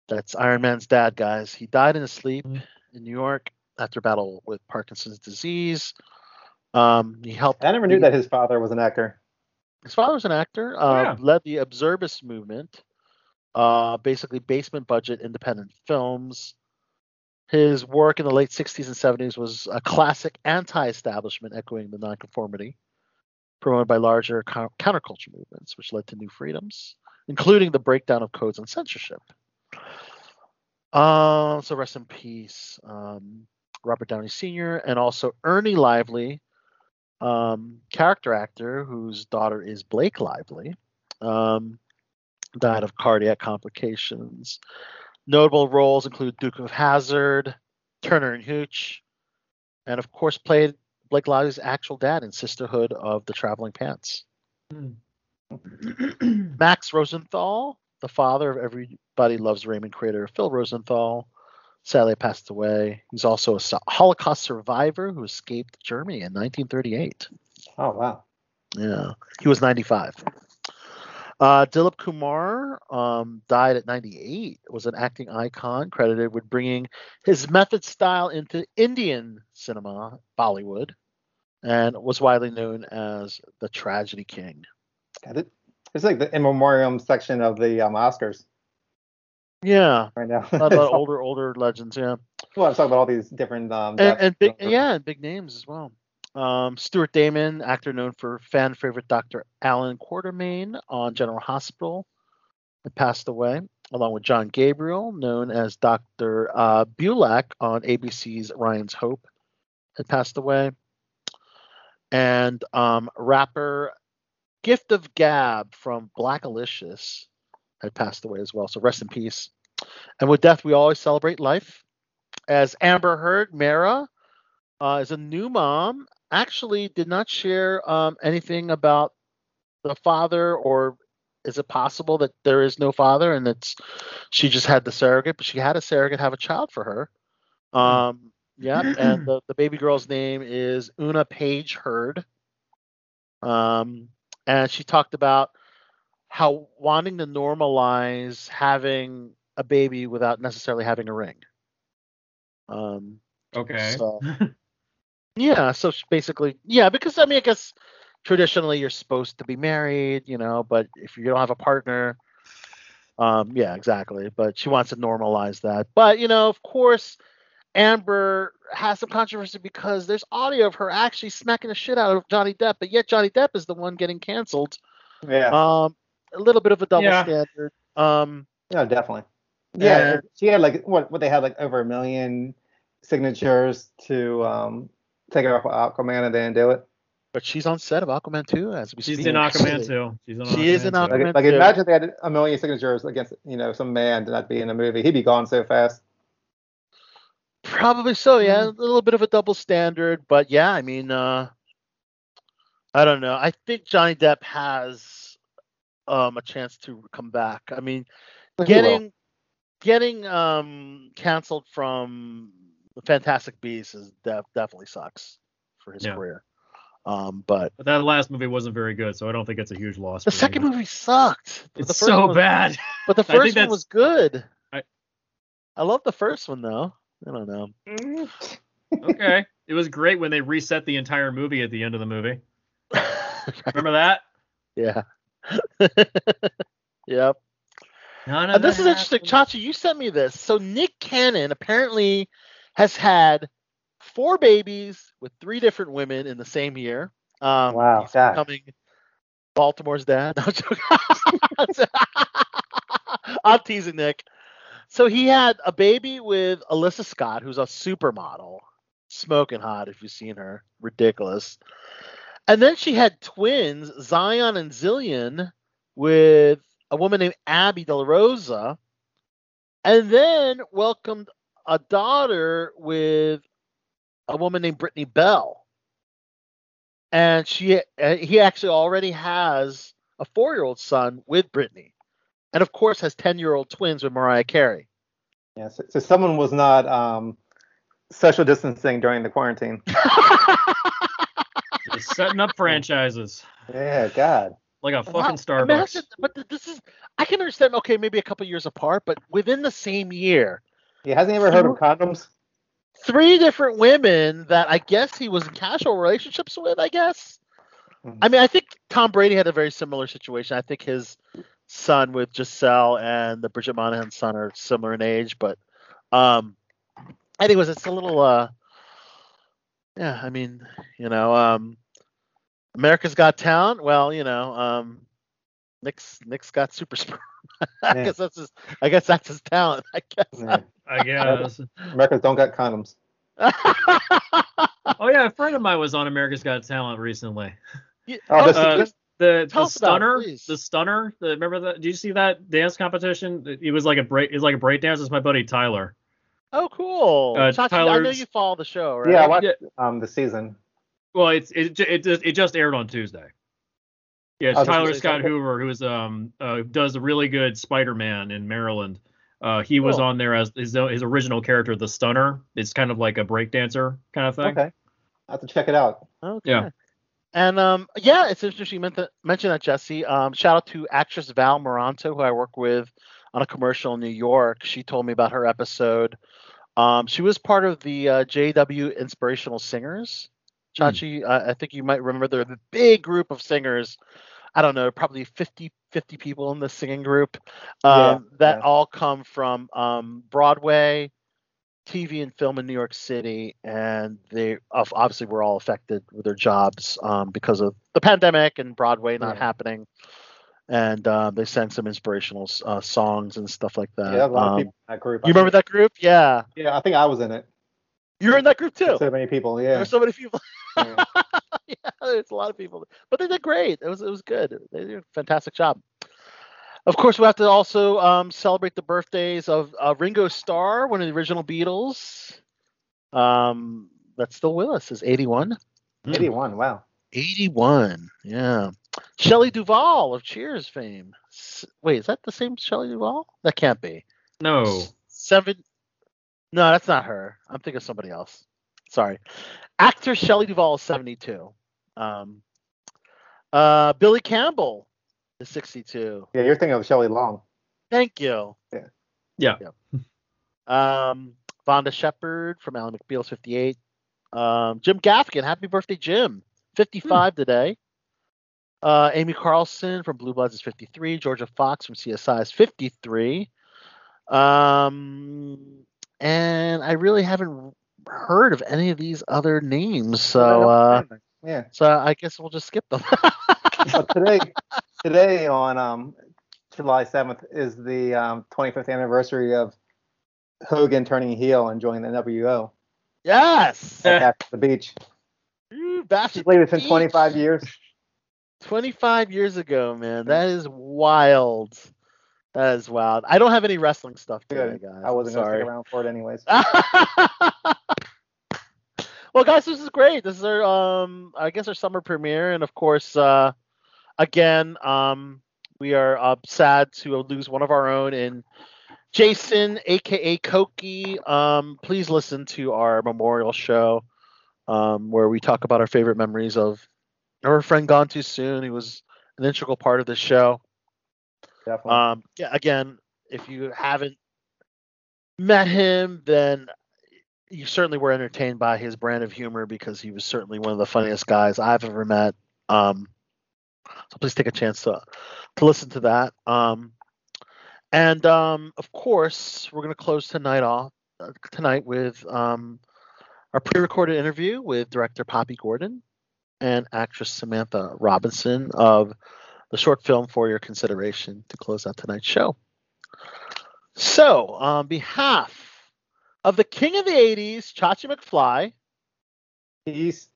that's Iron Man's dad, guys. He died in his sleep in New York after battle with Parkinson's disease. Um, he helped. I never knew that his father was an actor. His father was an actor, uh, yeah. led the Observus movement, uh, basically basement budget independent films. His work in the late 60s and 70s was a classic anti establishment, echoing the nonconformity, promoted by larger co- counterculture movements, which led to new freedoms, including the breakdown of codes and censorship. Um, so rest in peace, um, Robert Downey Sr., and also Ernie Lively, um, character actor whose daughter is Blake Lively, um, died of cardiac complications. Notable roles include Duke of Hazzard, Turner and Hooch, and of course played Blake Lively's actual dad in Sisterhood of the Traveling Pants. Hmm. Max Rosenthal, the father of Everybody Loves Raymond creator Phil Rosenthal, sadly passed away. He's also a Holocaust survivor who escaped Germany in 1938. Oh wow. Yeah, he was 95. Uh, Dilip Kumar um, died at 98. Was an acting icon, credited with bringing his method style into Indian cinema, Bollywood, and was widely known as the Tragedy King. Got it. It's like the in memoriam section of the um, Oscars Yeah, right now. a lot of older older legends. Yeah. well, I'm talking about all these different um, and, and big yeah and big names as well um, stuart damon actor known for fan favorite dr alan quartermaine on general hospital had passed away along with john gabriel known as dr uh, beaulac on abc's ryan's hope had passed away. And um, rapper gift of gab from blackalicious had passed away as well so rest in peace. And with death we always celebrate life. As Amber Heard, Mara, uh, is a new mom, actually did not share um, anything about the father, or is it possible that there is no father and it's she just had the surrogate, but she had a surrogate have a child for her. Um, yeah, and the, the baby girl's name is Oonagh Paige Heard. Um, and she talked about how wanting to normalize having a baby without necessarily having a ring. Um, Okay. so yeah, so basically, yeah, because I mean, I guess traditionally you're supposed to be married, you know, but if you don't have a partner, um, yeah, exactly. But she wants to normalize that. But you know, of course, Amber has some controversy because there's audio of her actually smacking the shit out of Johnny Depp, but yet Johnny Depp is the one getting canceled. Yeah. Um, a little bit of a double Yeah. standard. Um, No, definitely. Yeah, And- she had like what what they had like over a million signatures to um take her off of Aquaman and then do it. but she's on set of Aquaman 2 as we see. She's speak. in Aquaman actually. too. She's in She is in too. Aquaman. Like, like imagine if they had a million signatures against you know some man to not be in a movie. He'd be gone so fast. Probably so, yeah. A little bit of a double standard, but yeah, I mean, uh, I don't know. I think Johnny Depp has um, a chance to come back. I mean, getting getting um, canceled from the Fantastic Beasts is def- definitely sucks for his Yeah. career. Um, but But that last movie wasn't very good, so I don't think it's a huge loss. the for second him. movie sucked. It's so was- bad. But the first one was good. I- I love the first one though. I don't know. okay. It was great when they reset the entire movie at the end of the movie. Remember that? Yeah. yep. None And this is interesting, Chachi. You sent me this. So Nick Cannon apparently has had four babies with three different women in the same year. Um, Wow, he's that- becoming Baltimore's dad. No. I'm teasing Nick. So he had a baby with Alyssa Scott, who's a supermodel, smoking hot. If you've seen her, ridiculous. And then she had twins, Zion and Zillion, with a woman named Abby De La Rosa, and then welcomed a daughter with a woman named Brittany Bell. And she, he actually already has a four-year-old son with Brittany, and of course has ten-year-old twins with Mariah Carey. Yeah. So, so someone was not um social distancing during the quarantine. Just setting up franchises Yeah. God. like a Wow, fucking Starbucks. imagine- but this is, I can understand. Okay, maybe a couple years apart, but within the same year, Yeah. Hasn't he ever heard of condoms? three different women that I guess he was in casual relationships with. I guess. Mhm. I mean, I think Tom Brady had a very similar situation. I think his son with Gisele and the Bridget Moynahan son are similar in age, but um, anyways, it's a little uh, yeah. I mean, you know, um, America's Got Talent. Well, you know, um, Nick's Nick's got super sperm. I Yeah. guess that's his. I guess that's his talent. I guess. Yeah. I guess. Americans don't got condoms. Oh yeah, a friend of mine was on America's Got Talent recently. Oh, this Uh, is The, the us about stunner, the stunner. The, remember that? Do you see that dance competition? It was like a break. It was like a break dance. It's my buddy Tyler. oh, cool. Uh, Chachi, I know you follow the show, right? yeah. I watched Yeah. um the season. Well, it's it it just, it just aired on Tuesday. Yeah, it's Oh, Tyler is- Scott Hoover, who is um uh, does a really good Spider-Man in Maryland. Uh, he was on there as his his original character, the Stunner. It's kind of like a breakdancer kind of thing. Okay. I have to check it out. Okay. Yeah. And um, yeah, it's interesting you meant to mention that, Jesse. Um, shout out to actress Val Moranto, who I work with on a commercial in New York. She told me about her episode. Um, she was part of the uh, JW Inspirational Singers. Chachi, uh, I think you might remember they're the big group of singers. I don't know, probably 50, 50 people in the singing group um, Yeah, that yeah. all come from um, Broadway, TV and film in New York City, and they obviously were all affected with their jobs um, because of the pandemic and Broadway not Yeah. happening. And uh, they sang some inspirational uh, songs and stuff like that. yeah, a lot Um, of people in that group. you remember that group? Yeah, Yeah, I think I was in it. You're in that group too. So many people. Yeah. were so many people. Yeah. yeah, there's a lot of people, but they did great. It was it was good. They did a fantastic job. Of course, we have to also um, celebrate the birthdays of uh, Ringo Starr, one of the original Beatles. Um, that's still with us. Is 81. 81. Wow. 81. Yeah. Shelley Duvall of Cheers fame. S- Wait, is that the same Shelley Duvall? That can't be. No. Seven. No, that's not her. I'm thinking of somebody else. Sorry. Actor Shelley Duvall is 72. Um, uh, Billy Campbell is 62. Yeah, you're thinking of Shelley Long. Thank you. Yeah. Yeah. yeah. Um, Vonda Shepard from Ally McBeal's 58. Um, Jim Gaffigan, happy birthday, Jim. 55 today. Uh, Amy Carlson from Blue Bloods is 53. Jorja Fox from CSI is 53. Um, and I really haven't heard of any of these other names, so uh, yeah. so I guess we'll just skip them. Today, today on um, July 7th is the um, 25th anniversary of Hogan turning heel and joining the NWO yes. at the Beach. Ooh, Bash I at believe the it's been 25 years. 25 years ago, man. That is wild. That is wild. I don't have any wrestling stuff today, Good. guys. I wasn't going to stick around for it anyways. well, guys, this is great. This is our, um, I guess, our summer premiere, and of course, uh, again, um, we are uh, sad to lose one of our own in Jason, aka Koki. Um, please listen to our memorial show, um, where we talk about our favorite memories of our friend gone too soon. He was an integral part of the show. Definitely. Um, again, if you haven't met him, then you certainly were entertained by his brand of humor because he was certainly one of the funniest guys I've ever met. Um, so please take a chance to to listen to that. Um, and um, of course, we're going to close tonight off uh, tonight with um, our pre-recorded interview with director Poppy Gordon and actress Samantha Robinson of the short film for your consideration to close out tonight's show. So, on behalf of the king of the 80s, Chachi McFly, Peace.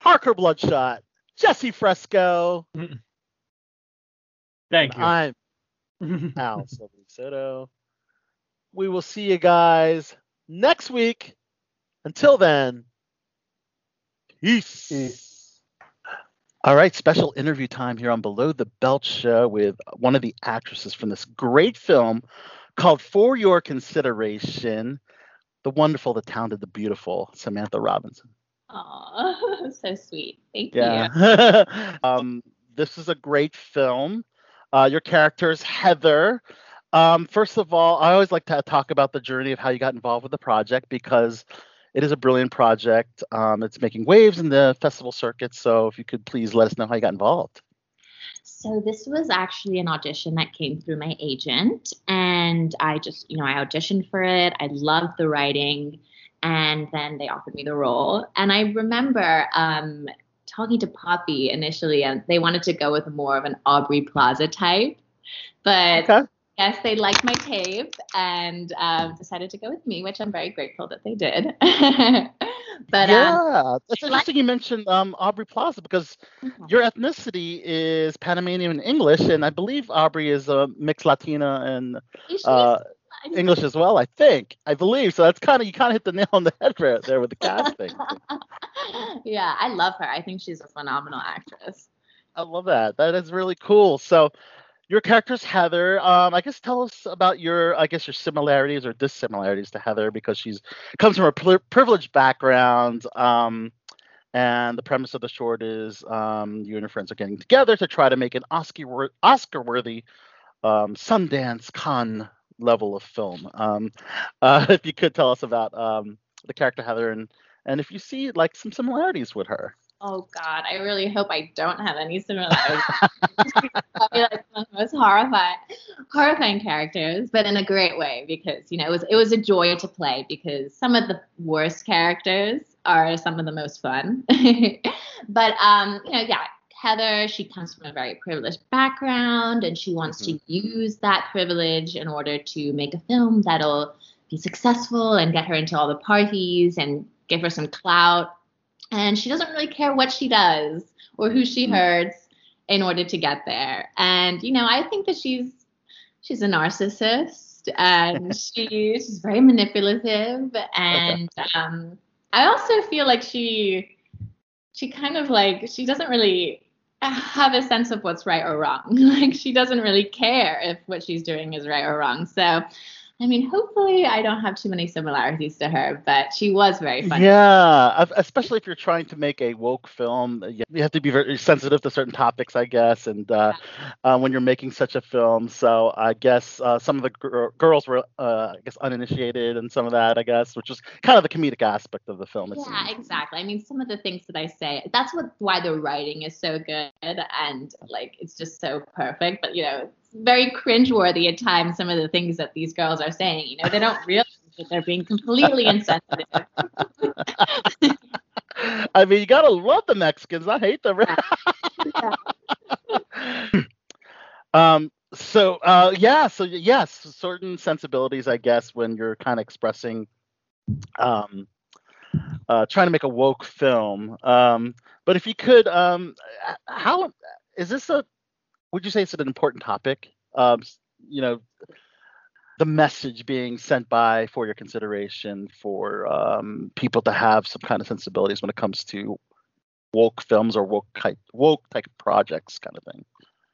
Harker Bloodshot, Jesse Fresco, Thank you. I'm Al Soto. We will see you guys next week. Until then, peace. Peace. All right, special interview time here on Below the Belt Show with one of the actresses from this great film called For Your Consideration, the wonderful, the talented, the beautiful Samantha Robinson. Aw, so sweet. Thank you. Yeah. um, this is a great film. Uh, your character is Heather. Um, first of all, I always like to talk about the journey of how you got involved with the project because it is a brilliant project. Um, it's making waves in the festival circuit. So if you could please let us know how you got involved. So this was actually an audition that came through my agent, and I just, you know, I auditioned for it. I loved the writing, and then they offered me the role. And I remember um, talking to Poppy initially, and they wanted to go with more of an Aubrey Plaza type, but Okay. Yes, they liked my tape and um, decided to go with me, which I'm very grateful that they did. but um, yeah, it's I interesting you mentioned um, Aubrey Plaza because Mhm. your ethnicity is Panamanian and English, and I believe Aubrey is a mixed Latina and uh, English as well. I think, I believe. So that's kind of you kind of hit the nail on the head right there with the casting. yeah, I love her. I think she's a phenomenal actress. I love that. That is really cool. So, your character's Heather. Um, I guess tell us about your, I guess your similarities or dissimilarities to Heather because she's comes from a pri- privileged background. Um, and the premise of the short is um, you and your friends are getting together to try to make an Oscar Oscar worthy um, Sundance Con level of film. Um, uh, if you could tell us about um, the character Heather and and if you see like some similarities with her. Oh God, I really hope I don't have any similarities. Probably like one of the most horrifying, horrifying characters, but in a great way because you know it was it was a joy to play because some of the worst characters are some of the most fun. but um, you know, yeah, Heather, she comes from a very privileged background and she wants to use that privilege in order to make a film that'll be successful and get her into all the parties and give her some clout and she doesn't really care what she does or who she hurts in order to get there. And you know, I think that she's she's a narcissist and she, she's very manipulative and um, I also feel like she she kind of like she doesn't really have a sense of what's right or wrong. like she doesn't really care if what she's doing is right or wrong. So I mean, hopefully I don't have too many similarities to her, but she was very funny. Yeah, especially if you're trying to make a woke film, you have to be very sensitive to certain topics, I guess, and uh, uh, when you're making such a film. So I guess uh, some of the gr- girls were, uh, I guess, uninitiated and some of that, I guess, which was kind of the comedic aspect of the film. Yeah, exactly. I mean, some of the things that I say, that's what why the writing is so good, and like it's just so perfect. But you know, very cringeworthy at times some of the things that these girls are saying. You know, they don't realize that they're being completely insensitive. I mean, you gotta love the Mexicans. I hate them. um. So, uh, yeah. So, yes, certain sensibilities, I guess, when you're kind of expressing, um, uh, trying to make a woke film. Um, but if you could, um, how is this a would you say it's an important topic? Um, you know, the message being sent by for your consideration for um, people to have some kind of sensibilities when it comes to woke films or woke type woke type projects, kind of thing.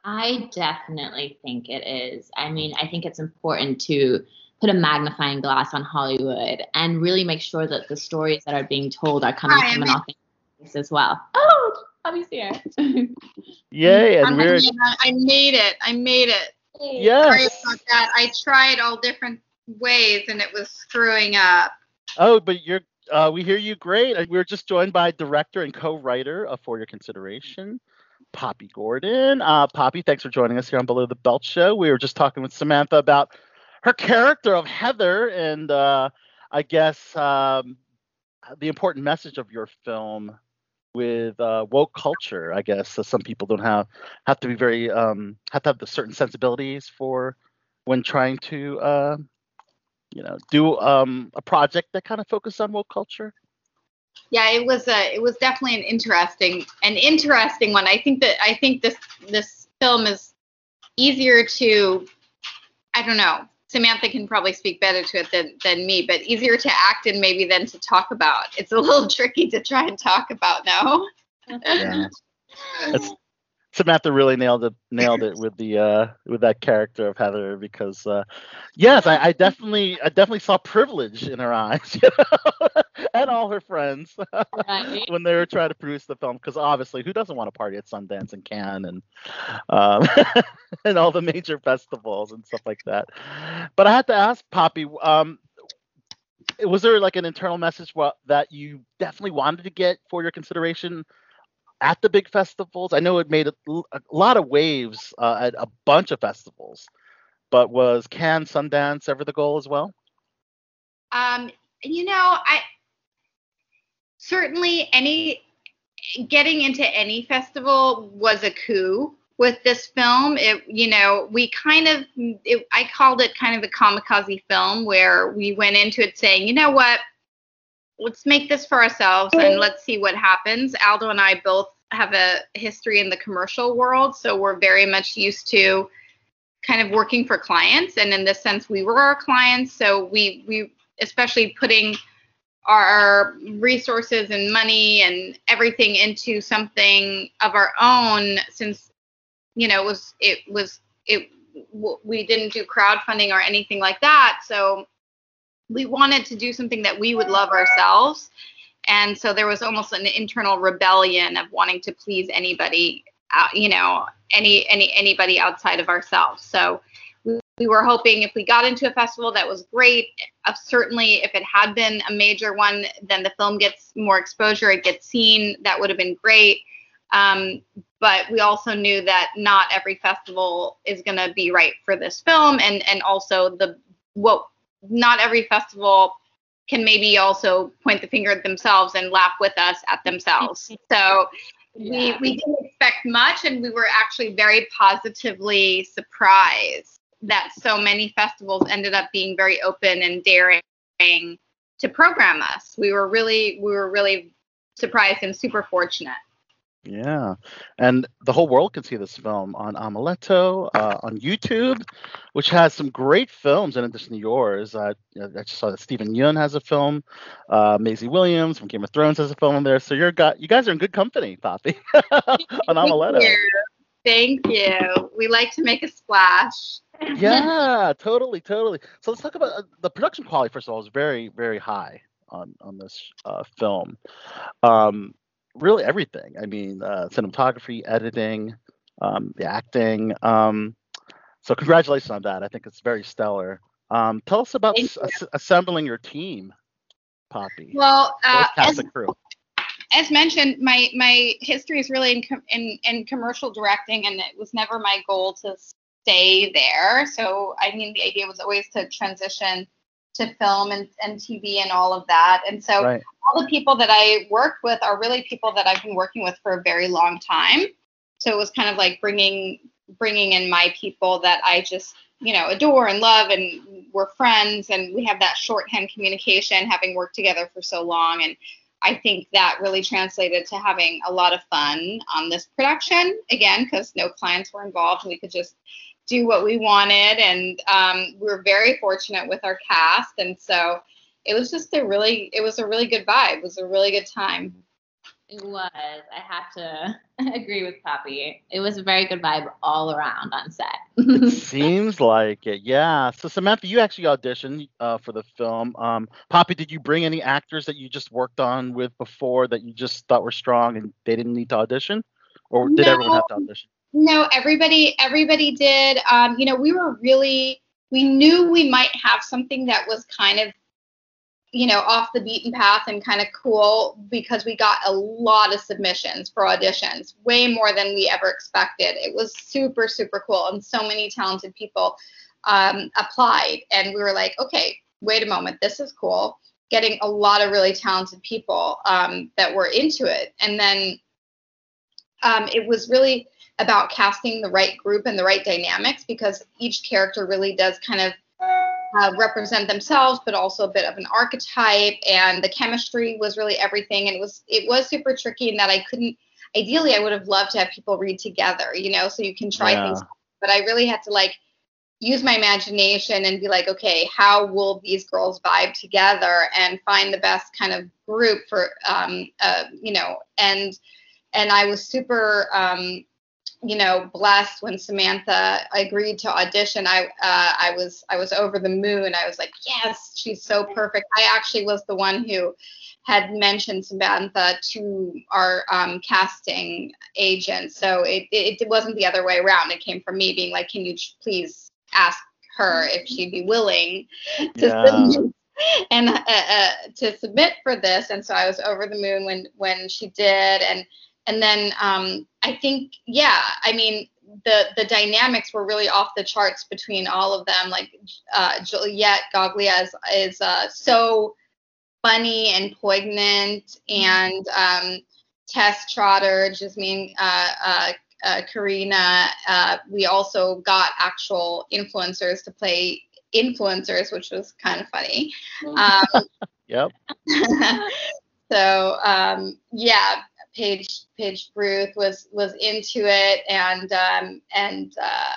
I definitely think it is. I mean, I think it's important to put a magnifying glass on Hollywood and really make sure that the stories that are being told are coming Hi, from an authentic place as well. Oh, Bobby's here. Yay! And we're I made it. I made it. Yes. Sorry about that. I tried all different ways and it was screwing up. Oh, but you're. Uh, we hear you great. Uh, we're just joined by director and co-writer of For Your Consideration, Poppy Gordon. Uh, Poppy, thanks for joining us here on Below the Belt Show. We were just talking with Samantha about her character of Heather, and uh, I guess um, the important message of your film with uh, woke culture, I guess. So some people don't have have to be very um, have to have the certain sensibilities for when trying to uh, you know do um, a project that kind of focused on woke culture. Yeah, it was a it was definitely an interesting an interesting one. I think that I think this this film is easier to I don't know Samantha can probably speak better to it than, than me, but easier to act in maybe than to talk about. It's a little tricky to try and talk about now. Yeah. Samantha really nailed it nailed it with the uh with that character of Heather because uh yes I, I definitely I definitely saw privilege in her eyes you know? and all her friends right. when they were trying to produce the film because obviously who doesn't want to party at Sundance and Cannes and um and all the major festivals and stuff like that but I had to ask Poppy um was there like an internal message what, that you definitely wanted to get for your consideration at the big festivals? I know it made a, a lot of waves uh, at a bunch of festivals, but was Cannes, Sundance ever the goal as well? Um, you know, I certainly any getting into any festival was a coup with this film. It, you know, we kind of, it, I called it kind of a kamikaze film where we went into it saying, you know what, let's make this for ourselves and mm-hmm. let's see what happens. Aldo and I both have a history in the commercial world, so we're very much used to kind of working for clients and in this sense we were our clients so we we especially putting our resources and money and everything into something of our own since you know it was it was it we didn't do crowdfunding or anything like that. So we wanted to do something that we would love ourselves. And so there was almost an internal rebellion of wanting to please anybody uh, you know any any anybody outside of ourselves. So we, we were hoping if we got into a festival that was great uh, certainly if it had been a major one then the film gets more exposure it gets seen that would have been great um, but we also knew that not every festival is going to be right for this film and and also the what not every festival can maybe also point the finger at themselves and laugh with us at themselves. So yeah. we, we didn't expect much, and we were actually very positively surprised that so many festivals ended up being very open and daring to program us. We were really we were really surprised and super fortunate. Yeah, and the whole world can see this film on Omeleto uh, on YouTube, which has some great films in addition to yours. Uh, I just saw that Steven Yeun has a film. Uh, Maisie Williams from Game of Thrones has a film in there. So you're got you guys are in good company, Poppy, on Omeleto. Thank you. We like to make a splash. yeah, totally, totally. So let's talk about uh, the production quality. First of all, is very, very high on on this uh, film. Um, really everything. I mean, uh, cinematography, editing, um, the acting. Um, so congratulations on that. I think it's very stellar. Um, tell us about Thank s- assembling your team, Poppy. Well, uh, cast as, and crew. As mentioned, my my history is really in, com- in in commercial directing, and it was never my goal to stay there. So, I mean, the idea was always to transition to film and, and TV and all of that. And so, Right. all the people that I worked with are really people that I've been working with for a very long time. So it was kind of like bringing bringing in my people that I just you know adore and love and we're friends and we have that shorthand communication having worked together for so long and I think that really translated to having a lot of fun on this production. Again because no clients were involved we could just do what we wanted. And um, we were very fortunate with our cast. And so it was just a really it was a really good vibe. It was a really good time It was. I have to agree with Poppy. It was a very good vibe all around on set. it Seems like it, yeah. So Samantha, you actually auditioned uh, for the film. Um, Poppy, did you bring any actors that you just worked on with before that you just thought were strong and they didn't need to audition, or did No. everyone have to audition? No, everybody everybody did. Um, you know, we were really we knew we might have something that was kind of you know off the beaten path and kind of cool because we got a lot of submissions for auditions, way more than we ever expected. It was super super cool and so many talented people um, applied and we were like, okay, wait a moment, this is cool. Getting a lot of really talented people um, that were into it, and then um, it was really about casting the right group and the right dynamics because each character really does kind of uh, represent themselves, but also a bit of an archetype. And the chemistry was really everything. And it was it was super tricky in that I couldn't. Ideally, I would have loved to have people read together, you know, so you can try Yeah. things. But I really had to like use my imagination and be like, okay, how will these girls vibe together and find the best kind of group for, um, uh, you know, and and I was super, um, you know, blessed when Samantha agreed to audition. I uh, I was I was over the moon. I was like, yes, she's so perfect. I actually was the one who had mentioned Samantha to our um, casting agent, so it, it it wasn't the other way around. It came from me being like, can you please ask her if she'd be willing to Yeah. submit and uh, uh, to submit for this and so i was over the moon when when she did and and then um, i think yeah i mean the the dynamics were really off the charts between all of them like uh, juliette goglia is, is uh, so funny and poignant and um, tess trotter jasmine uh, uh, uh, Karina, uh, we also got actual influencers to play influencers, which was kind of funny. Um, Yep. so um, yeah, Paige Paige Ruth was was into it, and um, and uh,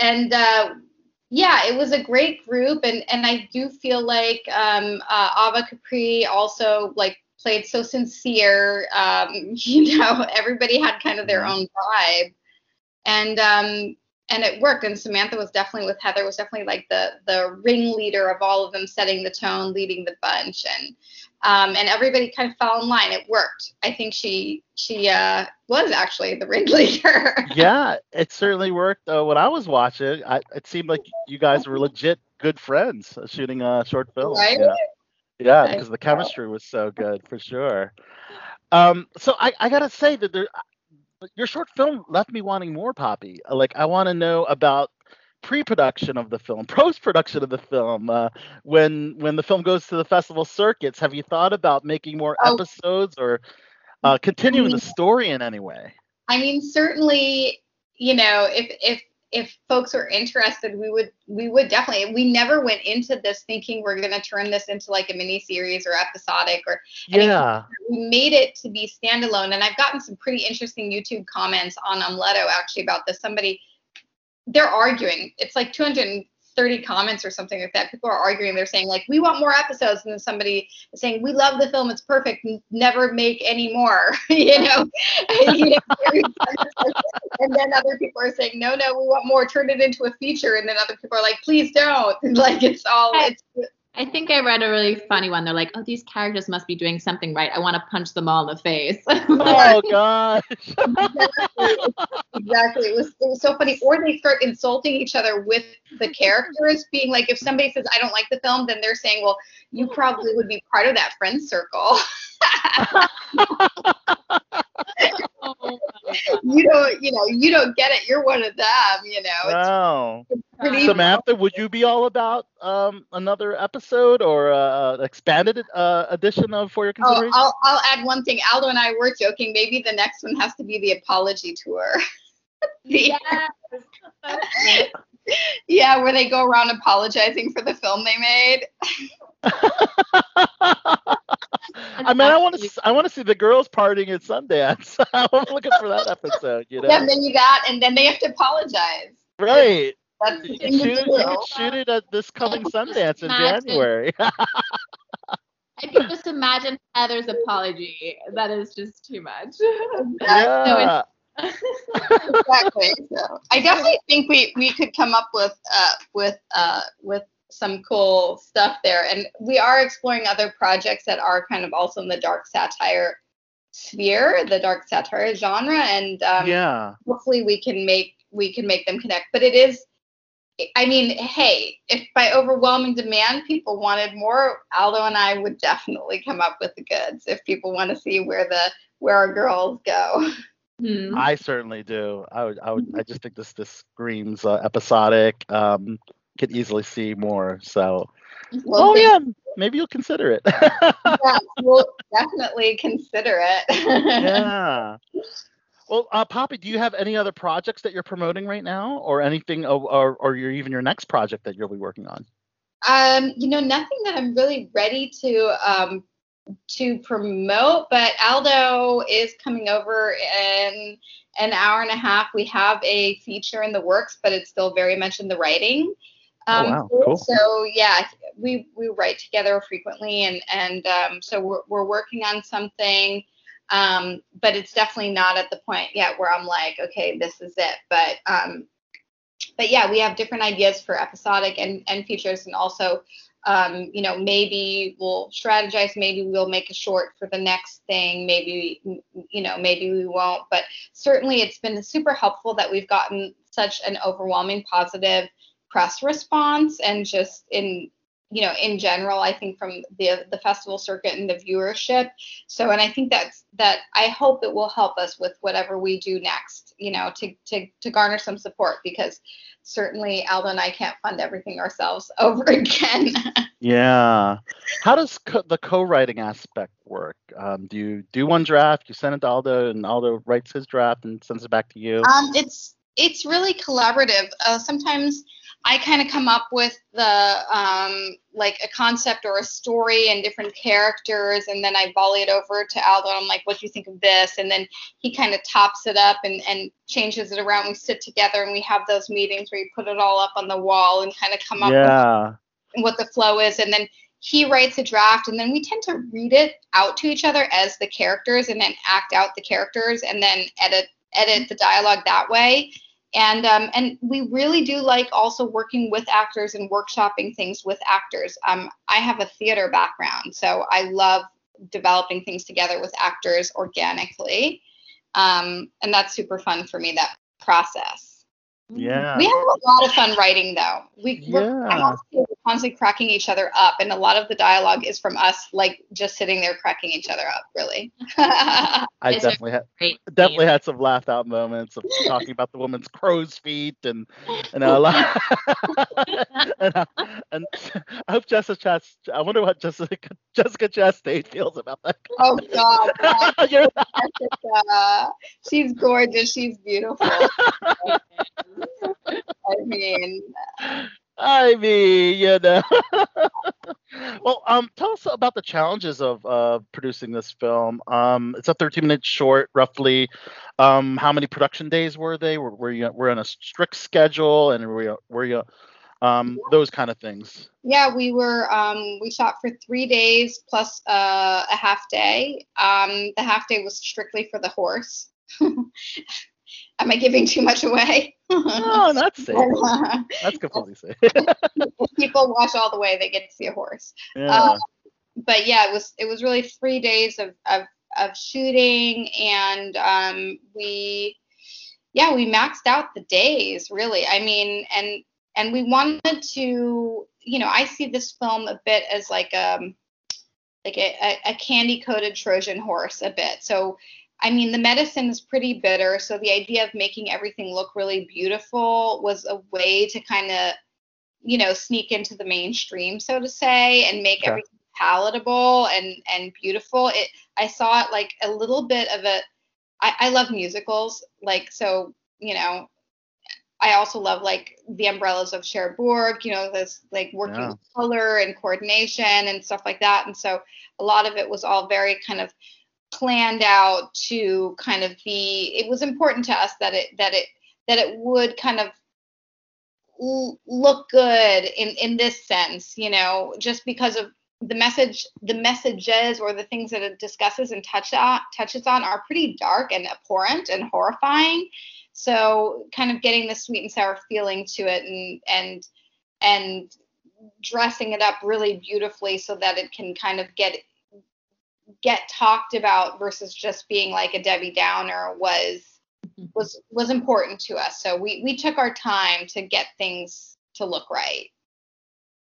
and uh, yeah, it was a great group, and and I do feel like um, uh, Ava Capri also like played so sincere. Um, you know, everybody had kind of their own vibe, and um, and it worked. And Samantha was definitely with Heather was definitely like the the ringleader of all of them, setting the tone, leading the bunch, and um, and everybody kind of fell in line. It worked. I think she she uh, was actually the ringleader. yeah, it certainly worked. Uh, when I was watching, I, it seemed like you guys were legit good friends uh, shooting a short film. Right? Yeah, yeah, because the chemistry was so good for sure. Um, so I, I gotta say that there, your short film left me wanting more, Poppy. Uh, Like I want to know about pre-production of the film, post-production of the film. Uh, when when the film goes to the festival circuits, have you thought about making more Oh. episodes or uh, continuing the story in any way? I mean, certainly, you know, if if if folks are interested, we would we would definitely. We never went into this thinking we're going to turn this into like a mini series or episodic or anything. Yeah. We made it to be standalone, and I've gotten some pretty interesting YouTube comments on Omeleto actually about this. Somebody they're arguing. It's like 230 comments or something like that. People are arguing. They're saying like, we want more episodes, and then somebody is saying, we love the film. It's perfect. Never make any more. you know. You know, and then other people are saying, no, no, we want more. Turn it into a feature. And then other people are like, please don't. Like it's all. It's I think I read a really funny one. They're like, "Oh, these characters must be doing something right. I want to punch them all in the face." Oh god. exactly. It was it was so funny. Or they start insulting each other with the characters, being like, if somebody says I don't like the film, then they're saying, well, you probably would be part of that friend circle. you don't, you know, you don't get it. You're one of them. You know. It's Wow. pretty. Samantha, would you be all about um, another episode or uh, expanded uh, edition of For Your Oh, Consideration? I'll, I'll add one thing. Aldo and I were joking. Maybe the next one has to be the apology tour. The- yeah, where they go around apologizing for the film they made. I mean, I want to. I want to see the girls partying at Sundance. I'm looking for that episode. You know, Yeah, you got, and then they have to apologize. right? That's You thing could, to shoot it, you do. could shoot it at this coming Sundance in January. I can just imagine Heather's apology. That is just too much. yeah. exactly. So I definitely think we we could come up with uh with uh with some cool stuff there, and we are exploring other projects that are kind of also in the dark satire sphere, the dark satire genre, and um, yeah. hopefully we can make we can make them connect. But it is. I mean, hey, if by overwhelming demand people wanted more, Aldo and I would definitely come up with the goods if people want to see where the where our girls go. Hmm. I certainly do. I would. I would. I just think this this screams uh, episodic. Um, could easily see more. So, Well, oh yeah, maybe you'll consider it. yeah, we'll definitely consider it. yeah. Well, uh, Poppy, do you have any other projects that you're promoting right now, or anything, or, or, your, even your next project that you'll be working on? Um, you know, nothing that I'm really ready to um, to promote, but Aldo is coming over in an hour and a half. We have a feature in the works, but it's still very much in the writing. Um, Oh, wow, cool. So yeah, we we write together frequently, and and um, so we're we're working on something. Um, but it's definitely not at the point yet where I'm like, okay, this is it. But um, but yeah, we have different ideas for episodic and, and features, and also, um, you know, maybe we'll strategize. Maybe we'll make a short for the next thing. Maybe, you know, maybe we won't. But certainly, it's been super helpful that we've gotten such an overwhelming positive press response, and just in you know in general i think from the the festival circuit and the viewership so and i think that's that i hope it will help us with whatever we do next you know to to to garner some support because certainly aldo and i can't fund everything ourselves over again Yeah. How does co- the co-writing aspect work? Um, do you do one draft, you send it to Aldo, and Aldo writes his draft and sends it back to you? Um, it's it's really collaborative. Uh, sometimes I kind of come up with the um, like a concept or a story and different characters, and then I volley it over to Aldo. And I'm like, "What do you think of this?" And then he kind of tops it up and and changes it around. We sit together and we have those meetings where you put it all up on the wall and kind of come up with what the flow is and then he writes a draft and then we tend to read it out to each other as the characters and then act out the characters and then edit edit the dialogue that way and um, and we really do like also working with actors and workshopping things with actors. Um, i have a theater background so i love developing things together with actors organically. Um, and that's super fun for me that process Yeah. we have a lot of fun writing though. We we're, I'm constantly cracking each other up, and a lot of the dialogue is from us, like just sitting there cracking each other up. Really. I It's definitely had Great. definitely had some laughed out moments of talking about the woman's crow's feet and and a lot. and, uh, and I hope Jessica Chast, I wonder what Jessica Jessica Chastain feels about that. oh God, God, You're- Jessica. she's gorgeous. She's beautiful. I mean, I mean, you know. well, um, tell us about the challenges of uh, producing this film. Um, it's a 13-minute short, roughly. Um, how many production days were they? Were, were you were on a strict schedule, and were you were you um, those kind of things? yeah, we were um, we shot for three days plus uh, a half day. Um, the half day was strictly for the horse. Am I giving too much away? No, that's safe. That's completely safe. people watch all the way, they get to see a horse. yeah. Um, but yeah, it was it was really three days of of, of shooting, and um, we yeah we maxed out the days really. I mean, and and we wanted to you know I see this film a bit as like um like a, a, a candy coated Trojan horse a bit. So I mean, the medicine is pretty bitter, so the idea of making everything look really beautiful was a way to kind of, you know, sneak into the mainstream, so to say, and make Okay. everything palatable and and beautiful. It I saw it like a little bit of a. I, I love musicals, like so, you know. I also love like the umbrellas of Cherbourg, you know, this like working Yeah. with color and coordination and stuff like that. And so a lot of it was all very kind of planned out to kind of be it was important to us that it that it that it would kind of l- look good in in this sense you know just because of the message the messages or the things that it discusses and touch on, touches on are pretty dark and abhorrent and horrifying. So kind of getting the sweet and sour feeling to it and and and dressing it up really beautifully so that it can kind of get get talked about versus just being like a Debbie Downer was was was important to us. So we we took our time to get things to look right.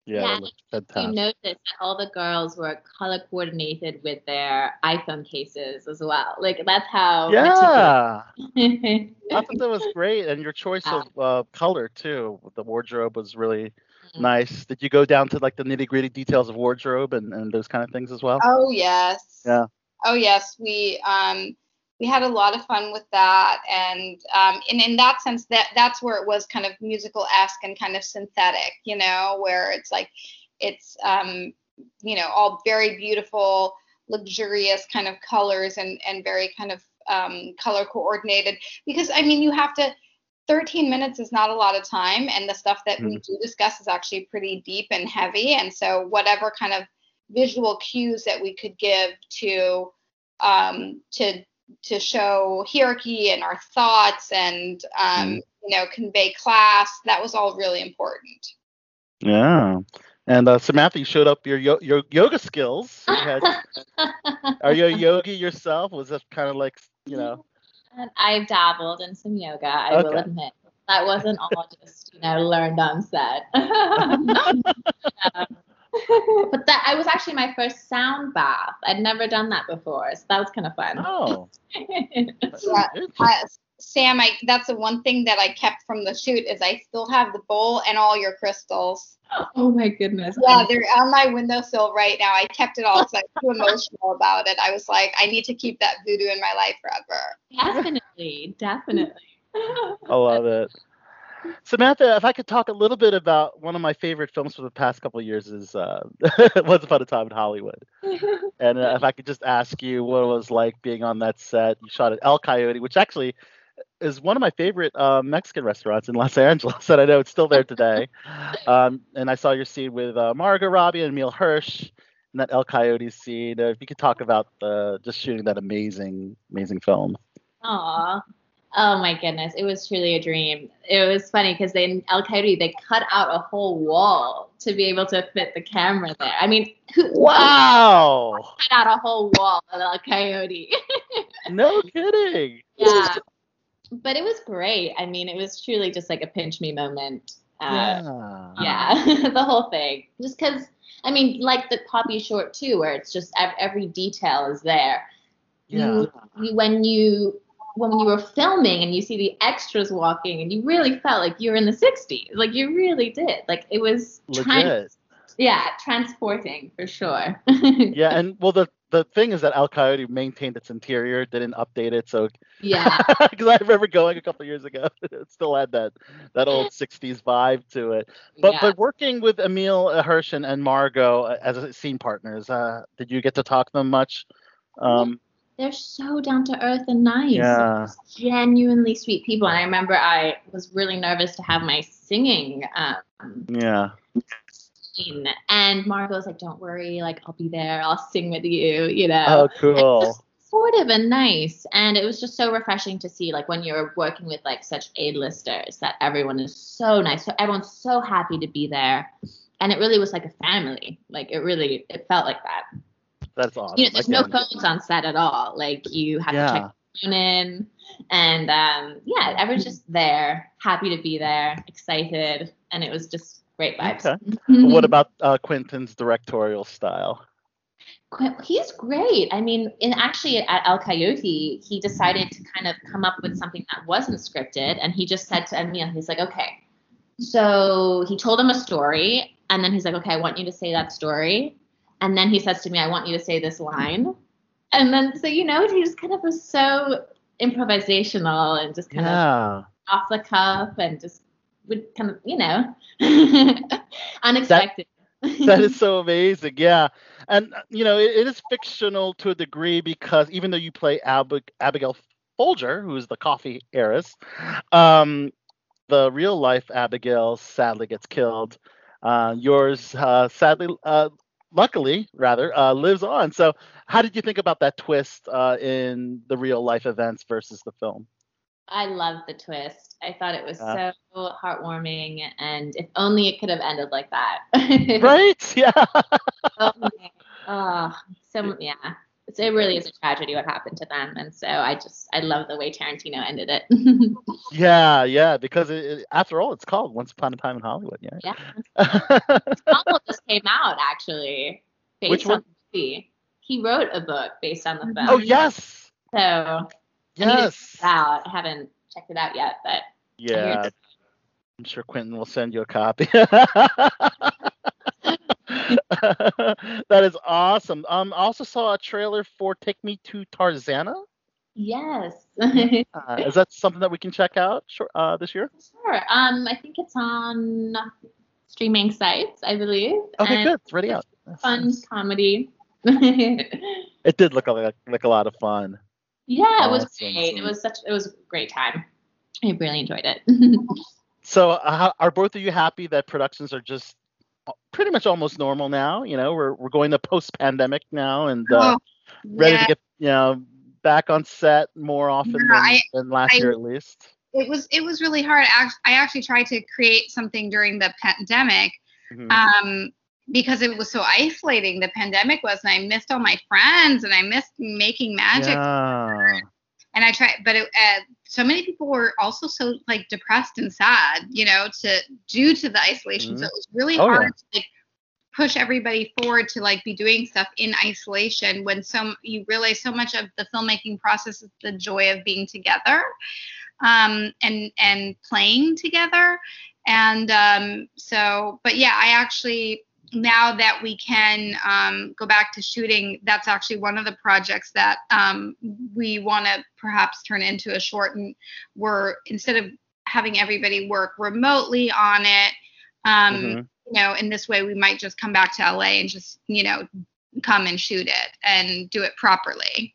yeah, Yeah, You noticed that all the girls were color coordinated with their iPhone cases as well. Like that's how. Yeah, I thought that was great, and your choice of uh, color too. The wardrobe was really. Nice. Did you go down to like the nitty gritty details of wardrobe and, and those kind of things as well? Oh yes. Yeah. Oh yes, we um we had a lot of fun with that, and um and in that sense that that's where it was kind of musical esque and kind of synthetic, you know, where it's like it's um you know all very beautiful, luxurious kind of colors and and very kind of um color coordinated because I mean you have to 13 minutes is not a lot of time and the stuff that we do discuss is actually pretty deep and heavy and so whatever kind of visual cues that we could give to um, to to show hierarchy and our thoughts and um, you know convey class that was all really important Yeah. And uh, Samantha, you showed up your yo- your yoga skills. You had, are you a yogi yourself? Was that kind of like you know? And I've dabbled in some yoga, I will admit. That wasn't all just, you know, learned on set. Um, but that I was actually my first sound bath. I'd never done that before, so that was kind of fun. Oh, Yeah. Sam I, that's the one thing that i kept from the shoot is i still have the bowl and all your crystals oh my goodness. yeah they're on my windowsill right now i kept it all because i was too emotional about it i was like i need to keep that voodoo in my life forever Definitely, definitely. I love it. Samantha, if I could talk a little bit about one of my favorite films for the past couple of years is uh, Once Upon a Time in Hollywood. And uh, if I could just ask you what it was like being on that set. You shot at El Coyote, which actually is one of my favorite uh, Mexican restaurants in Los Angeles, and I know it's still there today. Um, and I saw your scene with uh, Margot Robbie and Emile Hirsch in that El Coyote scene. Uh, if you could talk about uh, just shooting that amazing, amazing film. Aw. Oh my goodness, it was truly a dream. It was funny because they in El Coyote they cut out a whole wall to be able to fit the camera there. I mean, who Wow! cut out a whole wall at El Coyote? No kidding. yeah, but it was great. I mean, it was truly just like a pinch me moment. Uh, Yeah. yeah, the whole thing. Just because, I mean, like the Poppy short too, where it's just every detail is there. Yeah. You, you, when you when you were filming and you see the extras walking, and you really felt like you were in the '60s. Like you really did. Like it was tran- Legit. yeah, transporting for sure. Yeah, and well, the the thing is that El Coyote maintained its interior, didn't update it, so Yeah. because I remember going a couple years ago, it still had that that old '60s vibe to it. But yeah. but working with Emile Hirsch and, and Margot uh, as a scene partners, uh, did you get to talk to them much? Um, They're so down to earth and nice. Yeah. Genuinely sweet people. And I remember I was really nervous to have my singing um, yeah. Scene. And Margot was like, don't worry, like, I'll be there. I'll sing with you, you know. Oh, cool. supportive and nice. And it was just so refreshing to see, like, when you're working with, like, such A-listers, that everyone is so nice. So everyone's so happy to be there. And it really was like a family. Like, it really, it felt like that. That's awesome. You know, there's no phones on set at all. Like, you have to check your phone in. And, um, yeah, everyone's just there, happy to be there, excited. And it was just great vibes. Okay. What about uh, Quentin's directorial style? He's great. I mean, in actually at El Coyote, he decided to kind of come up with something that wasn't scripted, and he just said to Emile, he's like, okay. So he told him a story, and then he's like, okay, I want you to say that story, and then he says to me, I want you to say this line, and then so you know, he just kind of was so improvisational and just kind of off the cuff and just would kind of, you know, unexpected. that is so amazing. Yeah, and uh, you know it, it is fictional to a degree because even though you play Ab- Abigail Folger, who is the coffee heiress, um, the real life Abigail sadly gets killed. Uh, yours uh, sadly, uh, luckily rather, uh, lives on. So, how did you think about that twist uh, in the real life events versus the film? I love the twist. I thought it was Yeah. so heartwarming, and if only it could have ended like that. Right? Yeah. oh, oh, so yeah, it's, it really is a tragedy what happened to them, and so I just I love the way Tarantino ended it. Yeah, yeah, because it, after all, it's called Once Upon a Time in Hollywood. Yeah. yeah, novel just came out actually based Which on one? the movie. He wrote a book based on the mm-hmm. film. Oh yes, So I need to yes. out. I haven't checked it out yet, but Yeah. I'm sure Quentin will send you a copy. that is awesome. Um, I also saw a trailer for Take Me to Tarzana. yes. Uh, is that something that we can check out uh, this year? Sure. Um, I think it's on streaming sites, I believe. Okay, and good. It's ready out. Fun comedy. It did look like, like a lot of fun. Yeah, it was Awesome. great. It was such. It was a great time. I really enjoyed it. So, uh, are both of you happy that productions are just pretty much almost normal now? You know, we're we're going to post-pandemic now and uh, Oh, ready yeah. to get you know back on set more often Yeah, than, I- than last I- year at least. it was it was really hard. I actually tried to create something during the pandemic Mhm. um, because it was so isolating. The pandemic was, and I missed all my friends, and I missed making magic. Yeah. And I tried, but it, uh, so many people were also so like depressed and sad, you know, to due to the isolation. So it was really Oh, yeah. hard to like push everybody forward to like be doing stuff in isolation when some you realize so much of the filmmaking process is the joy of being together um, and and playing together. And um, so, but yeah, I actually now that we can um, go back to shooting, that's actually one of the projects that um, we want to perhaps turn into a short. And we're instead of having everybody work remotely on it, um, Mhm. you know, in this way, we might just come back to LA and just, you know, come and shoot it and do it properly.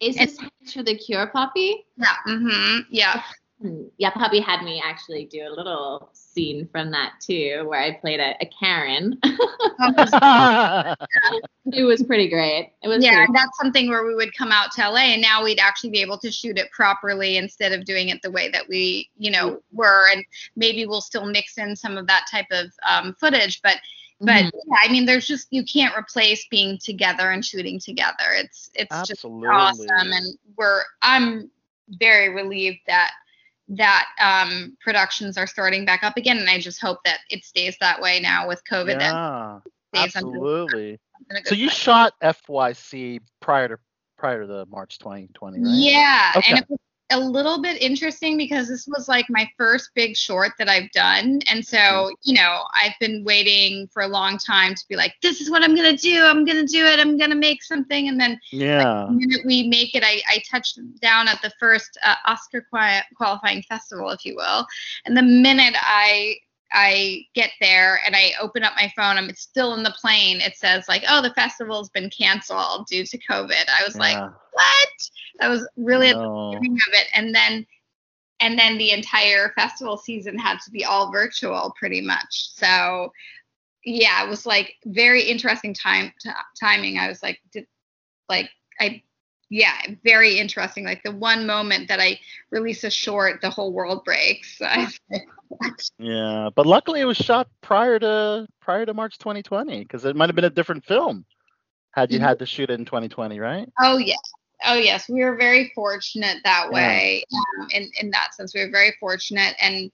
Is this for the Cure Poppy? Yeah. Mm-hmm. Yeah. Yeah, Poppy had me actually do a little scene from that too, where I played a, a Karen. it was pretty great. It was yeah, pretty- that's something where we would come out to LA and now we'd actually be able to shoot it properly instead of doing it the way that we, you know, were. And maybe we'll still mix in some of that type of um, footage, but but Mhm. yeah, I mean, there's just you can't replace being together and shooting together. It's it's Absolutely. just awesome, and we're I'm very relieved that that um, productions are starting back up again, and I just hope that it stays that way now with COVID. That yeah, stays under- absolutely. in a good So you place. shot FYC prior to prior to the March 2020, right? Yeah, Okay. and it was a little bit interesting because this was like my first big short that I've done. And so, you know, I've been waiting for a long time to be like, this is what I'm going to do. I'm going to do it. I'm going to make something. And then Yeah. the minute we make it, I, I touched down at the first uh, Oscar qualifying festival, if you will. And the minute I I get there and I open up my phone, I'm it's still in the plane. It says like, "Oh, the festival's been canceled due to COVID." I was like, "What?" That was really at the beginning of it, and then and then the entire festival season had to be all virtual, pretty much. So yeah, it was like very interesting time t- timing. I was like, did, like I yeah, very interesting. Like the one moment that I release a short, the whole world breaks. I was like, what? Yeah, but luckily it was shot prior to prior to March 2020 because it might have been a different film had you Mhm. had to shoot it in 2020, right? Oh yes. Oh yes, we were very fortunate that Yeah. way. Um, in in that sense, we were very fortunate, and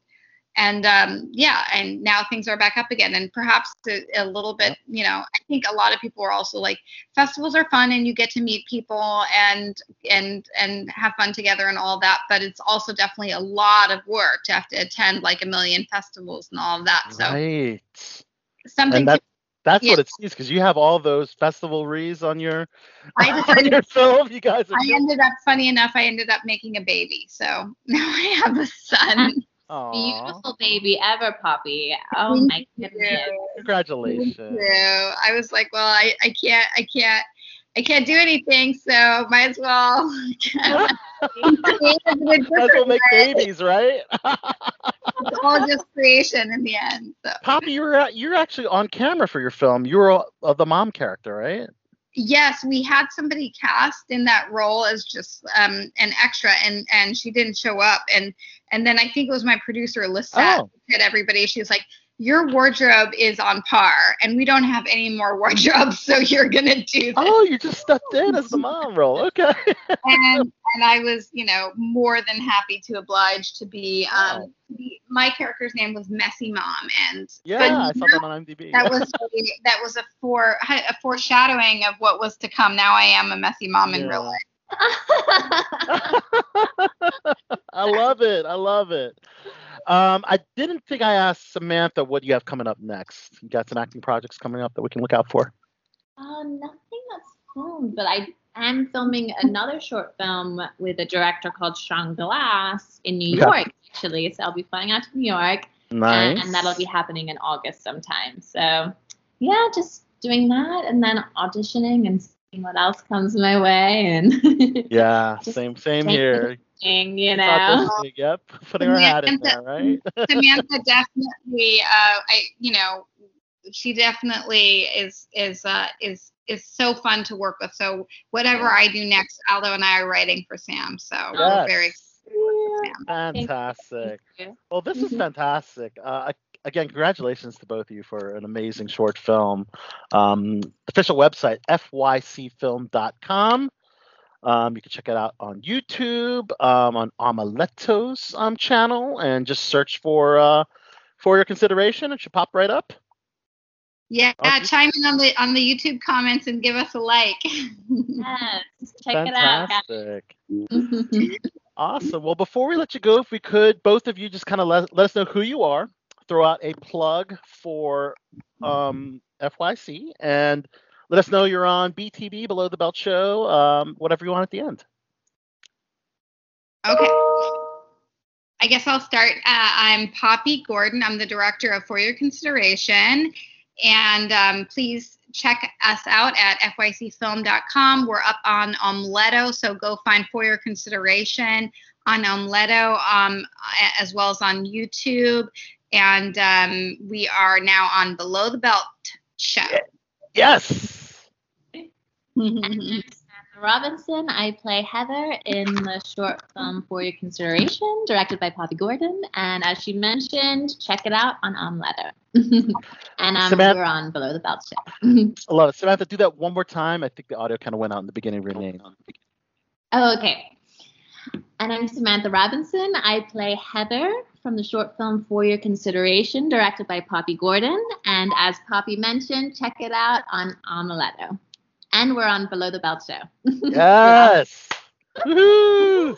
and um, yeah, and now things are back up again, and perhaps a, a little bit. You know, I think a lot of people are also like festivals are fun, and you get to meet people and and and have fun together and all that. But it's also definitely a lot of work to have to attend like a million festivals and all of that. So Right. something And that's yeah. what it sees because you have all those festival rees on your I on your film. You guys are I ended up, funny enough, I ended up making a baby. So now I have a son. Aw, Beautiful baby ever, Poppy. Oh Thank my goodness. congratulations. So I was like, well, I, I can't, I can't, I can't do anything. So might as well. Might as well make babies, right? It's all just creation in the end. So Poppy, you were you're actually on camera for your film. You were uh, the mom character, right? Yes, we had somebody cast in that role as just um, an extra, and and she didn't show up. And and then I think it was my producer, Lisette, Oh. said everybody. She was like, your wardrobe is on par, and we don't have any more wardrobes, so you're gonna do this. Oh, you just stepped in as the mom role. Okay. and and I was, you know, more than happy to oblige to be. Um, the, my character's name was Messy Mom, and Yeah, I saw that on IMDb. that was a, that was a fore a foreshadowing of what was to come. Now I am a messy mom in real life. I love it. I love it. Um, I didn't think I asked Samantha what you have coming up next. You got some acting projects coming up that we can look out for. Uh, nothing that's filmed, but I am filming another short film with a director called Sean Glass in New. York, actually. So I'll be flying out to New York, Nice. and, and that'll be happening in August sometime. So yeah, just doing that, and then auditioning and what else comes my way, and Yeah, same same here. thing, you know. Yep, putting our hat in there, right? Samantha definitely, uh, I you know, she definitely is is uh, is is so fun to work with. So whatever I do next, Aldo and I are writing for Sam. So we're very Yes. excited work with Sam. Fantastic. Well, this is Mhm. fantastic. Uh, I- again, congratulations to both of you for an amazing short film. Um, official website, fycfilm.com. Um, you can check it out on YouTube, um, on Omeleto's um, channel, and just search for uh, for your consideration. It should pop right up. Yeah, Okay. chime in on the on the YouTube comments and give us a like. Yes, check it out. Fantastic. Awesome. Well, before we let you go, if we could, both of you just kind of let, let us know who you are, throw out a plug for um, FYC, and let us know you're on BTB, Below the Belt Show, um, whatever you want at the end. Okay. I guess I'll start. Uh, I'm Poppy Gordon. I'm the director of For Your Consideration. And um, please check us out at fycfilm.com. We're up on Omeleto, so go find For Your Consideration on Omeleto um, as well as on YouTube. And um, we are now on Below the Belt Show. Yes. And I'm Samantha Robinson. I play Heather in the short film For Your Consideration, directed by Poppy Gordon. And as she mentioned, check it out on Omeleto. and um, Samantha- we're on Below the Belt Show. I love it. Samantha, do that one more time. I think the audio kind of went out in the beginning of your name. Oh, okay. And I'm Samantha Robinson. I play Heather from the short film For Your Consideration, directed by Poppy Gordon. And as Poppy mentioned, check it out on Omeletto. And we're on Below the Belt Show. Yes. Woohoo!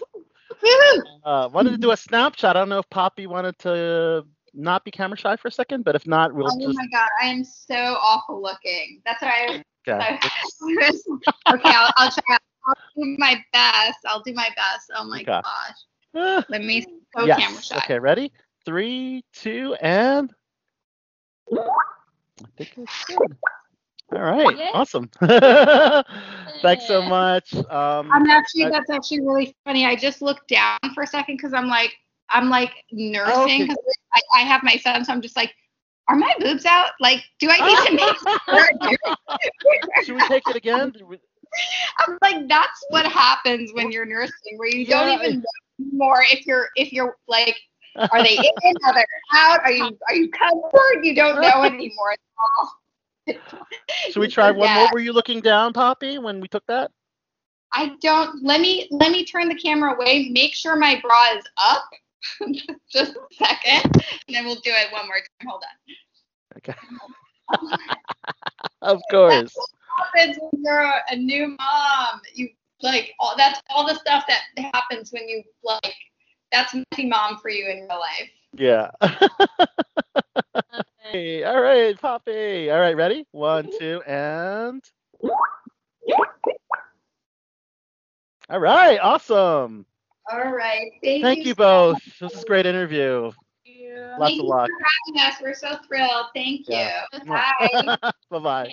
Woo! Uh, wanted to do a snapshot. I don't know if Poppy wanted to not be camera shy for a second, but if not, we'll Oh just. my god, I am so awful looking. That's what I. Okay. okay, I'll, I'll try. I'll do my best. I'll do my best. Oh my Okay. gosh. Ah, Let me go camera yes. shot. Okay, ready? Three, two, and. I think it's good. All right. Yay. Awesome. Thanks so much. Um, I'm actually that's actually really funny. I just looked down for a second because I'm like I'm like nursing okay. 'cause I, I have my son, so I'm just like, are my boobs out? Like, do I need to make sure? Should we take it again? I'm like, that's what happens when you're nursing, where you don't even know more if you're if you're like, are they in? Are they out? Are you are you covered? You don't know anymore. It's all- Should we try one Yeah. more? Were you looking down, Poppy, when we took that? I don't. Let me let me turn the camera away. Make sure my bra is up. Just a second, and then we'll do it one more time. Hold on. Okay. of course. That's what happens when you're a, a new mom. You like all that's all the stuff that happens when you like. That's messy mom for you in real life. Yeah. Hey, all right, Poppy. All right, ready? One, two, and. All right, awesome. All right. Thank, Thank you both. This is a great interview. you. Lots Thank of you luck. for having us. We're so thrilled. Thank you. Yeah. Bye. bye bye.